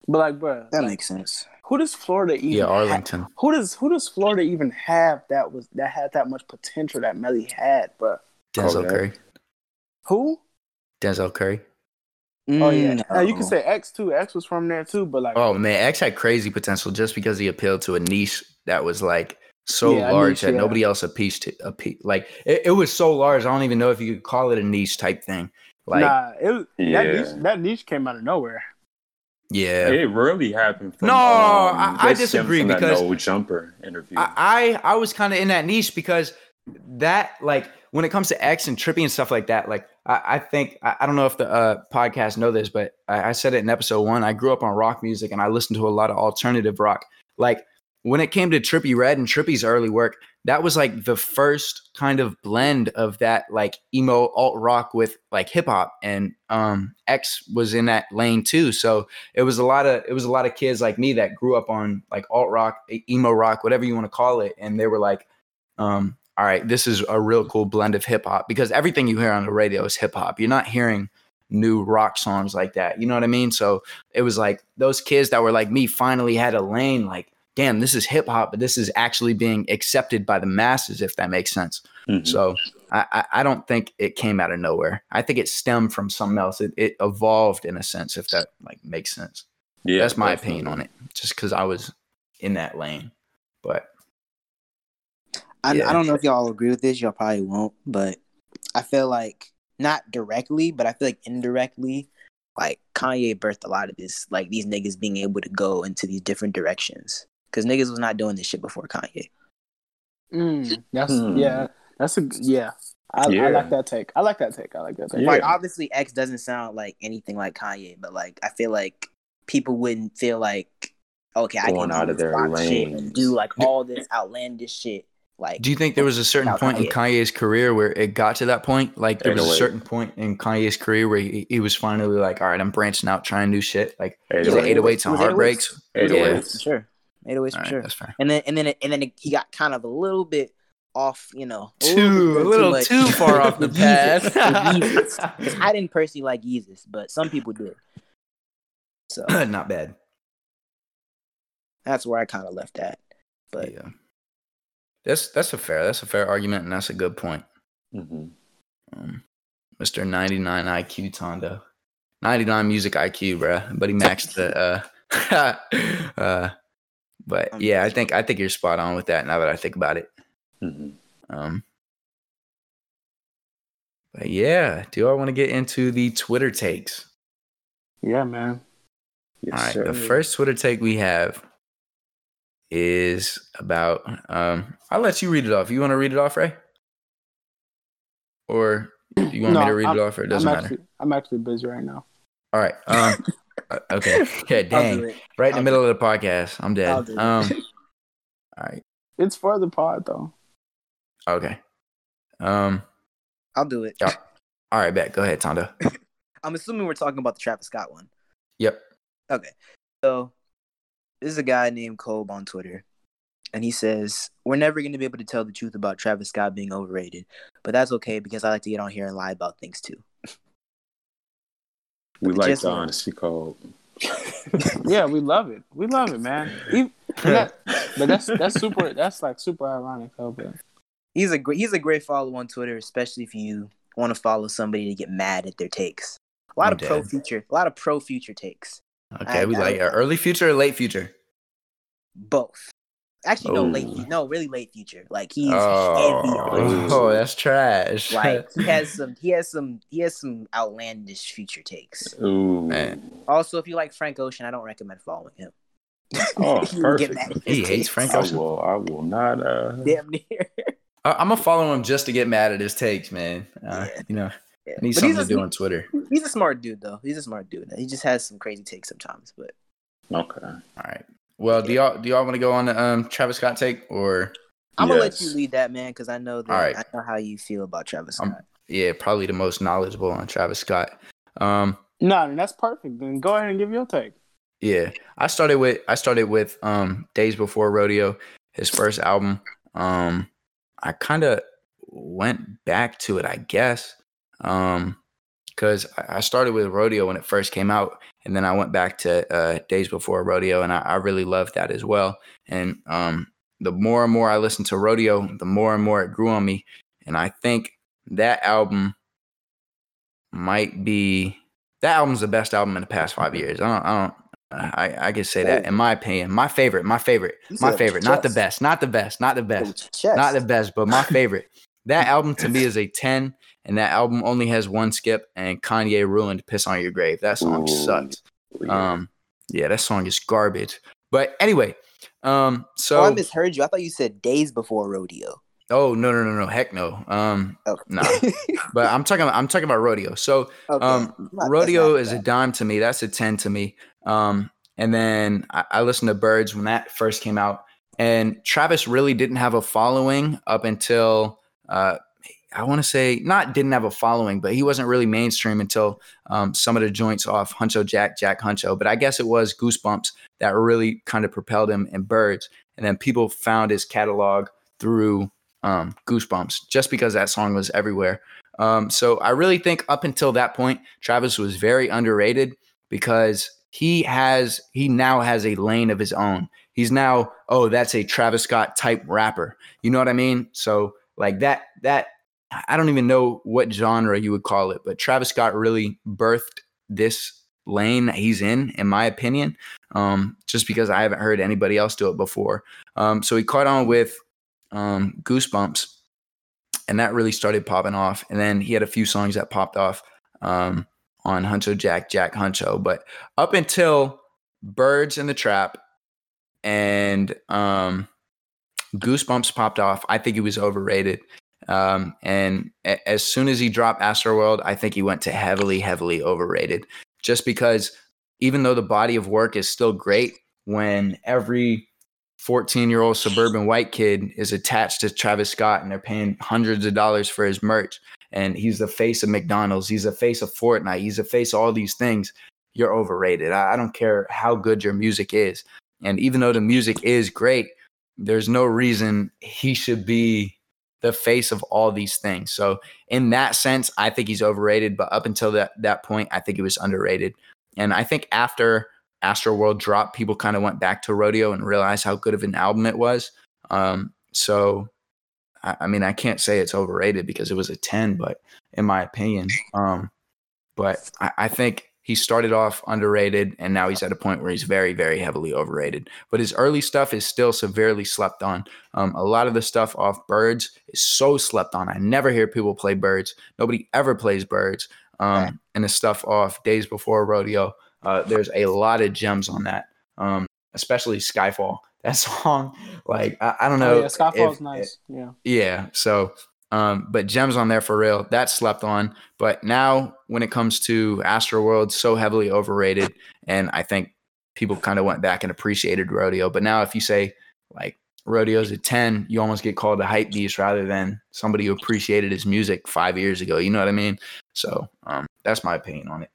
But like, bro, that like, makes sense. who does Florida even? Yeah, ha- Arlington. who does who does Florida even have that was that had that much potential that Melly had, bro? Denzel Okay. Curry. Who? Denzel Curry. Oh yeah, Mm, Uh, you can say X too. X was from there too, but like, Oh man, X had crazy potential just because he appealed to a niche that was like so Yeah, large niche, that yeah. nobody else appeased to. Appe- like it, it was so large, I don't even know if you could call it a niche type thing. Like nah, it was Yeah. that niche. That niche came out of nowhere. yeah, It really happened. From, No, um, I- I disagree from that because- no jumper interview. I, I I was kind of in that niche because that like when it comes to X and trippie and stuff like that, like I, I think I, I don't know if the uh, podcast know this, but I, I said it in episode one. I grew up on rock music and I listened to a lot of alternative rock. Like when it came to Trippie Redd and Trippie's early work, that was like the first kind of blend of that like emo alt rock with like hip hop, and um, X was in that lane too. So it was a lot of it was a lot of kids like me that grew up on like alt rock, emo rock, whatever you want to call it, and they were like, um, "All right, this is a real cool blend of hip hop." Because everything you hear on the radio is hip hop. You're not hearing new rock songs like that. You know what I mean? So it was like those kids that were like me finally had a lane. Like, damn, this is hip hop, but this is actually being accepted by the masses. If that makes sense. Mhm. So I, I, I don't think it came out of nowhere. I think it stemmed from something else. It, it evolved in a sense, if that like makes sense. yeah, That's my definitely. opinion on it. Just because I was in that lane, but I, Yeah. I don't know if y'all agree with this. Y'all probably won't, but I feel like not directly, but I feel like indirectly, like Kanye birthed a lot of this, like these niggas being able to go into these different directions. Because niggas was not doing this shit before Kanye. Mm, that's Hmm. yeah. That's a yeah. I, I like that take. I like that take. I like that take. Yeah. Like obviously X doesn't sound like anything like Kanye, but like I feel like people wouldn't feel like okay, I can out of their rock shit and do like all this outlandish shit. Like do you think there was a certain Without point in Kanye's career where it got to that point? Like there was a certain point in Kanye's career where he, he was finally like, all right, I'm branching out, trying new shit. Like was it 808. 808s and Was 808s? heartbreaks? It Yeah. 808s for sure. 808s All for right, sure. that's fair. And then and then it, and then it, he got kind of a little bit off, you know, Too a little much. too far off the <laughs> path. Yeezus, with Yeezus. 'Cause <laughs> I didn't personally like Yeezus, but some people did. So <clears throat> Not bad. That's where I kind of left at. But yeah, that's that's a fair that's a fair argument, and that's a good point. hmm Um, Mr. 99 IQ Tondo. 99 music IQ, bruh. But he maxed the uh <laughs> uh but yeah, I think I think you're spot on with that now that I think about it. hmm Um But yeah, do I want to get into the Twitter takes? Yeah, man. Yes, All right, sir. the first Twitter take we have is about um I'll let you read it off. You want to read it off, Ray? Or you want me to read I'm- it off or it doesn't I'm matter? I'm actually busy right now. All right. Um <laughs> uh, okay. Yeah, dang. Right in the I'll middle of the podcast. I'm dead. Um <laughs> all right. It's for the pod though. Okay. Um I'll do it. Yeah. all right, bet. Go ahead, Tondo. <laughs> I'm assuming we're talking about the Travis Scott one. Yep. Okay. So this is a guy named Kobe on Twitter. And he says, We're never going to be able to tell the truth about Travis Scott being overrated. But that's okay because I like to get on here and lie about things too. we like just- the honesty code. <laughs> Yeah, we love it. We love it, man. Even- and that- but that's that's super. That's like super ironic, though. But He's a great he's a great follow on Twitter, especially if you want to follow somebody to get mad at their takes. A lot I'm of pro future, a lot of pro future takes. Okay, I- we I- like uh, early future or late future? Both. Actually, no, late no, really late future. Like he's Oh, heavy oh, that's trash. like he <laughs> has some he has some he has some outlandish future takes. Ooh. Man. Also, if you like Frank Ocean, I don't recommend following him. Oh, <laughs> You will get perfect. He his hates takes. Frank I Ocean. will. I will not. Uh, Damn near. I- I'm gonna follow him just to get mad at his takes, man. Uh, Yeah. You know, Yeah. I need But something he's to a, do on Twitter. He's a smart dude, though. He's a smart dude. He just has some crazy takes sometimes. But Okay. All right. Well, do y'all do y'all want to go on the um, Travis Scott take or I'm gonna let you lead that, man, because I know that All right. I know how you feel about Travis Scott. Um, yeah, probably the most knowledgeable on Travis Scott. Um, no, then that's perfect. Then go ahead and give your take. Yeah, I started with I started with um Days Before Rodeo, his first album. Um, I kind of went back to it, I guess, um, because I started with Rodeo when it first came out, and then I went back to uh, Days Before Rodeo, and I, I really loved that as well. And um, the more and more I listened to Rodeo, the more and more it grew on me, and I think that album might be that album's the best album in the past five years. I don't, I don't, I, I can say that in my opinion. My favorite, my favorite, my favorite. Not the best, not the best, not the best, not the best, but my favorite. That album to me is a ten, and that album only has one skip. And Kanye ruined "Piss on Your Grave." That song Ooh. sucks. Yeah. Um, yeah, that song is garbage. But anyway, um, so oh, I misheard you. I thought you said days before rodeo. oh no no no no heck no um Okay. Nah. <laughs> but I'm talking about I'm talking about rodeo. So Okay. um, Not- rodeo is a dime to me. That's a ten to me. Um, and then I, I listened to Birds when that first came out, and Travis really didn't have a following up until uh, I want to say not didn't have a following, but he wasn't really mainstream until um, some of the joints off Huncho Jack, Jack Huncho. But I guess it was Goosebumps that really kind of propelled him and Birds, and then people found his catalog through um, Goosebumps just because that song was everywhere. Um, so I really think up until that point, Travis was very underrated because he has he now has a lane of his own. He's now oh that's a Travis Scott type rapper. You know what I mean? So like that that I don't even know what genre you would call it, but Travis Scott really birthed this lane that he's in, in my opinion. Um, just because I haven't heard anybody else do it before. Um, so he caught on with um, Goosebumps, and that really started popping off. And then he had a few songs that popped off um, on Huncho Jack, Jack Huncho. But up until Birds in the Trap and um, Goosebumps popped off, I think he was overrated. Um, and a- as soon as he dropped Astroworld, I think he went to heavily, heavily overrated. Just because even though the body of work is still great, when every 14 year old suburban white kid is attached to Travis Scott and they're paying hundreds of dollars for his merch. And he's the face of McDonald's. He's the face of Fortnite. He's the face of all these things. You're overrated. I, I don't care how good your music is. And even though the music is great, there's no reason he should be the face of all these things. So in that sense, I think he's overrated. But up until that that point, I think he was underrated. And I think after Astro World dropped, people kind of went back to Rodeo and realized how good of an album it was. Um, so, I, I, mean, I can't say it's overrated because it was a 10, but in my opinion, um, but I, I think he started off underrated and now he's at a point where he's very very heavily overrated. But his early stuff is still severely slept on. Um, a lot of the stuff off birds is so slept on. I never hear people play birds. Nobody ever plays birds. Um, and the stuff off days before rodeo uh, there's a lot of gems on that. Um, especially skyfall. <laughs> That song like i, I don't know oh, yeah skyfall's nice. Yeah. Yeah so um, but gems on there for real. That slept on. But now when it comes to Astro World, so heavily overrated. And I think people kind of went back and appreciated rodeo. But now if you say like rodeo's a 10, you almost get called a hype beast rather than somebody who appreciated his music five years ago. You know what I mean? So um, that's my opinion on it.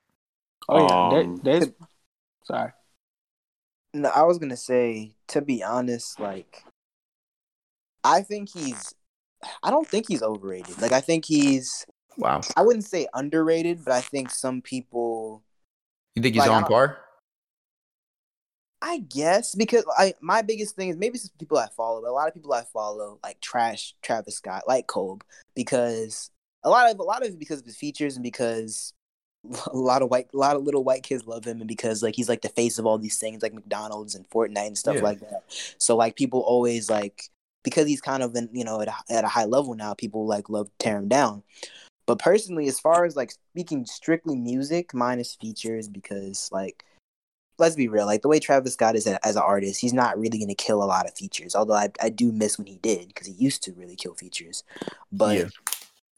Oh yeah. Um, they, they, sorry. No, I was gonna say, to be honest, like I think he's I don't think he's overrated. Like I think he's wow. I wouldn't say underrated, but I think some people. You think he's like, on par? I guess because I my biggest thing is maybe some people I follow, but a lot of people I follow like trash Travis Scott, like Kobe, because a lot of a lot of it because of his features and because <laughs> a lot of white a lot of little white kids love him and because like he's like the face of all these things like McDonald's and Fortnite and stuff yeah. like that. So like people always like because he's kind of in, you know at a, at a high level now people like love to tear him down. But personally as far as like speaking strictly music minus features because like let's be real like the way travis scott is a, as an artist he's not really going to kill a lot of features although i, I do miss when he did because he used to really kill features. But yeah.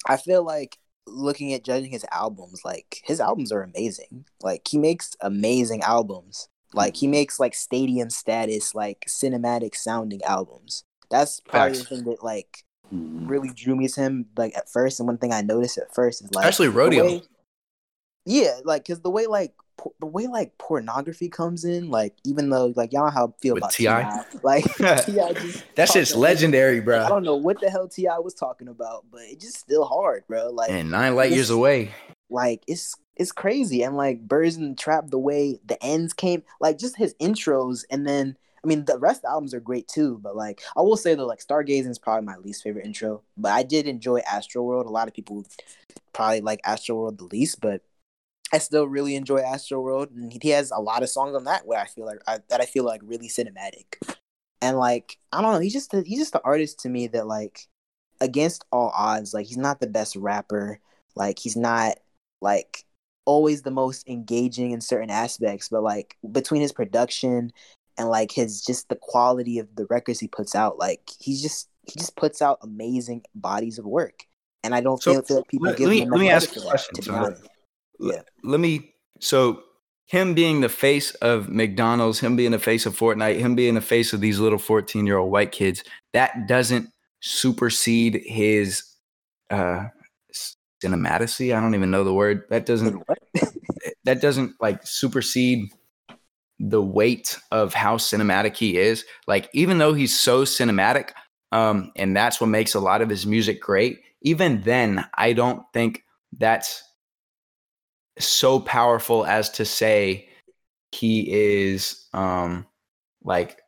i feel like looking at judging his albums like his albums are amazing. Like he makes amazing albums. Like he mm-hmm. makes like stadium status like cinematic sounding albums that's probably Facts. the thing that like mm-hmm. really drew me to him. Like at first, and one thing I noticed at first is like actually rodeo. Way, yeah, like because the way like por- the way like pornography comes in, like even though like y'all know how I feel With about T.I., like <laughs> T.I. just that's just legendary, bro. I don't know what the hell T.I. was talking about, but it's just still hard, bro. Like and nine light years away. Like it's it's crazy, and like Birds in the Trap, the way the ends came, like just his intros, and then I mean, the rest of the albums are great too, but like I will say that like Stargazing is probably my least favorite intro. But I did enjoy Astro World. A lot of people probably like Astro World the least, but I still really enjoy Astro World, and he has a lot of songs on that where I feel like I, that I feel like really cinematic. And like I don't know, he's just he's just the artist to me that like against all odds, like he's not the best rapper, like he's not like always the most engaging in certain aspects, but like between his production and like his just the quality of the records he puts out like he's just he just puts out amazing bodies of work. And i don't so, feel, feel like people let, give let me, let me ask you a question so yeah. let me so him being the face of mcdonald's him being the face of fortnite him being the face of these little 14 year old white kids that doesn't supersede his uh cinematicity? I don't even know the word. That doesn't <laughs> that doesn't like supersede the weight of how cinematic he is. Like, even though he's so cinematic, um, and that's what makes a lot of his music great, even then, I don't think that's so powerful as to say he is um like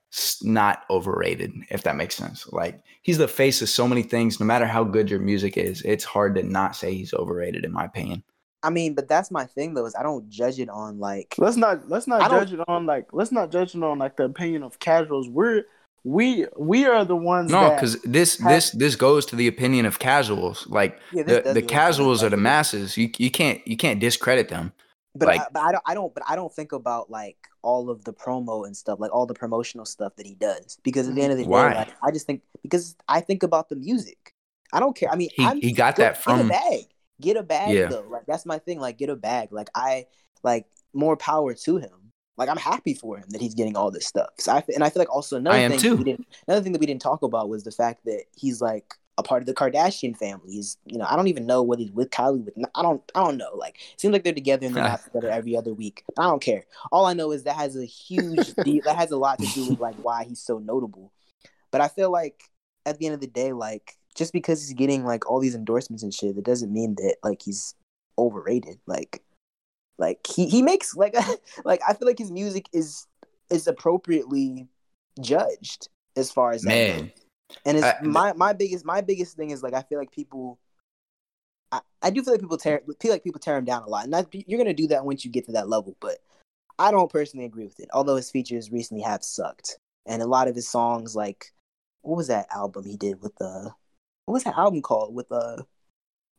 not overrated if that makes sense like he's the face of so many things no matter how good your music is it's hard to not say he's overrated in my opinion I mean, but that's my thing though, is I don't judge it on like let's not let's not judge it on like let's not judge it on like the opinion of casuals. We're we we are the ones no because this have, this this goes to the opinion of casuals. Like yeah, the, the casuals are the masses. You, you can't you can't discredit them. But, like, I, but I don't I don't but I don't think about like all of the promo and stuff like all the promotional stuff that he does. Because at the end of the why? day like, I just think because I think about the music. I don't care. I mean he, I'm, he got that from the bag Get a bag yeah. though. Like that's my thing. Like get a bag. Like I like more power to him. Like I'm happy for him that he's getting all this stuff. So I and I feel like also another thing we didn't another thing that we didn't talk about was the fact that he's like a part of the Kardashian family. He's you know I don't even know whether he's with Kylie with I don't I don't know. Like it seems like they're together and they're not <laughs> together every other week. I don't care. All I know is that has a huge <laughs> deal, that has a lot to do with like why he's so notable. But I feel like at the end of the day, like just because he's getting like all these endorsements and shit, it doesn't mean that like he's overrated. Like Like he he makes like <laughs> like I feel like his music is is appropriately judged as far as that Man. And it's I- my my biggest my biggest thing is like I feel like people. I, I do feel like people tear feel like people tear him down a lot, and that, you're gonna do that once you get to that level. But I don't personally agree with it. Although his features recently have sucked, and a lot of his songs, like what was that album he did with the what was that album called with uh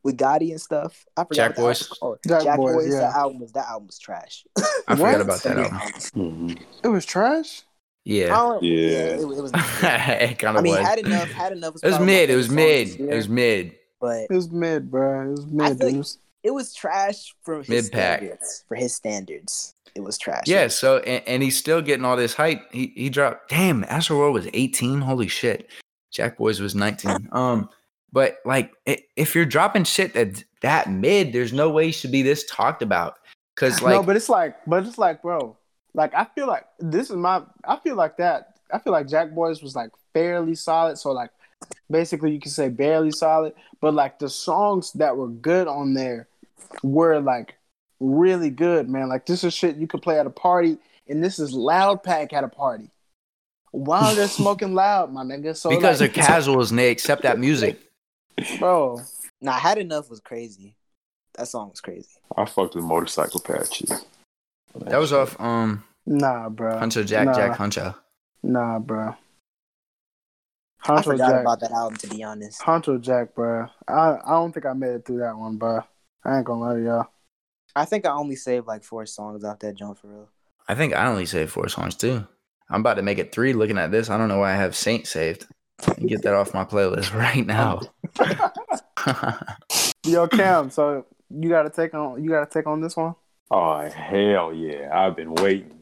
with Gotti and stuff? I forgot. Jack Boys? Jack Jack, Boys, Boys. yeah. That album was that album was trash. I forgot about that album. Mhm. It was trash. Yeah, Yeah. it, it was. <laughs> Not it kind I mean, was. had enough, had enough. it was probably my mid. It was mid. this It was mid. but It was mid, bro. It was mid. feel like- it was trash for his Mid-pack. standards. For his standards, it was trash. Yeah. So and, and he's still getting all this hype. He he dropped. Damn, Astro World was 18. Holy shit. Jack Boys was 19. Um, but like if you're dropping shit that's that mid, there's no way you should be this talked about. Cause <laughs> like no, but it's like, but it's like, bro. Like I feel like this is my. I feel like that. I feel like Jack Boys was like fairly solid. So like, basically, you can say barely solid. But like the songs that were good on there were like really good, man. Like this is shit you could play at a party, and this is Loud Pack at a party. While they're <laughs> smoking loud, my nigga. So because like, they're casuals and they accept that music. <laughs> bro. <laughs> Nah, had enough was crazy. That song was crazy. I fucked with Motorcycle Patches. That was off um Nah, bro. Huncho Jack nah, Jack Huncho. Nah, bro. I forgot Jack. about that album to be honest. Huncho Jack, bro. I I don't think I made it through that one, bro. I ain't gonna lie to y'all. I think I only saved like four songs off that joint for real. I think I only saved four songs too. I'm about to make it three. Looking at this, I don't know why I have Saint saved. Get that off my playlist <laughs> right now. <laughs> Yo, Cam. So you gotta take on you gotta take on this one. Oh hell yeah! I've been waiting.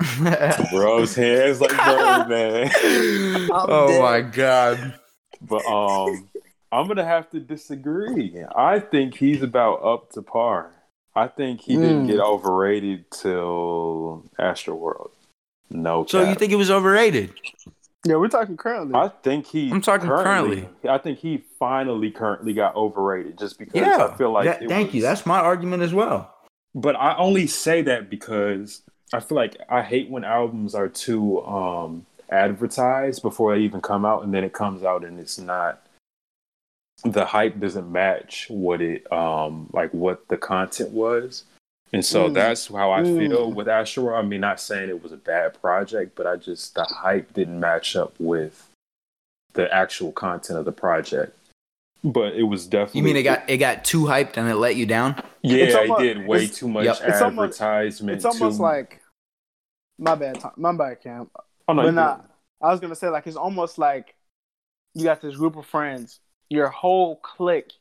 Bro's hands like Birdman. <laughs> oh dead. my god. But um, I'm gonna have to disagree. I think he's about up to par. I think he didn't Mm. get overrated till Astroworld. No. So you think it was overrated? Yeah, we're talking currently. I think he. I'm talking currently. I think he finally currently got overrated just because Yeah. I feel like. That- it thank you. That's my argument as well. But I only say that because I feel like I hate when albums are too um advertised before they even come out, and then it comes out and it's not. The hype doesn't match what it um like what the content was. And so Mm. that's how I feel Mm. with Astro. I mean, not saying it was a bad project, but I just the hype didn't match up with the actual content of the project. But it was definitely. You mean it got it got too hyped and it let you down? Yeah, It's it did way too much Yep. It's almost- advertisement. it's almost too- like my bad. Tom- My bad, Cam. oh, no, but you. I was gonna say like it's almost like you got this group of friends, your whole clique,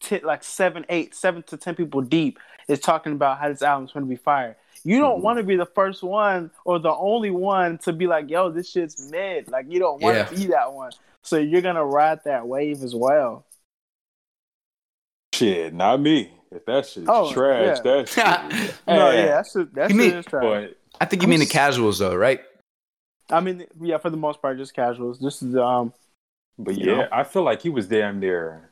t- like seven, eight, seven to ten people deep, is talking about how this album's gonna be fire. You don't Mhm. want to be the first one or the only one to be like, "Yo, this shit's mid." Like you don't want Yeah. to be that one, so you're gonna ride that wave as well. Shit, not me. If that shit's Oh, trash, yeah. that shit. <laughs> is No, yeah, that's shit, that shit mean- is trash. But I think you mean the casuals though, right? I mean, yeah, for the most part, just casuals. This is um, but yeah, know? I feel like he was damn near.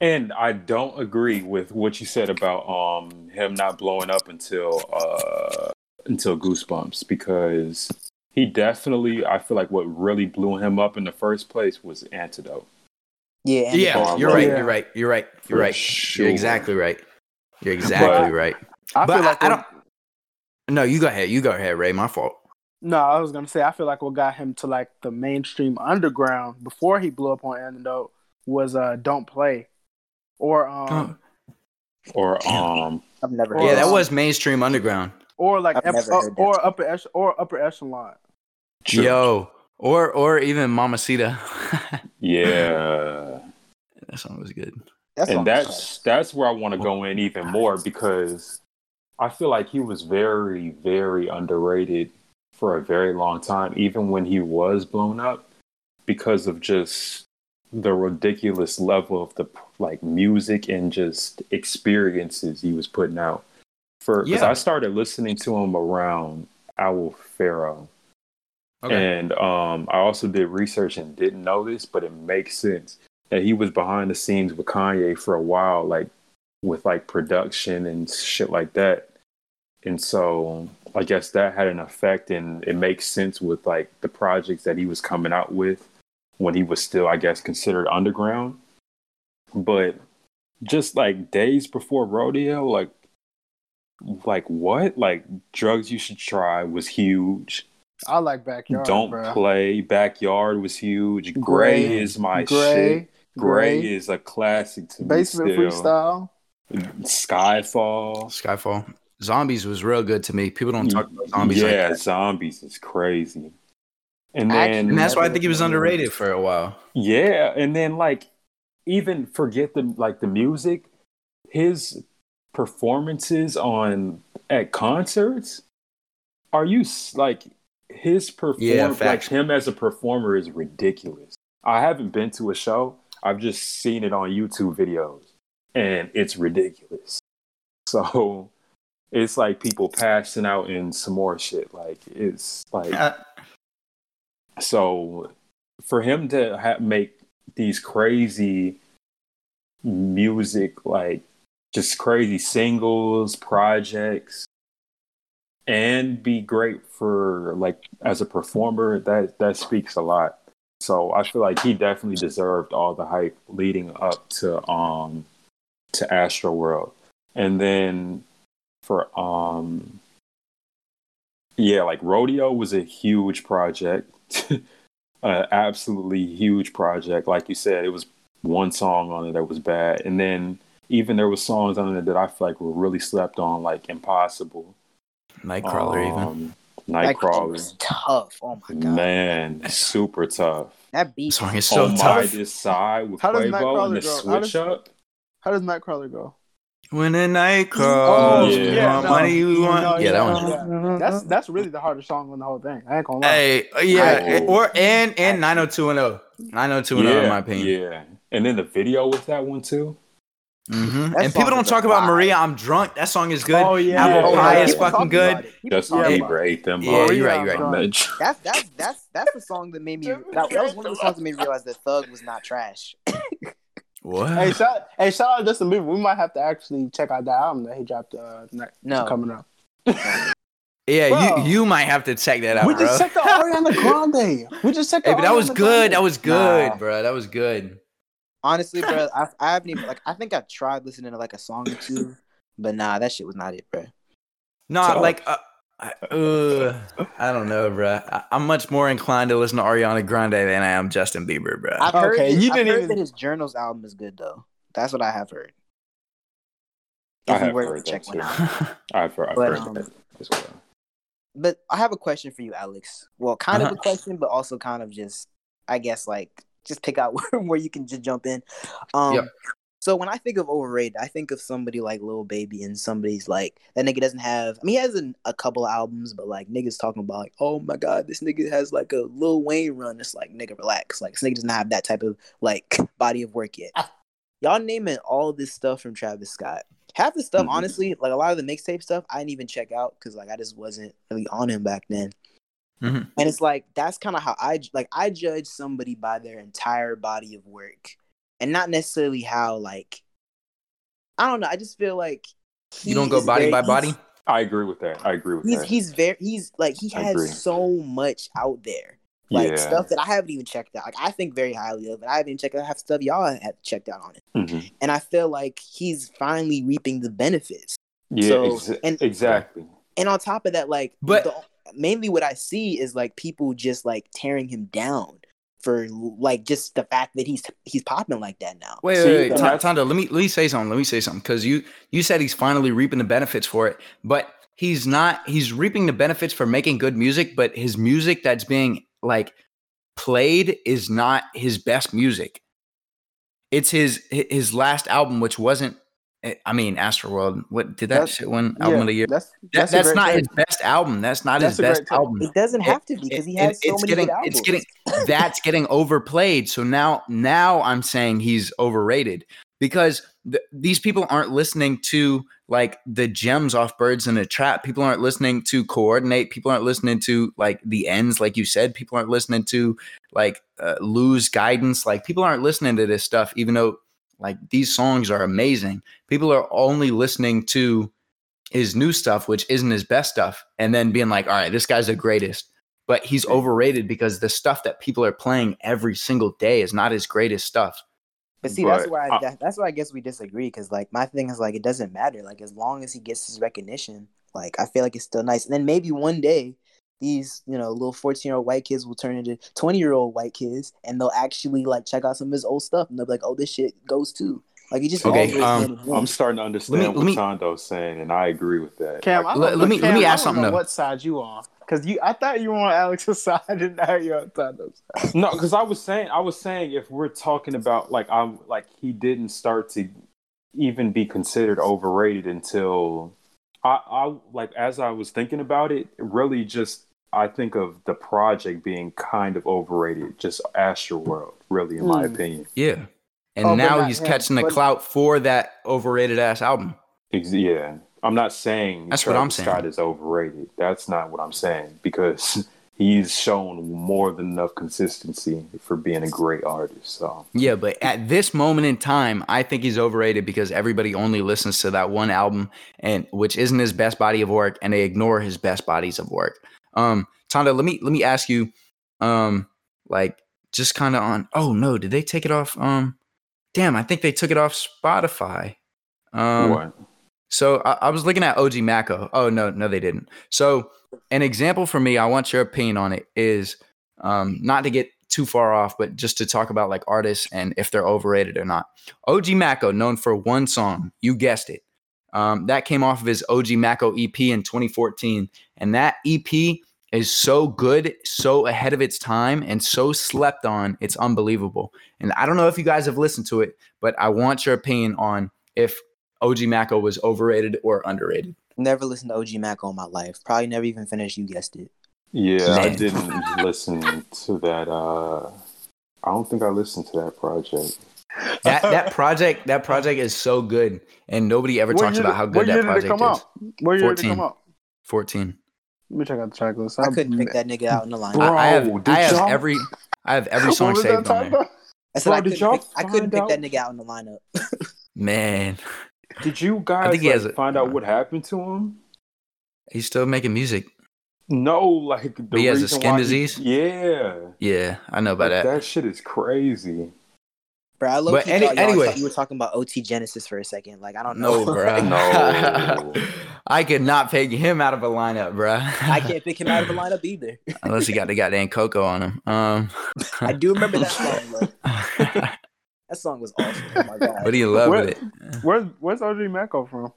And I don't agree with what you said about um him not blowing up until uh until Goosebumps because he definitely I feel like what really blew him up in the first place was Antidote. Yeah, and Yeah, you're right. yeah. You're right. You're right. You're For right. sure. You're exactly right. You're exactly right. I But feel like I, I don't. No, you go ahead. You go ahead, Ray. My fault. No, I was gonna say I feel like what got him to like the mainstream underground before he blew up on Antidote was uh "Don't Play," or um, Or um I've never. Or, yeah, that was mainstream underground. or like ep- never uh, or upper ech- or upper echelon. Yo, or or even Mamacita. <laughs> yeah. that song was good. That song and was that's that's where I want to go in even more because I feel like he was very very underrated for a very long time even when he was blown up because of just the ridiculous level of the like music and just experiences he was putting out for because Yeah. I started listening to him around Owl Pharaoh and um, I also did research and didn't know this, but it makes sense that he was behind the scenes with Kanye for a while, like with like production and shit like that. and so I guess that had an effect, and it makes sense with like the projects that he was coming out with when he was still, I guess, considered underground. But just like days before rodeo, like like what? Like drugs you should try was huge. I like backyard. Don't bro. play backyard was huge. Gray, Gray, is my Gray, shit. Gray, Gray, is a classic to basement me still. freestyle. Skyfall. Skyfall. Zombies was real good to me. People don't talk about zombies like yeah, that. zombies is crazy. And then And that's why I think he was listened to it. underrated for a while. Yeah, and then like even forget the like the music, his performances on at concerts. Are you like his perform Yeah, like him as a performer is ridiculous. I haven't been to a show. I've just seen it on YouTube videos, and it's ridiculous. <laughs> So it's like people passing out in some more shit. Like it's like uh, so for him to ha- make these crazy music like just crazy singles projects and be great for like as a performer that that speaks a lot. So i feel like he definitely deserved all the hype leading up to um to astro world. And then for um yeah like rodeo was a huge project <laughs> uh, absolutely huge project. Like you said, it was one song on it that was bad, and then even there was songs on it that I feel like were really slept on, like Impossible, Nightcrawler, even. um, That Nightcrawler. was tough. Oh my god, Man, super tough. that beat. The song is so on tough. my this side with How does Quavo Nightcrawler and the go? How does- up. How does Nightcrawler go? When the night Oh, comes, yeah, yeah, want no. money, you want. No, yeah, that one. yeah. That's that's really the hardest song on the whole thing. I ain't gonna lie. Hey, uh, yeah, Oh. or and and 90210. 90210 yeah, in my opinion. yeah. And then the video with that one too. hmm That And people don't talk about vibe. Maria. I'm drunk. That song is good. Oh, yeah. Apple Pie Yeah. is fucking good. about it. People Justin Yeah. about ate them. Yeah, boys. you're right. You're Yeah. right. That's that's that's that's the song that made me. That, that was one of the songs that made me realize that Thug was not trash. <laughs> What? Hey, shout, hey, shout out to Justin Bieber. We might have to actually check out that album that he dropped uh, next, No. coming up. <laughs> yeah, Bro. you you might have to check that out, we bro. just checked out <laughs> Ariana Grande. We just checked hey, out. but that was Ariana good. That was good, Nah. bro. That was good. Honestly, bro, <laughs> I, I haven't even like. I think I tried listening to like a song or two, but nah, that shit was not it, bro. No, So- like, uh, I, uh, I don't know, bro. I, I'm much more inclined to listen to Ariana Grande than I am Justin Bieber, bro. I've heard, Okay, that- you I've didn't heard even- that his Journals album is good though. That's what I have heard. I If you have were to heard check that one too. out. <laughs> I've heard, I've But, heard um, that as well. But I have a question for you, Alex. Well, kind of Uh-huh. a <laughs> question, but also kind of just, I guess, like just pick out where, <laughs> where you can just jump in. Um, Yep. So when I think of overrated, I think of somebody like Lil Baby and somebody's like that nigga doesn't have. I mean, he has an, a couple albums, but like niggas talking about like, oh my god, this nigga has like a Lil Wayne run. It's like nigga, relax. Like this nigga doesn't have that type of like <laughs> body of work yet. Y'all naming all this stuff from Travis Scott. Half the stuff, Mhm. honestly, like a lot of the mixtape stuff, I didn't even check out because like I just wasn't really on him back then. Mhm. And it's like that's kind of how I like I judge somebody by their entire body of work, and not necessarily how like I don't know. I just feel like you don't go body very- by body. I agree with that. I agree with He's that. he's very he's like he has so much out there, like yeah. stuff that I haven't even checked out. Like I think very highly of it. I haven't even checked out half the stuff y'all have checked out on it, Mhm. and I feel like he's finally reaping the benefits. Yeah, So, exa- and- exactly. And on top of that, like, But- the, mainly what I see is like people just like tearing him down for like just the fact that he's he's popping like that now. Wait, See, wait, wait. and Ta- that's- Tondo, let me let me say something. Let me say something because you you said he's finally reaping the benefits for it, but he's not. He's reaping the benefits for making good music, but his music that's being like played is not his best music. It's his his last album, which wasn't. I mean, Astroworld. What did that That's- shit win Yeah, album of the year? That's That- that's, that's a great not take. his best album. That's not That's his best take. album. It doesn't have to be because he It- has so it's many getting, good albums. It's getting <laughs> that's getting overplayed. So now, now I'm saying he's overrated because th- these people aren't listening to like the gems off Birds in a Trap. People aren't listening to Coordinate. People aren't listening to like the ends, like you said. People aren't listening to like uh, Lose Guidance. Like people aren't listening to this stuff, even though like these songs are amazing. People are only listening to his new stuff, which isn't his best stuff, and then being like, all right, this guy's the greatest. But he's overrated because the stuff that people are playing every single day is not his greatest stuff. But see, that's why I- that, that's why I guess we disagree. Because like my thing is like it doesn't matter. Like as long as he gets his recognition, like I feel like it's still nice. And then maybe one day these you know little fourteen year old white kids will turn into twenty year old white kids, and they'll actually like check out some of his old stuff, and they'll be like, oh, this shit goes too. Like he just Okay, um, hand in hand. I'm starting to understand let what me- Tondo's saying, and I agree with that. Cam, I Let- let me- let me ask don't something, know though. What side you on? Because you, I thought you were on <laughs> Alex's side, and now you're on Tondo's side. no, because I was saying, I was saying, if we're talking about like I'm like he didn't start to even be considered overrated until I, I like as I was thinking about it, really just I think of the project being kind of overrated, just Astroworld, really, in my Hmm. opinion. Yeah. And Oh, now he's him, catching the but- clout for that overrated ass album. Ex- Yeah, I'm not saying That's what I'm saying. Scott is overrated. That's not what I'm saying because <laughs> he's shown more than enough consistency for being a great artist. So Yeah, but at this moment in time, I think he's overrated because everybody only listens to that one album and which isn't his best body of work and they ignore his best bodies of work. Um Tondo, let me let me ask you um like just kind of on oh no, did they take it off um damn, I think they took it off Spotify. Um what? So I, I was looking at OG Maco. Oh no, no, they didn't. So an example for me, I want your opinion on it. Is um, not to get too far off, but just to talk about like artists and if they're overrated or not. OG Maco, known for one song, you guessed it. Um, that came off of his OG Maco EP in 2014, and that EP is so good, so ahead of its time, and so slept on. It's unbelievable. And I don't know if you guys have listened to it, but I want your opinion on if OG Maco was overrated or underrated. Never listened to OG Mac all my life. Probably never even finished. You guessed it. Yeah, I didn't listen to that. Uh, I don't think I listened to that project. That that <laughs> project that project is so good, and nobody ever What talks about did- how what good year that did it project come is. out? What year did it 14. come out? Fourteen. Let me check out the track list. I couldn't pick that nigga out in the <laughs> line. Bro, I, I have did I have y'all- every I have every <laughs> song saved on there. I said Bro, I couldn't, pick, I couldn't pick out- that nigga out in the lineup. Man, Did you guys think he like, has a- find out what happened to him? he's still making music. No, like the he has a skin why he- disease? yeah, Yeah, I know about Like, that. that shit is crazy. Bro, I low But any- y'all anyway. you were talking about OT Genasis for a second. Like I don't know, <laughs> No, bro. <laughs> No. I could not pick him out of a lineup, bro. I can't pick him out of a lineup either. <laughs> unless he got the goddamn cocoa on him. Um, I do remember that song. Though. That song was awesome. Oh my god. but he in love Where- it. Where's Where's OG Maco from?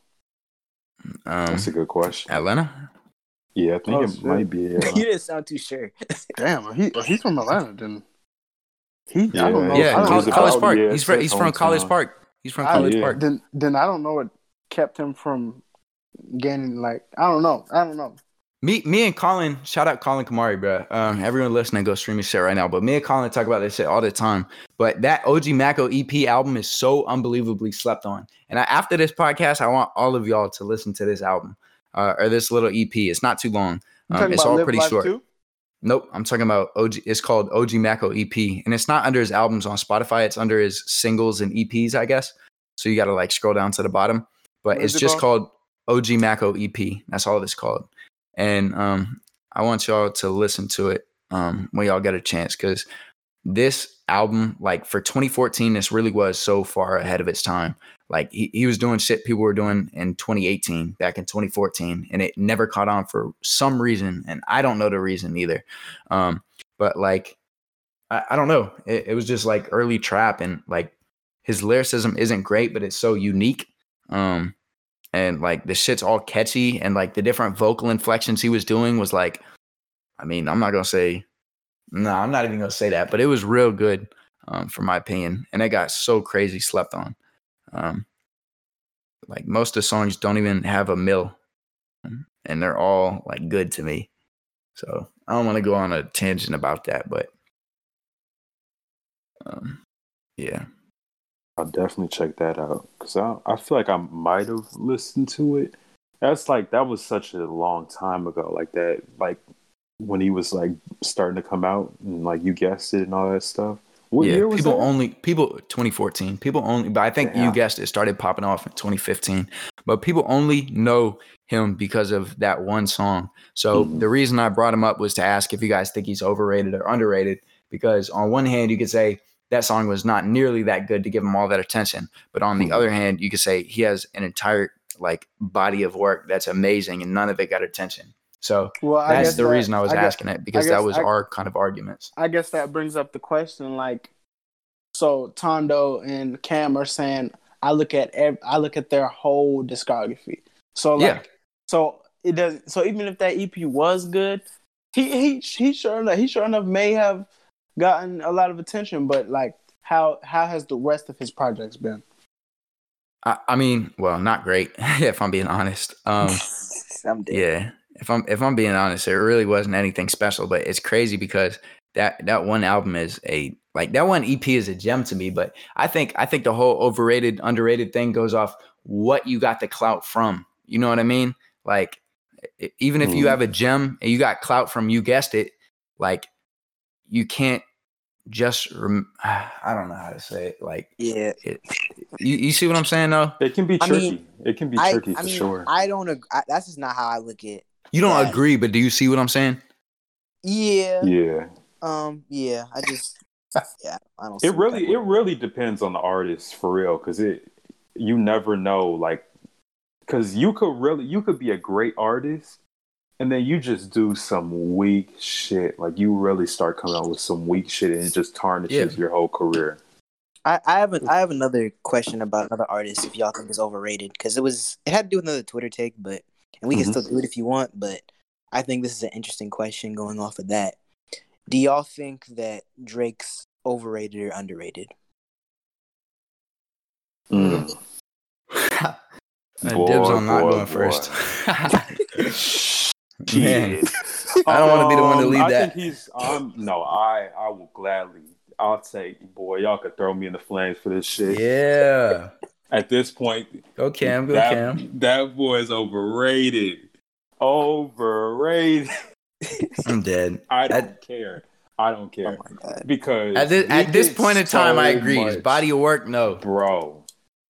Um, That's a good question. Atlanta. Yeah, I think Oh, it shit. might be. you Uh, didn't sound too sure. Damn, he he's from Atlanta. Then he. Yeah. I don't know. Yeah, I don't College, he's know. College Park. yeah, he's from he's from College hometown. Park. He's from I- College yeah. Park. Then then I don't know what kept him from gaining. Like I don't know. I don't know. Me, me and Colin, shout out Colin Kamari, bro. Um, everyone listening, go stream his shit right now. But me and Colin talk about this shit all the time. But that OG Maco EP album is so unbelievably slept on. And I, after this podcast, I want all of y'all to listen to this album uh, or this little EP. It's not too long. Um, it's all pretty short. Too? Nope, I'm talking about OG. It's called OG Maco EP, and it's not under his albums on Spotify. It's under his singles and EPs, I guess. So you got to like scroll down to the bottom. But What it's just called OG Maco EP. That's all it's called. And um, I want y'all to listen to it um, when y'all get a chance, because this album, like for 2014, this really was so far ahead of its time. Like he, he was doing shit people were doing in 2018, back in 2014, and it never caught on for some reason, and I don't know the reason either. Um, but like, I, I don't know. It, it was just like early trap, and like his lyricism isn't great, but it's so unique. Um, and like the shit's all catchy, and like the different vocal inflections he was doing was like, I mean, I'm not gonna say, no, I'm not even gonna say that, but it was real good, um, for my opinion, and it got so crazy slept on. Um, like most of the songs don't even have a mill, and they're all like good to me. So I don't want to go on a tangent about that, but um, yeah, I'll definitely check that out because I I feel like I might have listened to it. That's like that was such a long time ago. Like that, like when he was like starting to come out and like you guessed it and all that stuff. What yeah. year was People that? only people 2014. People only, but I think you guessed it started popping off in 2015. but people only know him because of that one song. So Mhm. the reason I brought him up was to ask if you guys think he's overrated or underrated. Because on one hand, you could say that song was not nearly that good to give him all that attention, but on the Mhm. other hand, you could say he has an entire like body of work that's amazing, and none of it got attention. So Well, that's the that- reason I was guess- asking it because guess that was I- our kind of arguments. I guess that brings up the question like so Tondo and Cam are saying I look at ev- I look at their whole discography. So like Yeah. so it does so even if that EP was good, he he he sure enough he sure enough may have gotten a lot of attention, but like how how has the rest of his projects been? I, I mean, well, not great <laughs> if I'm being honest. Um, <laughs> I'm dead. yeah, if I'm if I'm being honest, it really wasn't anything special. But it's crazy because that that one album is a like that one EP is a gem to me. But I think I think the whole overrated underrated thing goes off what you got the clout from. You know what I mean? Like even if you Mhm. have a gem and you got clout from you guessed it, like you can't just rem- <sighs> I don't know how to say it. Like Yeah. you, you see what I'm saying though? It can be I tricky. mean, it can be tricky I for mean, sure. I don't agree. I, that's just not how I look at. You don't Yeah. agree, but do you see what I'm saying? Yeah. yeah. Um. Yeah. I just. Yeah. I don't. see It really it really depends on the artist for real because it you never know like because you could really you could be a great artist and then you just do some weak shit like you really start coming out with some weak shit and it just tarnishes Yeah. your whole career I, I have an, I have another question about another artist if y'all think is overrated because it was it had to do with another Twitter take, but and we Mhm. can still do it if you want, but I think this is an interesting question going off of that. Do y'all think that Drake's overrated or underrated? Mm. <laughs> Boy, dibs on not boy, going boy. first. <laughs> Shit. <laughs> I don't wanna be the one to Um, lead I that. think he's um no I I will gladly I'll take boy y'all could throw me in the flames for this shit yeah. At this point Go Cam, go that, Cam. That boy is overrated. Overrated. <laughs> I'm dead. I don't At- care. I don't Oh care my god! because At this, at this point in time, I agree. His much- body of work, no. bro.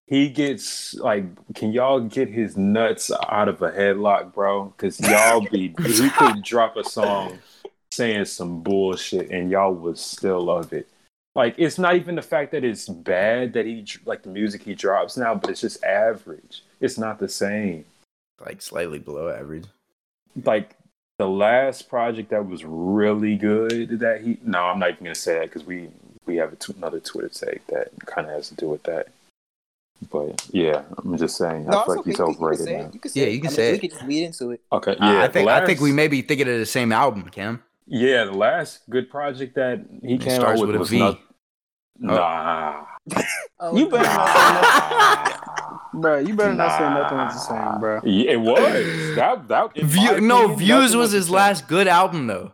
He gets like, can y'all get his nuts out of a headlock, bro? Because y'all be he could drop a song saying some bullshit and y'all would still love it. Like it's not even the fact that it's bad that he like the music he drops now, but it's just average. It's not the same. Like slightly below average. like the last project that was really good that he no i'm not even gonna say that because we we have a t- another twitter take that kind of has to do with that but yeah i'm just saying i feel like he's overrated now You can Yeah, you can say We it. can just lead into it. okay Uh, yeah I think the I think we may be thinking of the same album, Cam. Yeah the last good project that he It came starts out with, with a was V. Oh. Oh, not nah Oh, <laughs> You better not say nothing. Nah. Bro, you better not say nothing was the same, bro. Yeah, it was that that in <laughs> my View, no, opinion, Views nothing was his same. last good album though.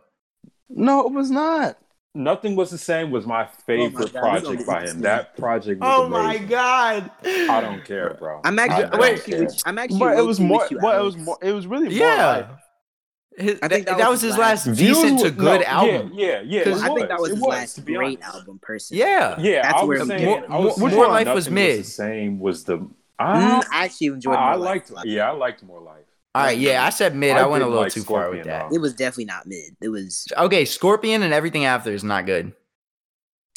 No, it was not. Nothing was the same was my oh favorite God, we project by him. That project was amazing. My god! I don't care, bro. I'm actually. I I'm actually. I'm actually. But it was more. with Well, it was more. It was really more. Like, Yeah. His- I think that, that that was was his his last last- decent to good no, album. Yeah, yeah, yeah. Because it I think that was it his last to be great honest. album, personally. Yeah. Yeah, That's I where saying. More- I was more- saying More Life was Nothing mid. the same was the. Mm, I, I actually enjoyed. I More Life liked. a lot. Yeah, I liked more life. All right, yeah, I said mid. I, I went a little like too far with that. though. It was definitely not mid. It was. Okay, Scorpion and everything after is not good.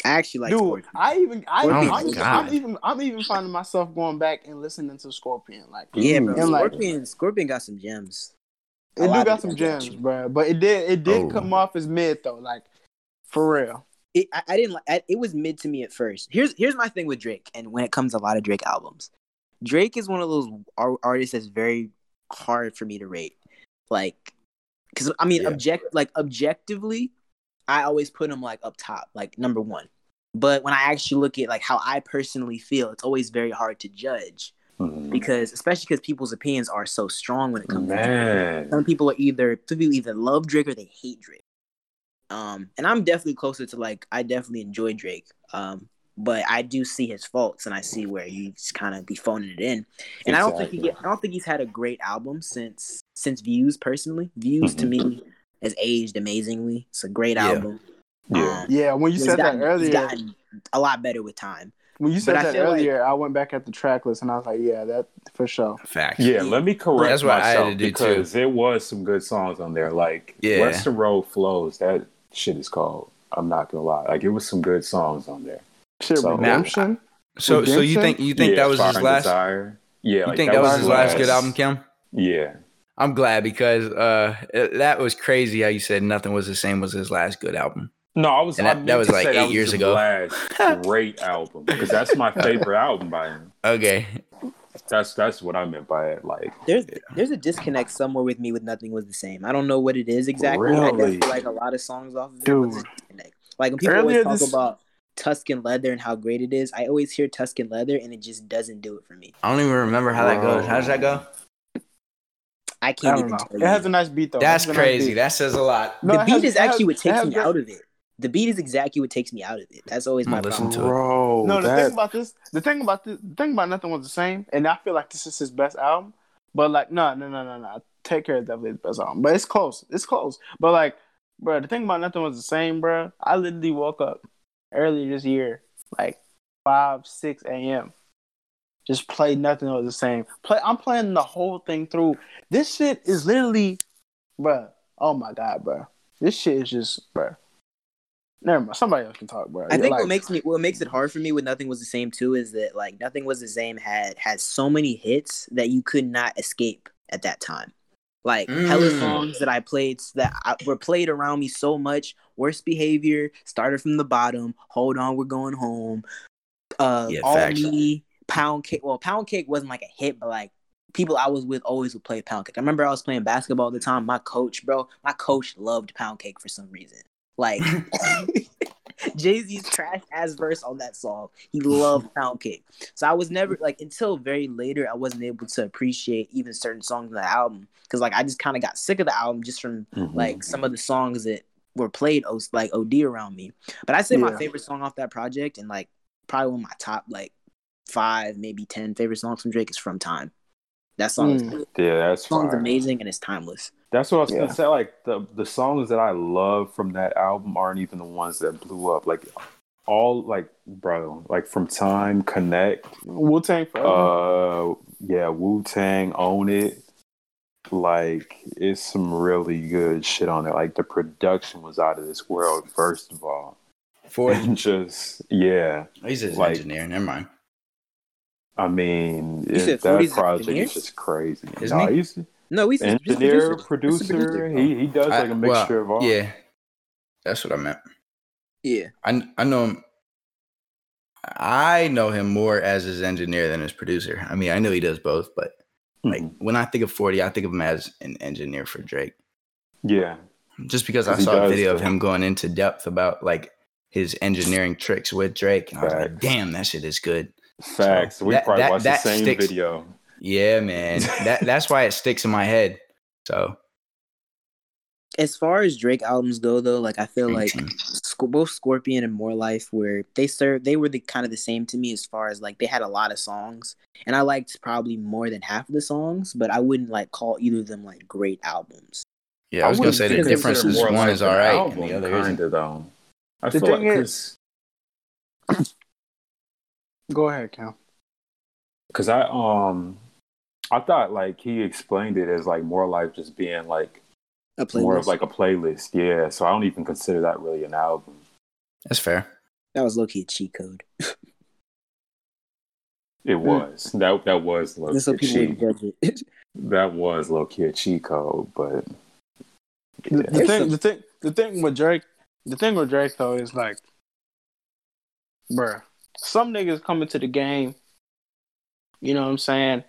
I actually like dude, Scorpion. I even, I, Oh I'm, even, I'm even, I'm even finding myself going back and listening to Scorpion. Like, yeah, Ooh. bro. And, like- Scorpion. Scorpion got some gems. A it do got some gems, bro. But it did, it did Oh. come off as mid though. Like, for real. It, I, I didn't like. I, it was mid to me at first. Here's here's my thing with Drake, and when it comes to a lot of Drake albums, Drake is one of those ar- artists that's very hard for me to rate. Like, because I mean, Yeah. object like objectively, I always put him like up top, like number one. But when I actually look at like how I personally feel, it's always very hard to judge Mhm. because, especially because people's opinions are so strong when it comes to Drake. Some people are either some people either love Drake or they hate Drake. Um, and I'm definitely closer to like I definitely enjoy Drake. Um, but I do see his faults and I see where he's kind of be phoning it in. And I don't think he get, I don't think he's had a great album since since Views personally. Views to me has aged amazingly. It's a great Yeah. album. yeah, Um, Yeah, when you he's said that gotten- he's earlier, gotten a lot better with time. When you said But I that like- earlier, I went back at the track list and I was like, yeah, that for sure. Fact. Yeah, let me correct That's what I had myself to do, too. because there was some good songs on there. Like Yeah. Weston Road Flows, that shit is called. I'm not gonna lie. Like it was some good songs on there. Shit, So- redemption. So, so you think you think Yeah, that was Fire his last? Desire. Yeah, You like, think that, was his his last good album, Kim? Yeah. I'm glad because uh, it- that was crazy how you said nothing was the same was his last good album. No, I was. And that- meant that was like eight was years ago. Last <laughs> great album because that's my favorite album by him. <laughs> Okay, That's that's what I meant by it. Like There's there's a disconnect somewhere with me with nothing was the same. I don't know what it is exactly. I Really? definitely like a lot of songs off of it. Dude. but there's a disconnect. Like when people Earlier always talk this- about Tuscan Leather and how great it is, I always hear Tuscan Leather and it just doesn't do it for me. I don't even remember how that goes. How does that go? I I can't don't even know. tell It you. has a nice beat though. That's It has a nice crazy. beat. That says a lot. No, the beat has- is it has- actually what takes me good- out of it. The beat is exactly what takes me out of it. That's always my gonna listen problem. to it. bro, No, the that, thing about this, the thing about this, the thing about nothing was the same, and I feel like this is his best album. But like, no, no, no, no, no. Take care is definitely his best album, but it's close. It's close. But like, bro, the thing about nothing was the same, bro. I literally woke up earlier this year, like five, six a.m. Just play nothing was the same. Play. I'm playing the whole thing through. This shit is literally, bro. Oh my god, bro. This shit is just, bro. Never mind. Somebody else can talk, bro. I think Like- what makes me what makes it hard for me with Nothing Was the Same too is that like Nothing Was the Same had had so many hits that you could not escape at that time. Like hella Mm. songs that I played that I, were played around me so much. Worst behavior, started from the bottom. Hold on, we're going home. Uh, Yeah, all facts. me, pound cake. Well, pound cake wasn't like a hit, but like people I was with always would play pound cake. I remember I was playing basketball at the time. My coach, bro, my coach loved pound cake for some reason. Like <laughs> <laughs> Jay Z's trash ass verse on that song. He loved Pound Cake. So I was never like until very later I wasn't able to appreciate even certain songs in the album because like I just kind of got sick of the album just from Mhm. like some of the songs that were played like OD around me. But I'd say my favorite song off that project and like probably one of my top like five maybe ten favorite songs from Drake is From Time. That song, is, Mm. yeah, that's that song's fire. amazing and it's timeless. That's what I was Yeah. gonna say. Like the the songs that I love from that album aren't even the ones that blew up. Like all like bro, like from Time, Connect, Wu Tang uh, yeah, Wu Tang, Own It. Like it's some really good shit on there. Like the production was out of this world. First of all, Forty. and just yeah, He's his Like- engineer. Never mind. I mean You it- said that project engineer? is just crazy. Isn't no, he? He's No, he's just engineer, producer. Producer. He he does like I- a mixture well, of all. Yeah, that's what I meant. Yeah. I I know him. I know him more as his engineer than his producer. I mean, I know he does both, but like Mhm. when I think of Forty, I think of him as an engineer for Drake. yeah. Just because I saw a does video of him going into depth about like his engineering tricks with Drake, and I was like, "Damn, that shit is good." Facts. So we that- probably that- watched that the same sticks. video. Yeah, man. that that's why it sticks in my head. So as far as Drake albums go, though, like I feel like Sc- both Scorpion and More Life, where they served, they were the kind of the same to me as far as like they had a lot of songs, and I liked probably more than half of the songs, but I wouldn't like call either of them like great albums. yeah, I was gonna say the consider difference is one is all right album, and the other isn't. kinda, though. I The feel like thing is- Go ahead, Cam. Cause I um I thought like he explained it as like more like just being like A playlist. more of like a playlist. Yeah. So I don't even consider that really an album. That's fair. that was low key a cheat code. <laughs> It was. That that was low Just so key people cheat. would judge it. <laughs> That was low key a cheat code, but The, yeah. the There's thing, some- the thing, the thing with Drake, the thing with Drake though is like, bruh, some niggas come into the game. You know what I'm saying?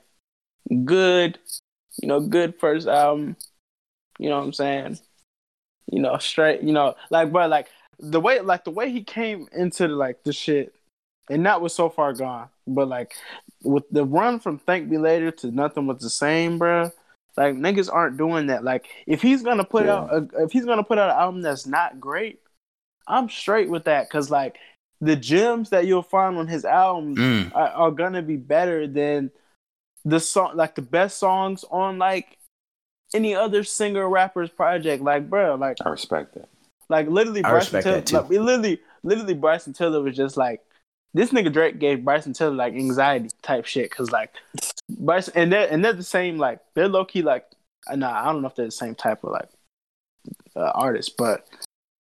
Good, you know, good first album. You know what I'm saying? You know, straight. You know, like, but like the way, like the way he came into the, like the shit, and that was so far gone. But like with the run from Thank Me Later to Nothing Was the Same, bruh. Like niggas aren't doing that. Like if he's gonna put Yeah. out a, if he's gonna put out an album that's not great, I'm straight with that. Cause like the gems that you'll find on his albums Mm. are, are gonna be better than the song, like the best songs on like any other singer rapper's project. Like bro, like I respect that. like literally I Bryson respect Tiller, that, too. like, literally literally Bryson Tiller was just like this nigga Drake gave Bryson Tiller like anxiety type shit because like Bryson and they're and they're the same like they're low key like nah I don't know if they're the same type of like uh, artist but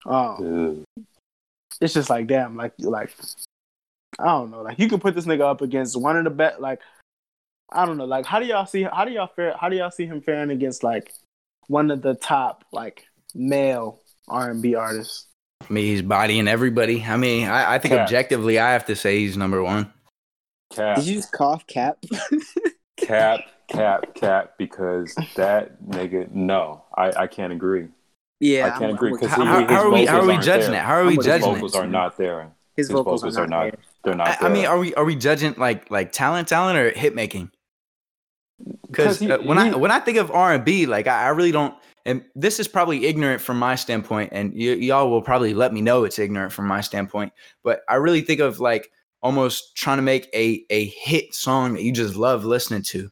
um Ugh. it's just like damn like like I don't know like you can put this nigga up against one of the best like I don't know like how do y'all see how do y'all fare how do y'all see him faring against like one of the top like male R and B artists I mean, he's bodying everybody. I mean, I, I think Cap. objectively, I have to say he's number one. Cap, Did you just cough cap? <laughs> cap, cap, cap. Because that nigga, no, I, I can't agree. yeah, I can't I'm- agree, I'm 'cause with- How, how- how are we? How are we judging there. it? How are we I'm His judging vocals it? are not there. his His vocals, vocals are are not. not. They're not. I, I mean, are we are we judging like like talent, talent, or hit making? 'Cause uh, when he- I when I think of R and B, like I, I really don't. And this is probably ignorant from my standpoint, and y- y'all will probably let me know it's ignorant from my standpoint. But I really think of like almost trying to make a a hit song that you just love listening to,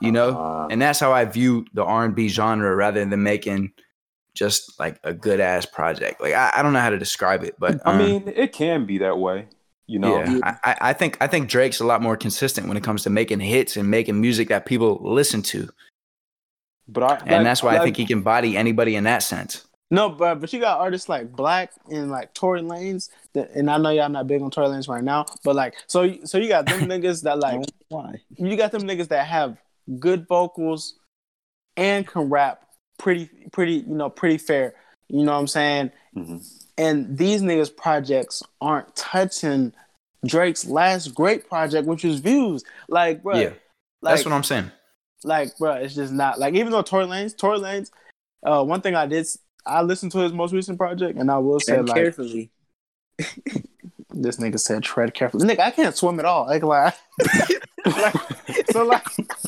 you know. Uh, and that's how I view the R and B genre rather than making just like a good ass project. Like I, I don't know how to describe it, but I um, mean, it can be that way. You know. yeah, I, I- think I think Drake's a lot more consistent when it comes to making hits and making music that people listen to, But I and like- that's why I think he can body anybody in that sense. No, but but you got artists like Black and like Tory Lanez, that, and I know y'all not big on Tory Lanez right now, but like so so you got them <laughs> niggas that like Why? you got them niggas that have good vocals and can rap pretty pretty you know pretty fair. You know what I'm saying? Mhm. And these niggas projects aren't touching Drake's last great project, which was Views. Like, bro, yeah, like, that's what I'm saying. like, bro, it's just not like even though Tory Lanez, Tory Lanez, uh, one thing I did, I listened to his most recent project, and I will say Tread like carefully. <laughs> this nigga said tread carefully. Nigga, I can't swim at all. Like, like, <laughs> like so like,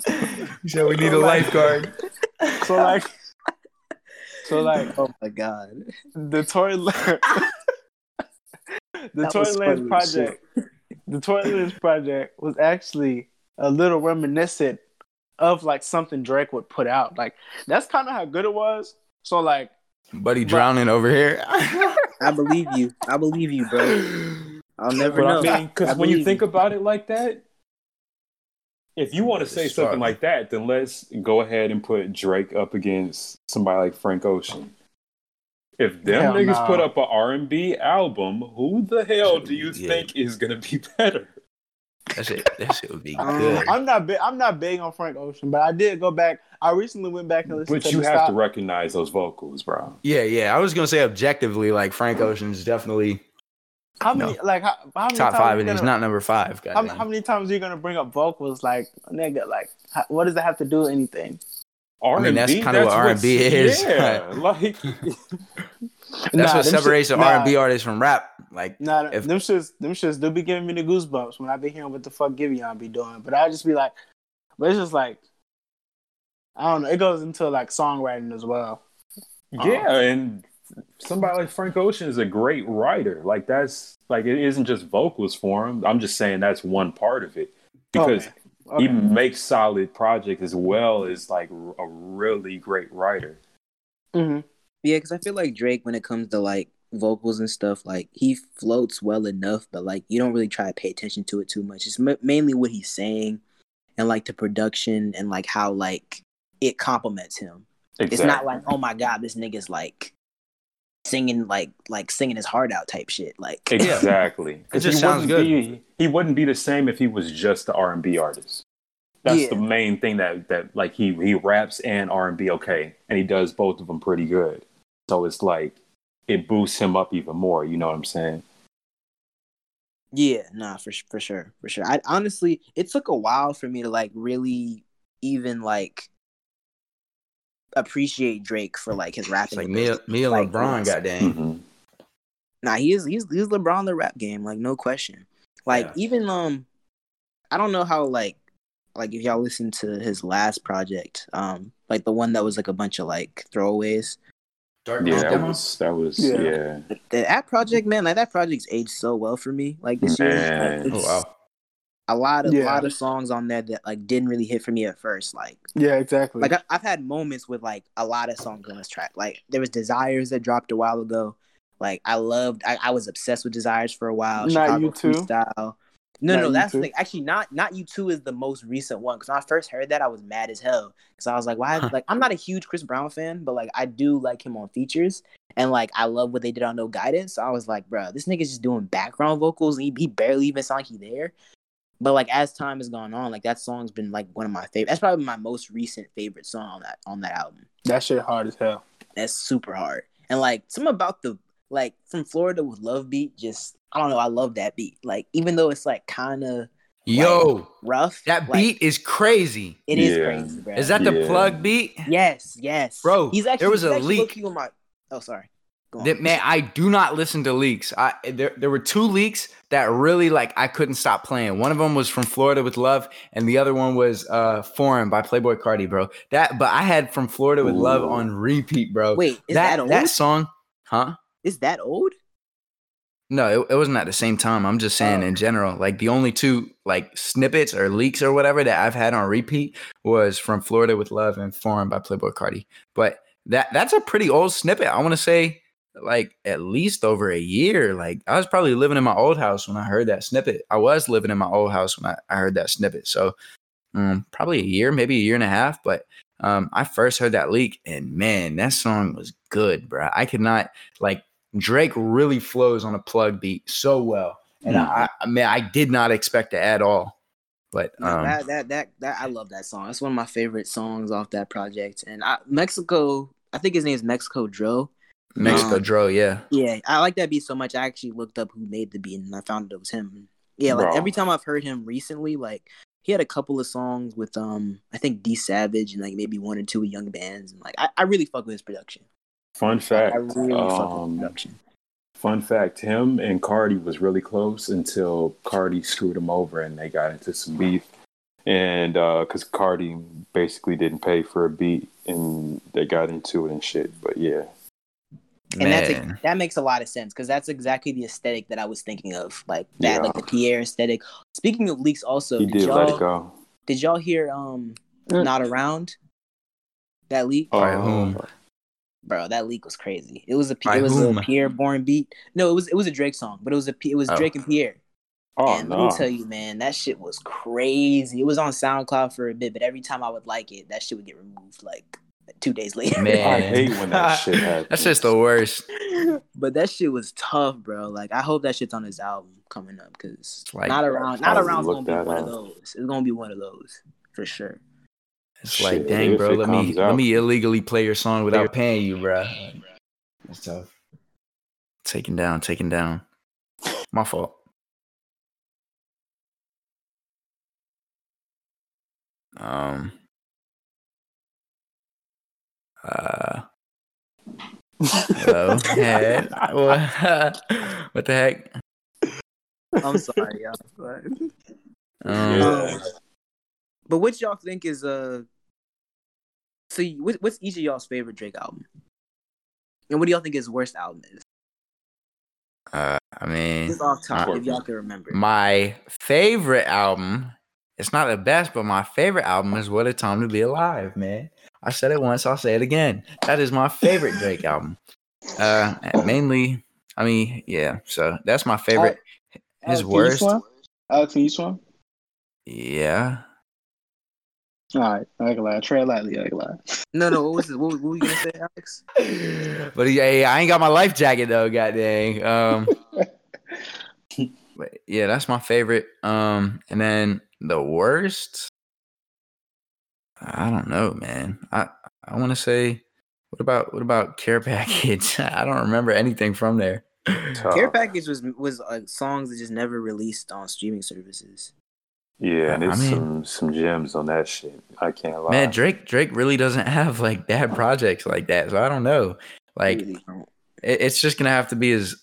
<laughs> So we need a lifeguard. so like, so <laughs> like Oh my god. the Tory, <laughs> the That Tory Lanez funny as project, the Tory Lanez project was actually a little reminiscent of like something Drake would put out. Like that's kind of how good it was. So like, Buddy drowning over here. I believe you. I believe you, bro. I'll never But know. I mean, because when you believe think about it like that, if you want to say It's something like that, then let's go ahead and put Drake up against somebody like Frank Ocean. If them Hell niggas no. put up an R and B album, who the hell do you Yeah. think is gonna be <laughs> better? that shit, that shit would be Um, good. I'm not big. I'm not big on Frank Ocean, but I did go back. I recently went back and listened But to you have stop. to recognize those vocals, bro. Yeah, yeah. I was gonna say objectively, like Frank Ocean's definitely How many like how, how many top times five, you and gonna- not number five. How, how many times are you gonna bring up vocals? Like nigga, like how, what does that have to do with anything? R and B. That's kind of what R and B is. Yeah, like <laughs> That's Nah, what separates shit- the. R and B artists from rap. Like, Nah, If- them shits, them shits do be giving me the goosebumps when I be hearing what the fuck Giveon be doing. But I just be like, but it's just like, I don't know. It goes into like songwriting as well. Yeah, um, and somebody like Frank Ocean is a great writer. Like that's like it isn't just vocals for him. I'm just saying that's one part of it because Okay. Okay. he makes solid projects as well as like a really great writer. hmm Yeah, because I feel like Drake, when it comes to like vocals and stuff, like he floats well enough, but like you don't really try to pay attention to it too much. It's ma- mainly what he's saying and like the production and like how like it complements him. Exactly. It's not like, oh my god, this nigga's like singing like like singing his heart out type shit. Like <laughs> exactly. 'Cause just he sounds wouldn't good. Be, he wouldn't be the same if he was just the R and B artist. That's Yeah. the main thing that that like he he raps and R and B okay, and he does both of them pretty good. So it's like it boosts him up even more. You know what I'm saying? Yeah, nah, for for sure, for sure. I honestly, it took a while for me to like really even like appreciate Drake for like his it's rapping. like me, me and Like, LeBron, it's- goddamn. Mhm. Nah, he is he's he's LeBron the rap game, like no question. Like Yeah. even um, I don't know how like like if y'all listen to his last project, um, like the one that was like a bunch of like throwaways. Dark Yeah, that was that was Yeah. yeah. The, that project, man, like that project's aged so well for me. Like this year, Man. like, Oh wow. A lot of Yeah. lot of songs on there that like didn't really hit for me at first. Like Yeah, exactly. like I, I've had moments with like a lot of songs on this track. Like there was Desires that dropped a while ago. Like I loved, I, I was obsessed with Desires for a while. Not Chicago You Too? Freestyle. No, Not no, that's like actually not not you two is the most recent one. Because when I first heard that, I was mad as hell. Because I was like, why? Huh. Like, I'm not a huge Chris Brown fan, but like I do like him on features, and like I love what they did on No Guidance. So I was like, bro, this nigga's just doing background vocals. And he, he barely even sound like he there. But like as time has gone on, like that song's been like one of my favorite. That's probably my most recent favorite song on that on that album. That shit hard as hell. That's super hard. And like something about the like from Florida with Love Beat, just I don't know. I love that beat. Like even though it's like kind of Yo, rough, that like, beat is crazy. It is Yeah. crazy, bro. Is that the plug beat? Yes, yes, Bro, He's actually there was he's a leak. my. Oh, sorry. That man, I do not listen to leaks. I there there were two leaks that really like I couldn't stop playing. One of them was from Florida with Love, and the other one was uh Foreign by Playboi Carti, bro. That but I had from Florida with Love on repeat, bro. Wait, is that that, old? that song, huh? Is that old? No, it, it wasn't at the same time. I'm just saying Oh. in general. Like the only two like snippets or leaks or whatever that I've had on repeat was from Florida with Love and Foreign by Playboi Carti. But that that's a pretty old snippet. I want to say like at least over a year. Like I was probably living in my old house when I heard that snippet. I was living in my old house when I, I heard that snippet. So um, probably a year, maybe a year and a half. But um, I first heard that leak and man, that song was good, bro. I could not like Drake really flows on a plug beat so well. And Mhm. I, I mean, I did not expect it at all. But um, that, that that that I love that song. That's one of my favorite songs off that project. And I, Mexico, I think his name is MexikoDro. Mexico um, Dro, yeah. Yeah, I like that beat so much. I actually looked up who made the beat, and I found it was him. Yeah, like Bro. every time I've heard him recently, like he had a couple of songs with um, I think D Savage and like maybe one or two Yung Bans, and like I, I really fuck with his production. Fun Like, fact. I really fuck with um, his production. Fun fact: Him and Carti was really close until Carti screwed him over, and they got into some beef. And uh because Carti basically didn't pay for a beat, and they got into it and shit. But yeah, And that's a, that makes a lot of sense because that's exactly the aesthetic that I was thinking of, like that, Yeah. like the Pi'erre aesthetic. Speaking of leaks, also he did, did y'all let it go. did y'all hear um Mm. not around that leak? By Uh, whom? Bro, that leak was crazy. It was a By it was whom? a Pi'erre Bourne beat. No, it was it was a Drake song, but it was a it was Oh. Drake and Pi'erre. Oh and let me tell you, man, that shit was crazy. It was on SoundCloud for a bit, but every time I would like it, that shit would get removed like two days later. Man. I hate when that <laughs> shit happens. That's just the worst. but that shit was tough, bro. Like I hope that shit's on his album coming up because like- not around, not I'll around look gonna be that one of those. It's gonna be one of those for sure. It's Shit, like, dang, bro, let me comes let me illegally play your song without paying you, bro. That's tough. Taken down, taken down. My fault. Um. Uh. Hello. Hey, what, what the heck? I'm sorry, y'all. but- Um, Yeah. But what y'all think is uh? So you- what, what's each of y'all's favorite Drake album? And what do y'all think his worst album is? uh, I mean, Just off top, uh, if y'all can remember. my favorite album it's not the best but my favorite album is what a time to be alive man i said it once i'll say it again that is my favorite drake album uh mainly i mean yeah so that's my favorite his Alex, can you worst swim? Alex, can you swim? yeah All right, I can lie. Tread lightly. I can lie. No, no. What was it? What, what were you gonna say, Alex? <laughs> but yeah, yeah, i ain't got my life jacket though god dang um <laughs> but yeah that's my favorite um and then the worst i don't know man i i want to say what about what about care package <laughs> i don't remember anything from there Tough. Care Package was was uh, songs that just never released on streaming services. Yeah, and I there's mean- some some gems on that shit. I can't lie. man drake drake really doesn't <laughs> have like bad projects like that so i don't know like Really don't. it, it's just gonna have to be his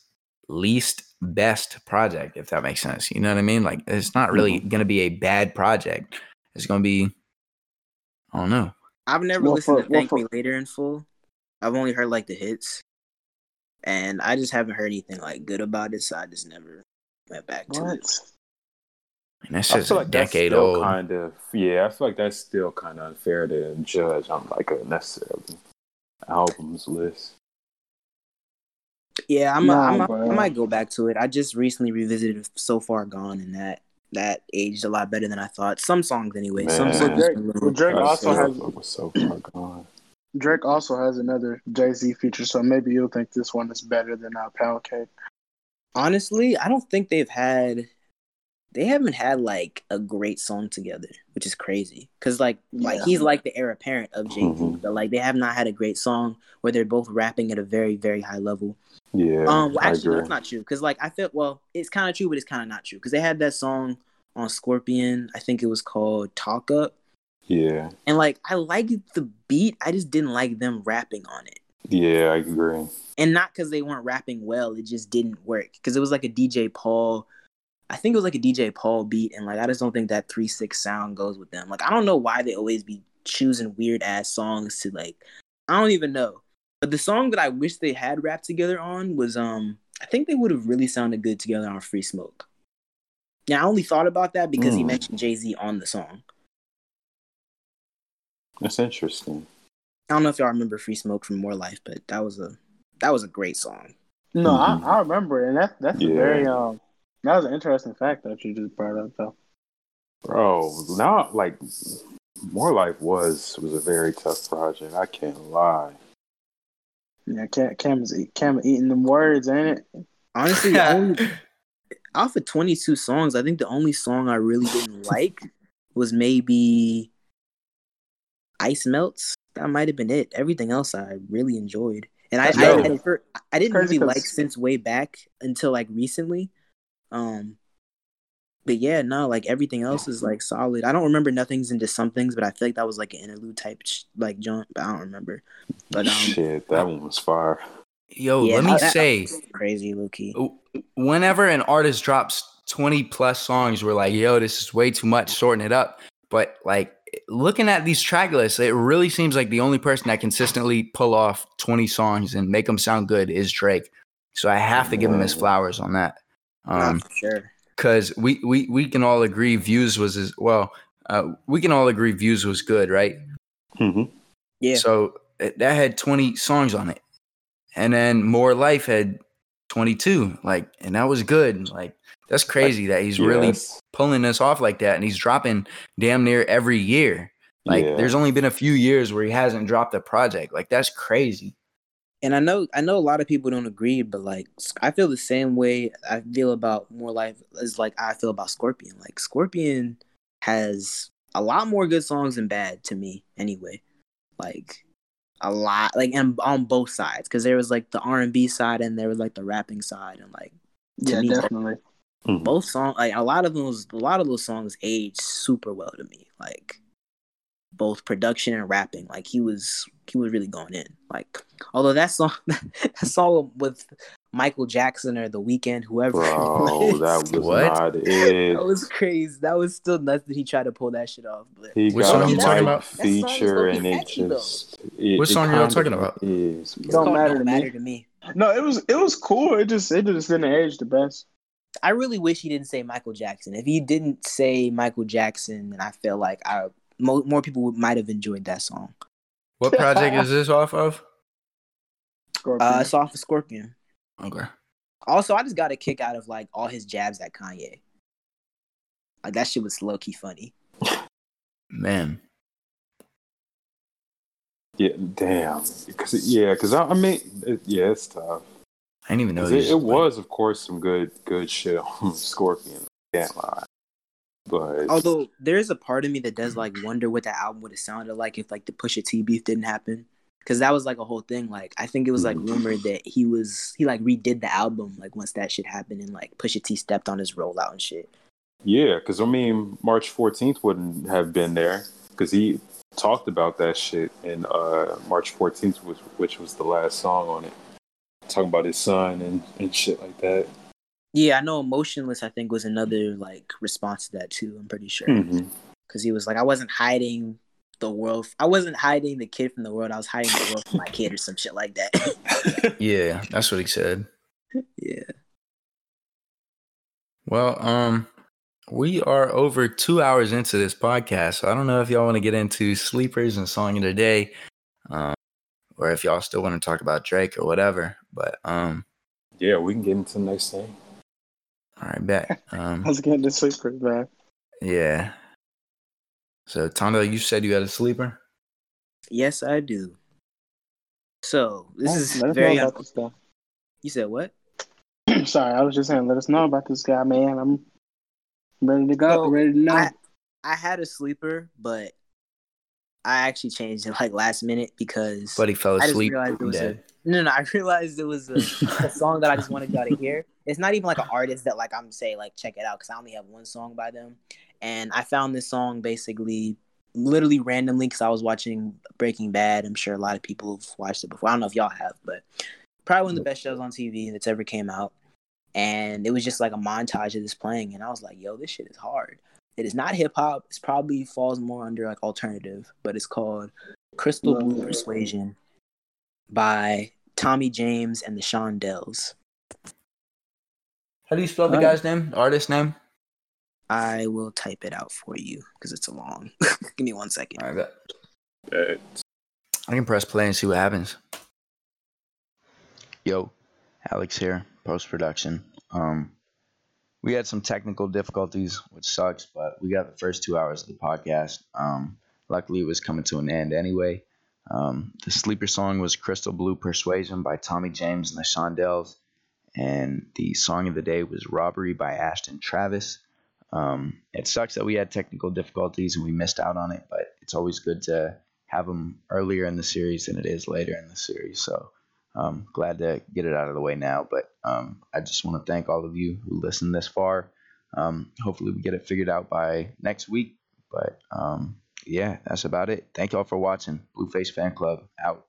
least best project if that makes sense you know what i mean like it's not really gonna be a bad project it's gonna be i don't know I've never Well, listened for- to well, Thank for- Me Later in full. I've only heard like the hits, and I just haven't heard anything like good about it. So I just never went back to it. and that's I just feel a like that's decade still old kind of yeah. I feel like that's still kind of unfair to judge on like a necessarily albums list. Yeah, I'm. Nah, I'm, bro. I might go back to it. I just recently revisited "So Far Gone" and that that aged a lot better than I thought. Some songs anyway. Some songs. Drake- well, Drake also has was so far gone. Drake also has another Jay Z feature, so maybe you'll think this one is better than uh, Pound Cake. Honestly, I don't think they've had. They haven't had like a great song together, which is crazy. Cause like like Yeah. he's like the heir apparent of Jay Z, Mhm. but like they have not had a great song where they're both rapping at a very very high level. Yeah, Um, well, actually, no, agree. that's not true. Cause like I felt well, it's kind of true, but it's kind of not true. Cause they had that song on Scorpion. I think it was called Talk Up, Yeah, and like I liked the beat. I just didn't like them rapping on it. yeah, I agree. and not because they weren't rapping well it just didn't work because it was like a dj paul i think it was like a dj paul beat and like i just don't think that 3-6 sound goes with them like i don't know why they always be choosing weird ass songs to like i don't even know but the song that i wish they had rapped together on was um i think they would have really sounded good together on free smoke yeah i only thought about that because he Mm. mentioned jay-z on the song That's interesting. i don't know if y'all remember free smoke from more life but that was a that was a great song No, Mhm. I, I remember, it, and that that's a Yeah. very um that was an interesting fact that you just brought up though. Bro, now like More Life was was a very tough project. I can't lie. Yeah, Cam, Cam is eat- Cam eating them words, ain't it? Honestly, the <laughs> only, off of 22 songs, I think the only song I really didn't <laughs> like was maybe Ice Melts. That might have been it. Everything else I really enjoyed. And I, I. I, I didn't really like since way back until like recently. Um, but yeah, no, like everything else is like solid. I don't remember Nothings Into Somethings, but I feel like that was like an interlude type sh- like jump. But I don't remember. But um, Shit, that one was fire. Yo, yeah, let me that- say, crazy, Loki. whenever an artist drops 20 plus songs, we're like, yo, this is way too much, sorting it up. But like looking at these track lists, it really seems like the only person that consistently pull off 20 songs and make them sound good is Drake. So I have to give him his flowers on that. Nah, Um, for sure. because we, we we can all agree views was as well. Uh, we can all agree views was good, right? Mm-hmm. Yeah. So that had 20 songs on it. And then More Life had 22. Like, and that was good. Like, that's crazy that he's really pulling us off like that. And he's dropping damn near every year. Like, Yeah. there's only been a few years where he hasn't dropped a project. Like, that's crazy. And I know I know a lot of people don't agree, but like I feel the same way I feel about more life as like I feel about Scorpion. Like Scorpion has a lot more good songs than bad to me anyway. Like a lot like and on both sides because there was like the R and B side and there was like the rapping side and like To Yeah, me, definitely. Mhm. both songs like a lot of those a lot of those songs age super well to me like both production and rapping like he was he was really going in like although that song <laughs> that song with michael jackson or the Weeknd whoever Bro, that was <laughs> What? not <laughs> it. that was crazy that was still nuts that he tried to pull that shit off but He Which got song a you mic talking about? That song is feature and it catchy, just. It, Which it song are y'all talking about? Is, it's Don't matter don't to me. to me No, it was it was cool. It just it just didn't age the best. i really wish he didn't say michael jackson if he didn't say michael jackson then i feel like i mo- more people might have enjoyed that song What project is this off of? Scorpion. uh it's off of scorpion Okay. Also, I just got a kick out of like all his jabs at Kanye. Like that shit was low key funny. Man. yeah, damn. Cause yeah, because I, I mean, it, yeah, it's tough. I didn't even know these. It, it was, of course, some good good shit on <laughs> Scorpion. Can't lie. But Although there is a part of me that does like wonder what that album would have sounded like if like the Pusha T beef didn't happen. Cause that was like a whole thing. Like I think it was like rumored that he was he like redid the album like once that shit happened and like Pusha T stepped on his rollout and shit. yeah, because I mean, March 14th wouldn't have been there because he talked about that shit in uh, March 14th, which, which was the last song on it. Talking about his son and, and shit like that. Yeah, I know Emotionless I think was another like response to that too, I'm pretty sure. Mhm. Cause he was like, I wasn't hiding the world I wasn't hiding the kid from the world, I was hiding the world from my kid or some shit like that. <laughs> Yeah, that's what he said. <laughs> yeah. Well, um, we are over two hours into this podcast, so I don't know if y'all want to get into sleepers and song of the day, um, or if y'all still want to talk about Drake or whatever. But um, Yeah, we can get into the next thing. All right, bet. <laughs> Um, I was getting the sleepers, man. yeah. So, Tondo, you said you had a sleeper. Yes, I do. So this Let- is let us very. know Un- about this guy. you said what? <clears throat> Sorry, I was just saying, let us know about this guy, man. I'm ready to go. So, ready to know. I I had a sleeper, but I actually changed it like last minute because But he fell I just asleep. realized it was dead. a no, no. I <laughs> realized it was a, a <laughs> song that I just wanted y'all to hear. It's not even like an artist that like I'm say like check it out because I only have one song by them, and I found this song basically literally randomly because I was watching Breaking Bad. I'm sure a lot of people have watched it before. I don't know if y'all have, but probably one of the best shows on TV that's ever came out. And it was just like a montage of this playing, and I was like, "Yo, this shit is hard." It is not hip hop. It's probably falls more under like alternative, but it's called Crystal Love Blue it. Persuasion by Tommy James and the Shondells. How do you spell the Alright. guy's name? Artist name? I will type it out for you because it's a long. <laughs> Give me one second. All right, bet. That- I can press play and see what happens. Yo, Alex here, post production. Um, we had some technical difficulties, which sucks, but we got the first two hours of the podcast. Um, luckily, it was coming to an end anyway. Um, the sleeper song was "Crystal Blue Persuasion" by Tommy James and the Shondells, and the song of the day was "Robbery" by Ashton Travis. Um, it sucks that we had technical difficulties and we missed out on it, but it's always good to have them earlier in the series than it is later in the series. So um, glad to get it out of the way now. But um, I just want to thank all of you who listened this far. Um, hopefully, we get it figured out by next week. But um, yeah, that's about it. Thank y'all for watching. Blueface Fan Club out.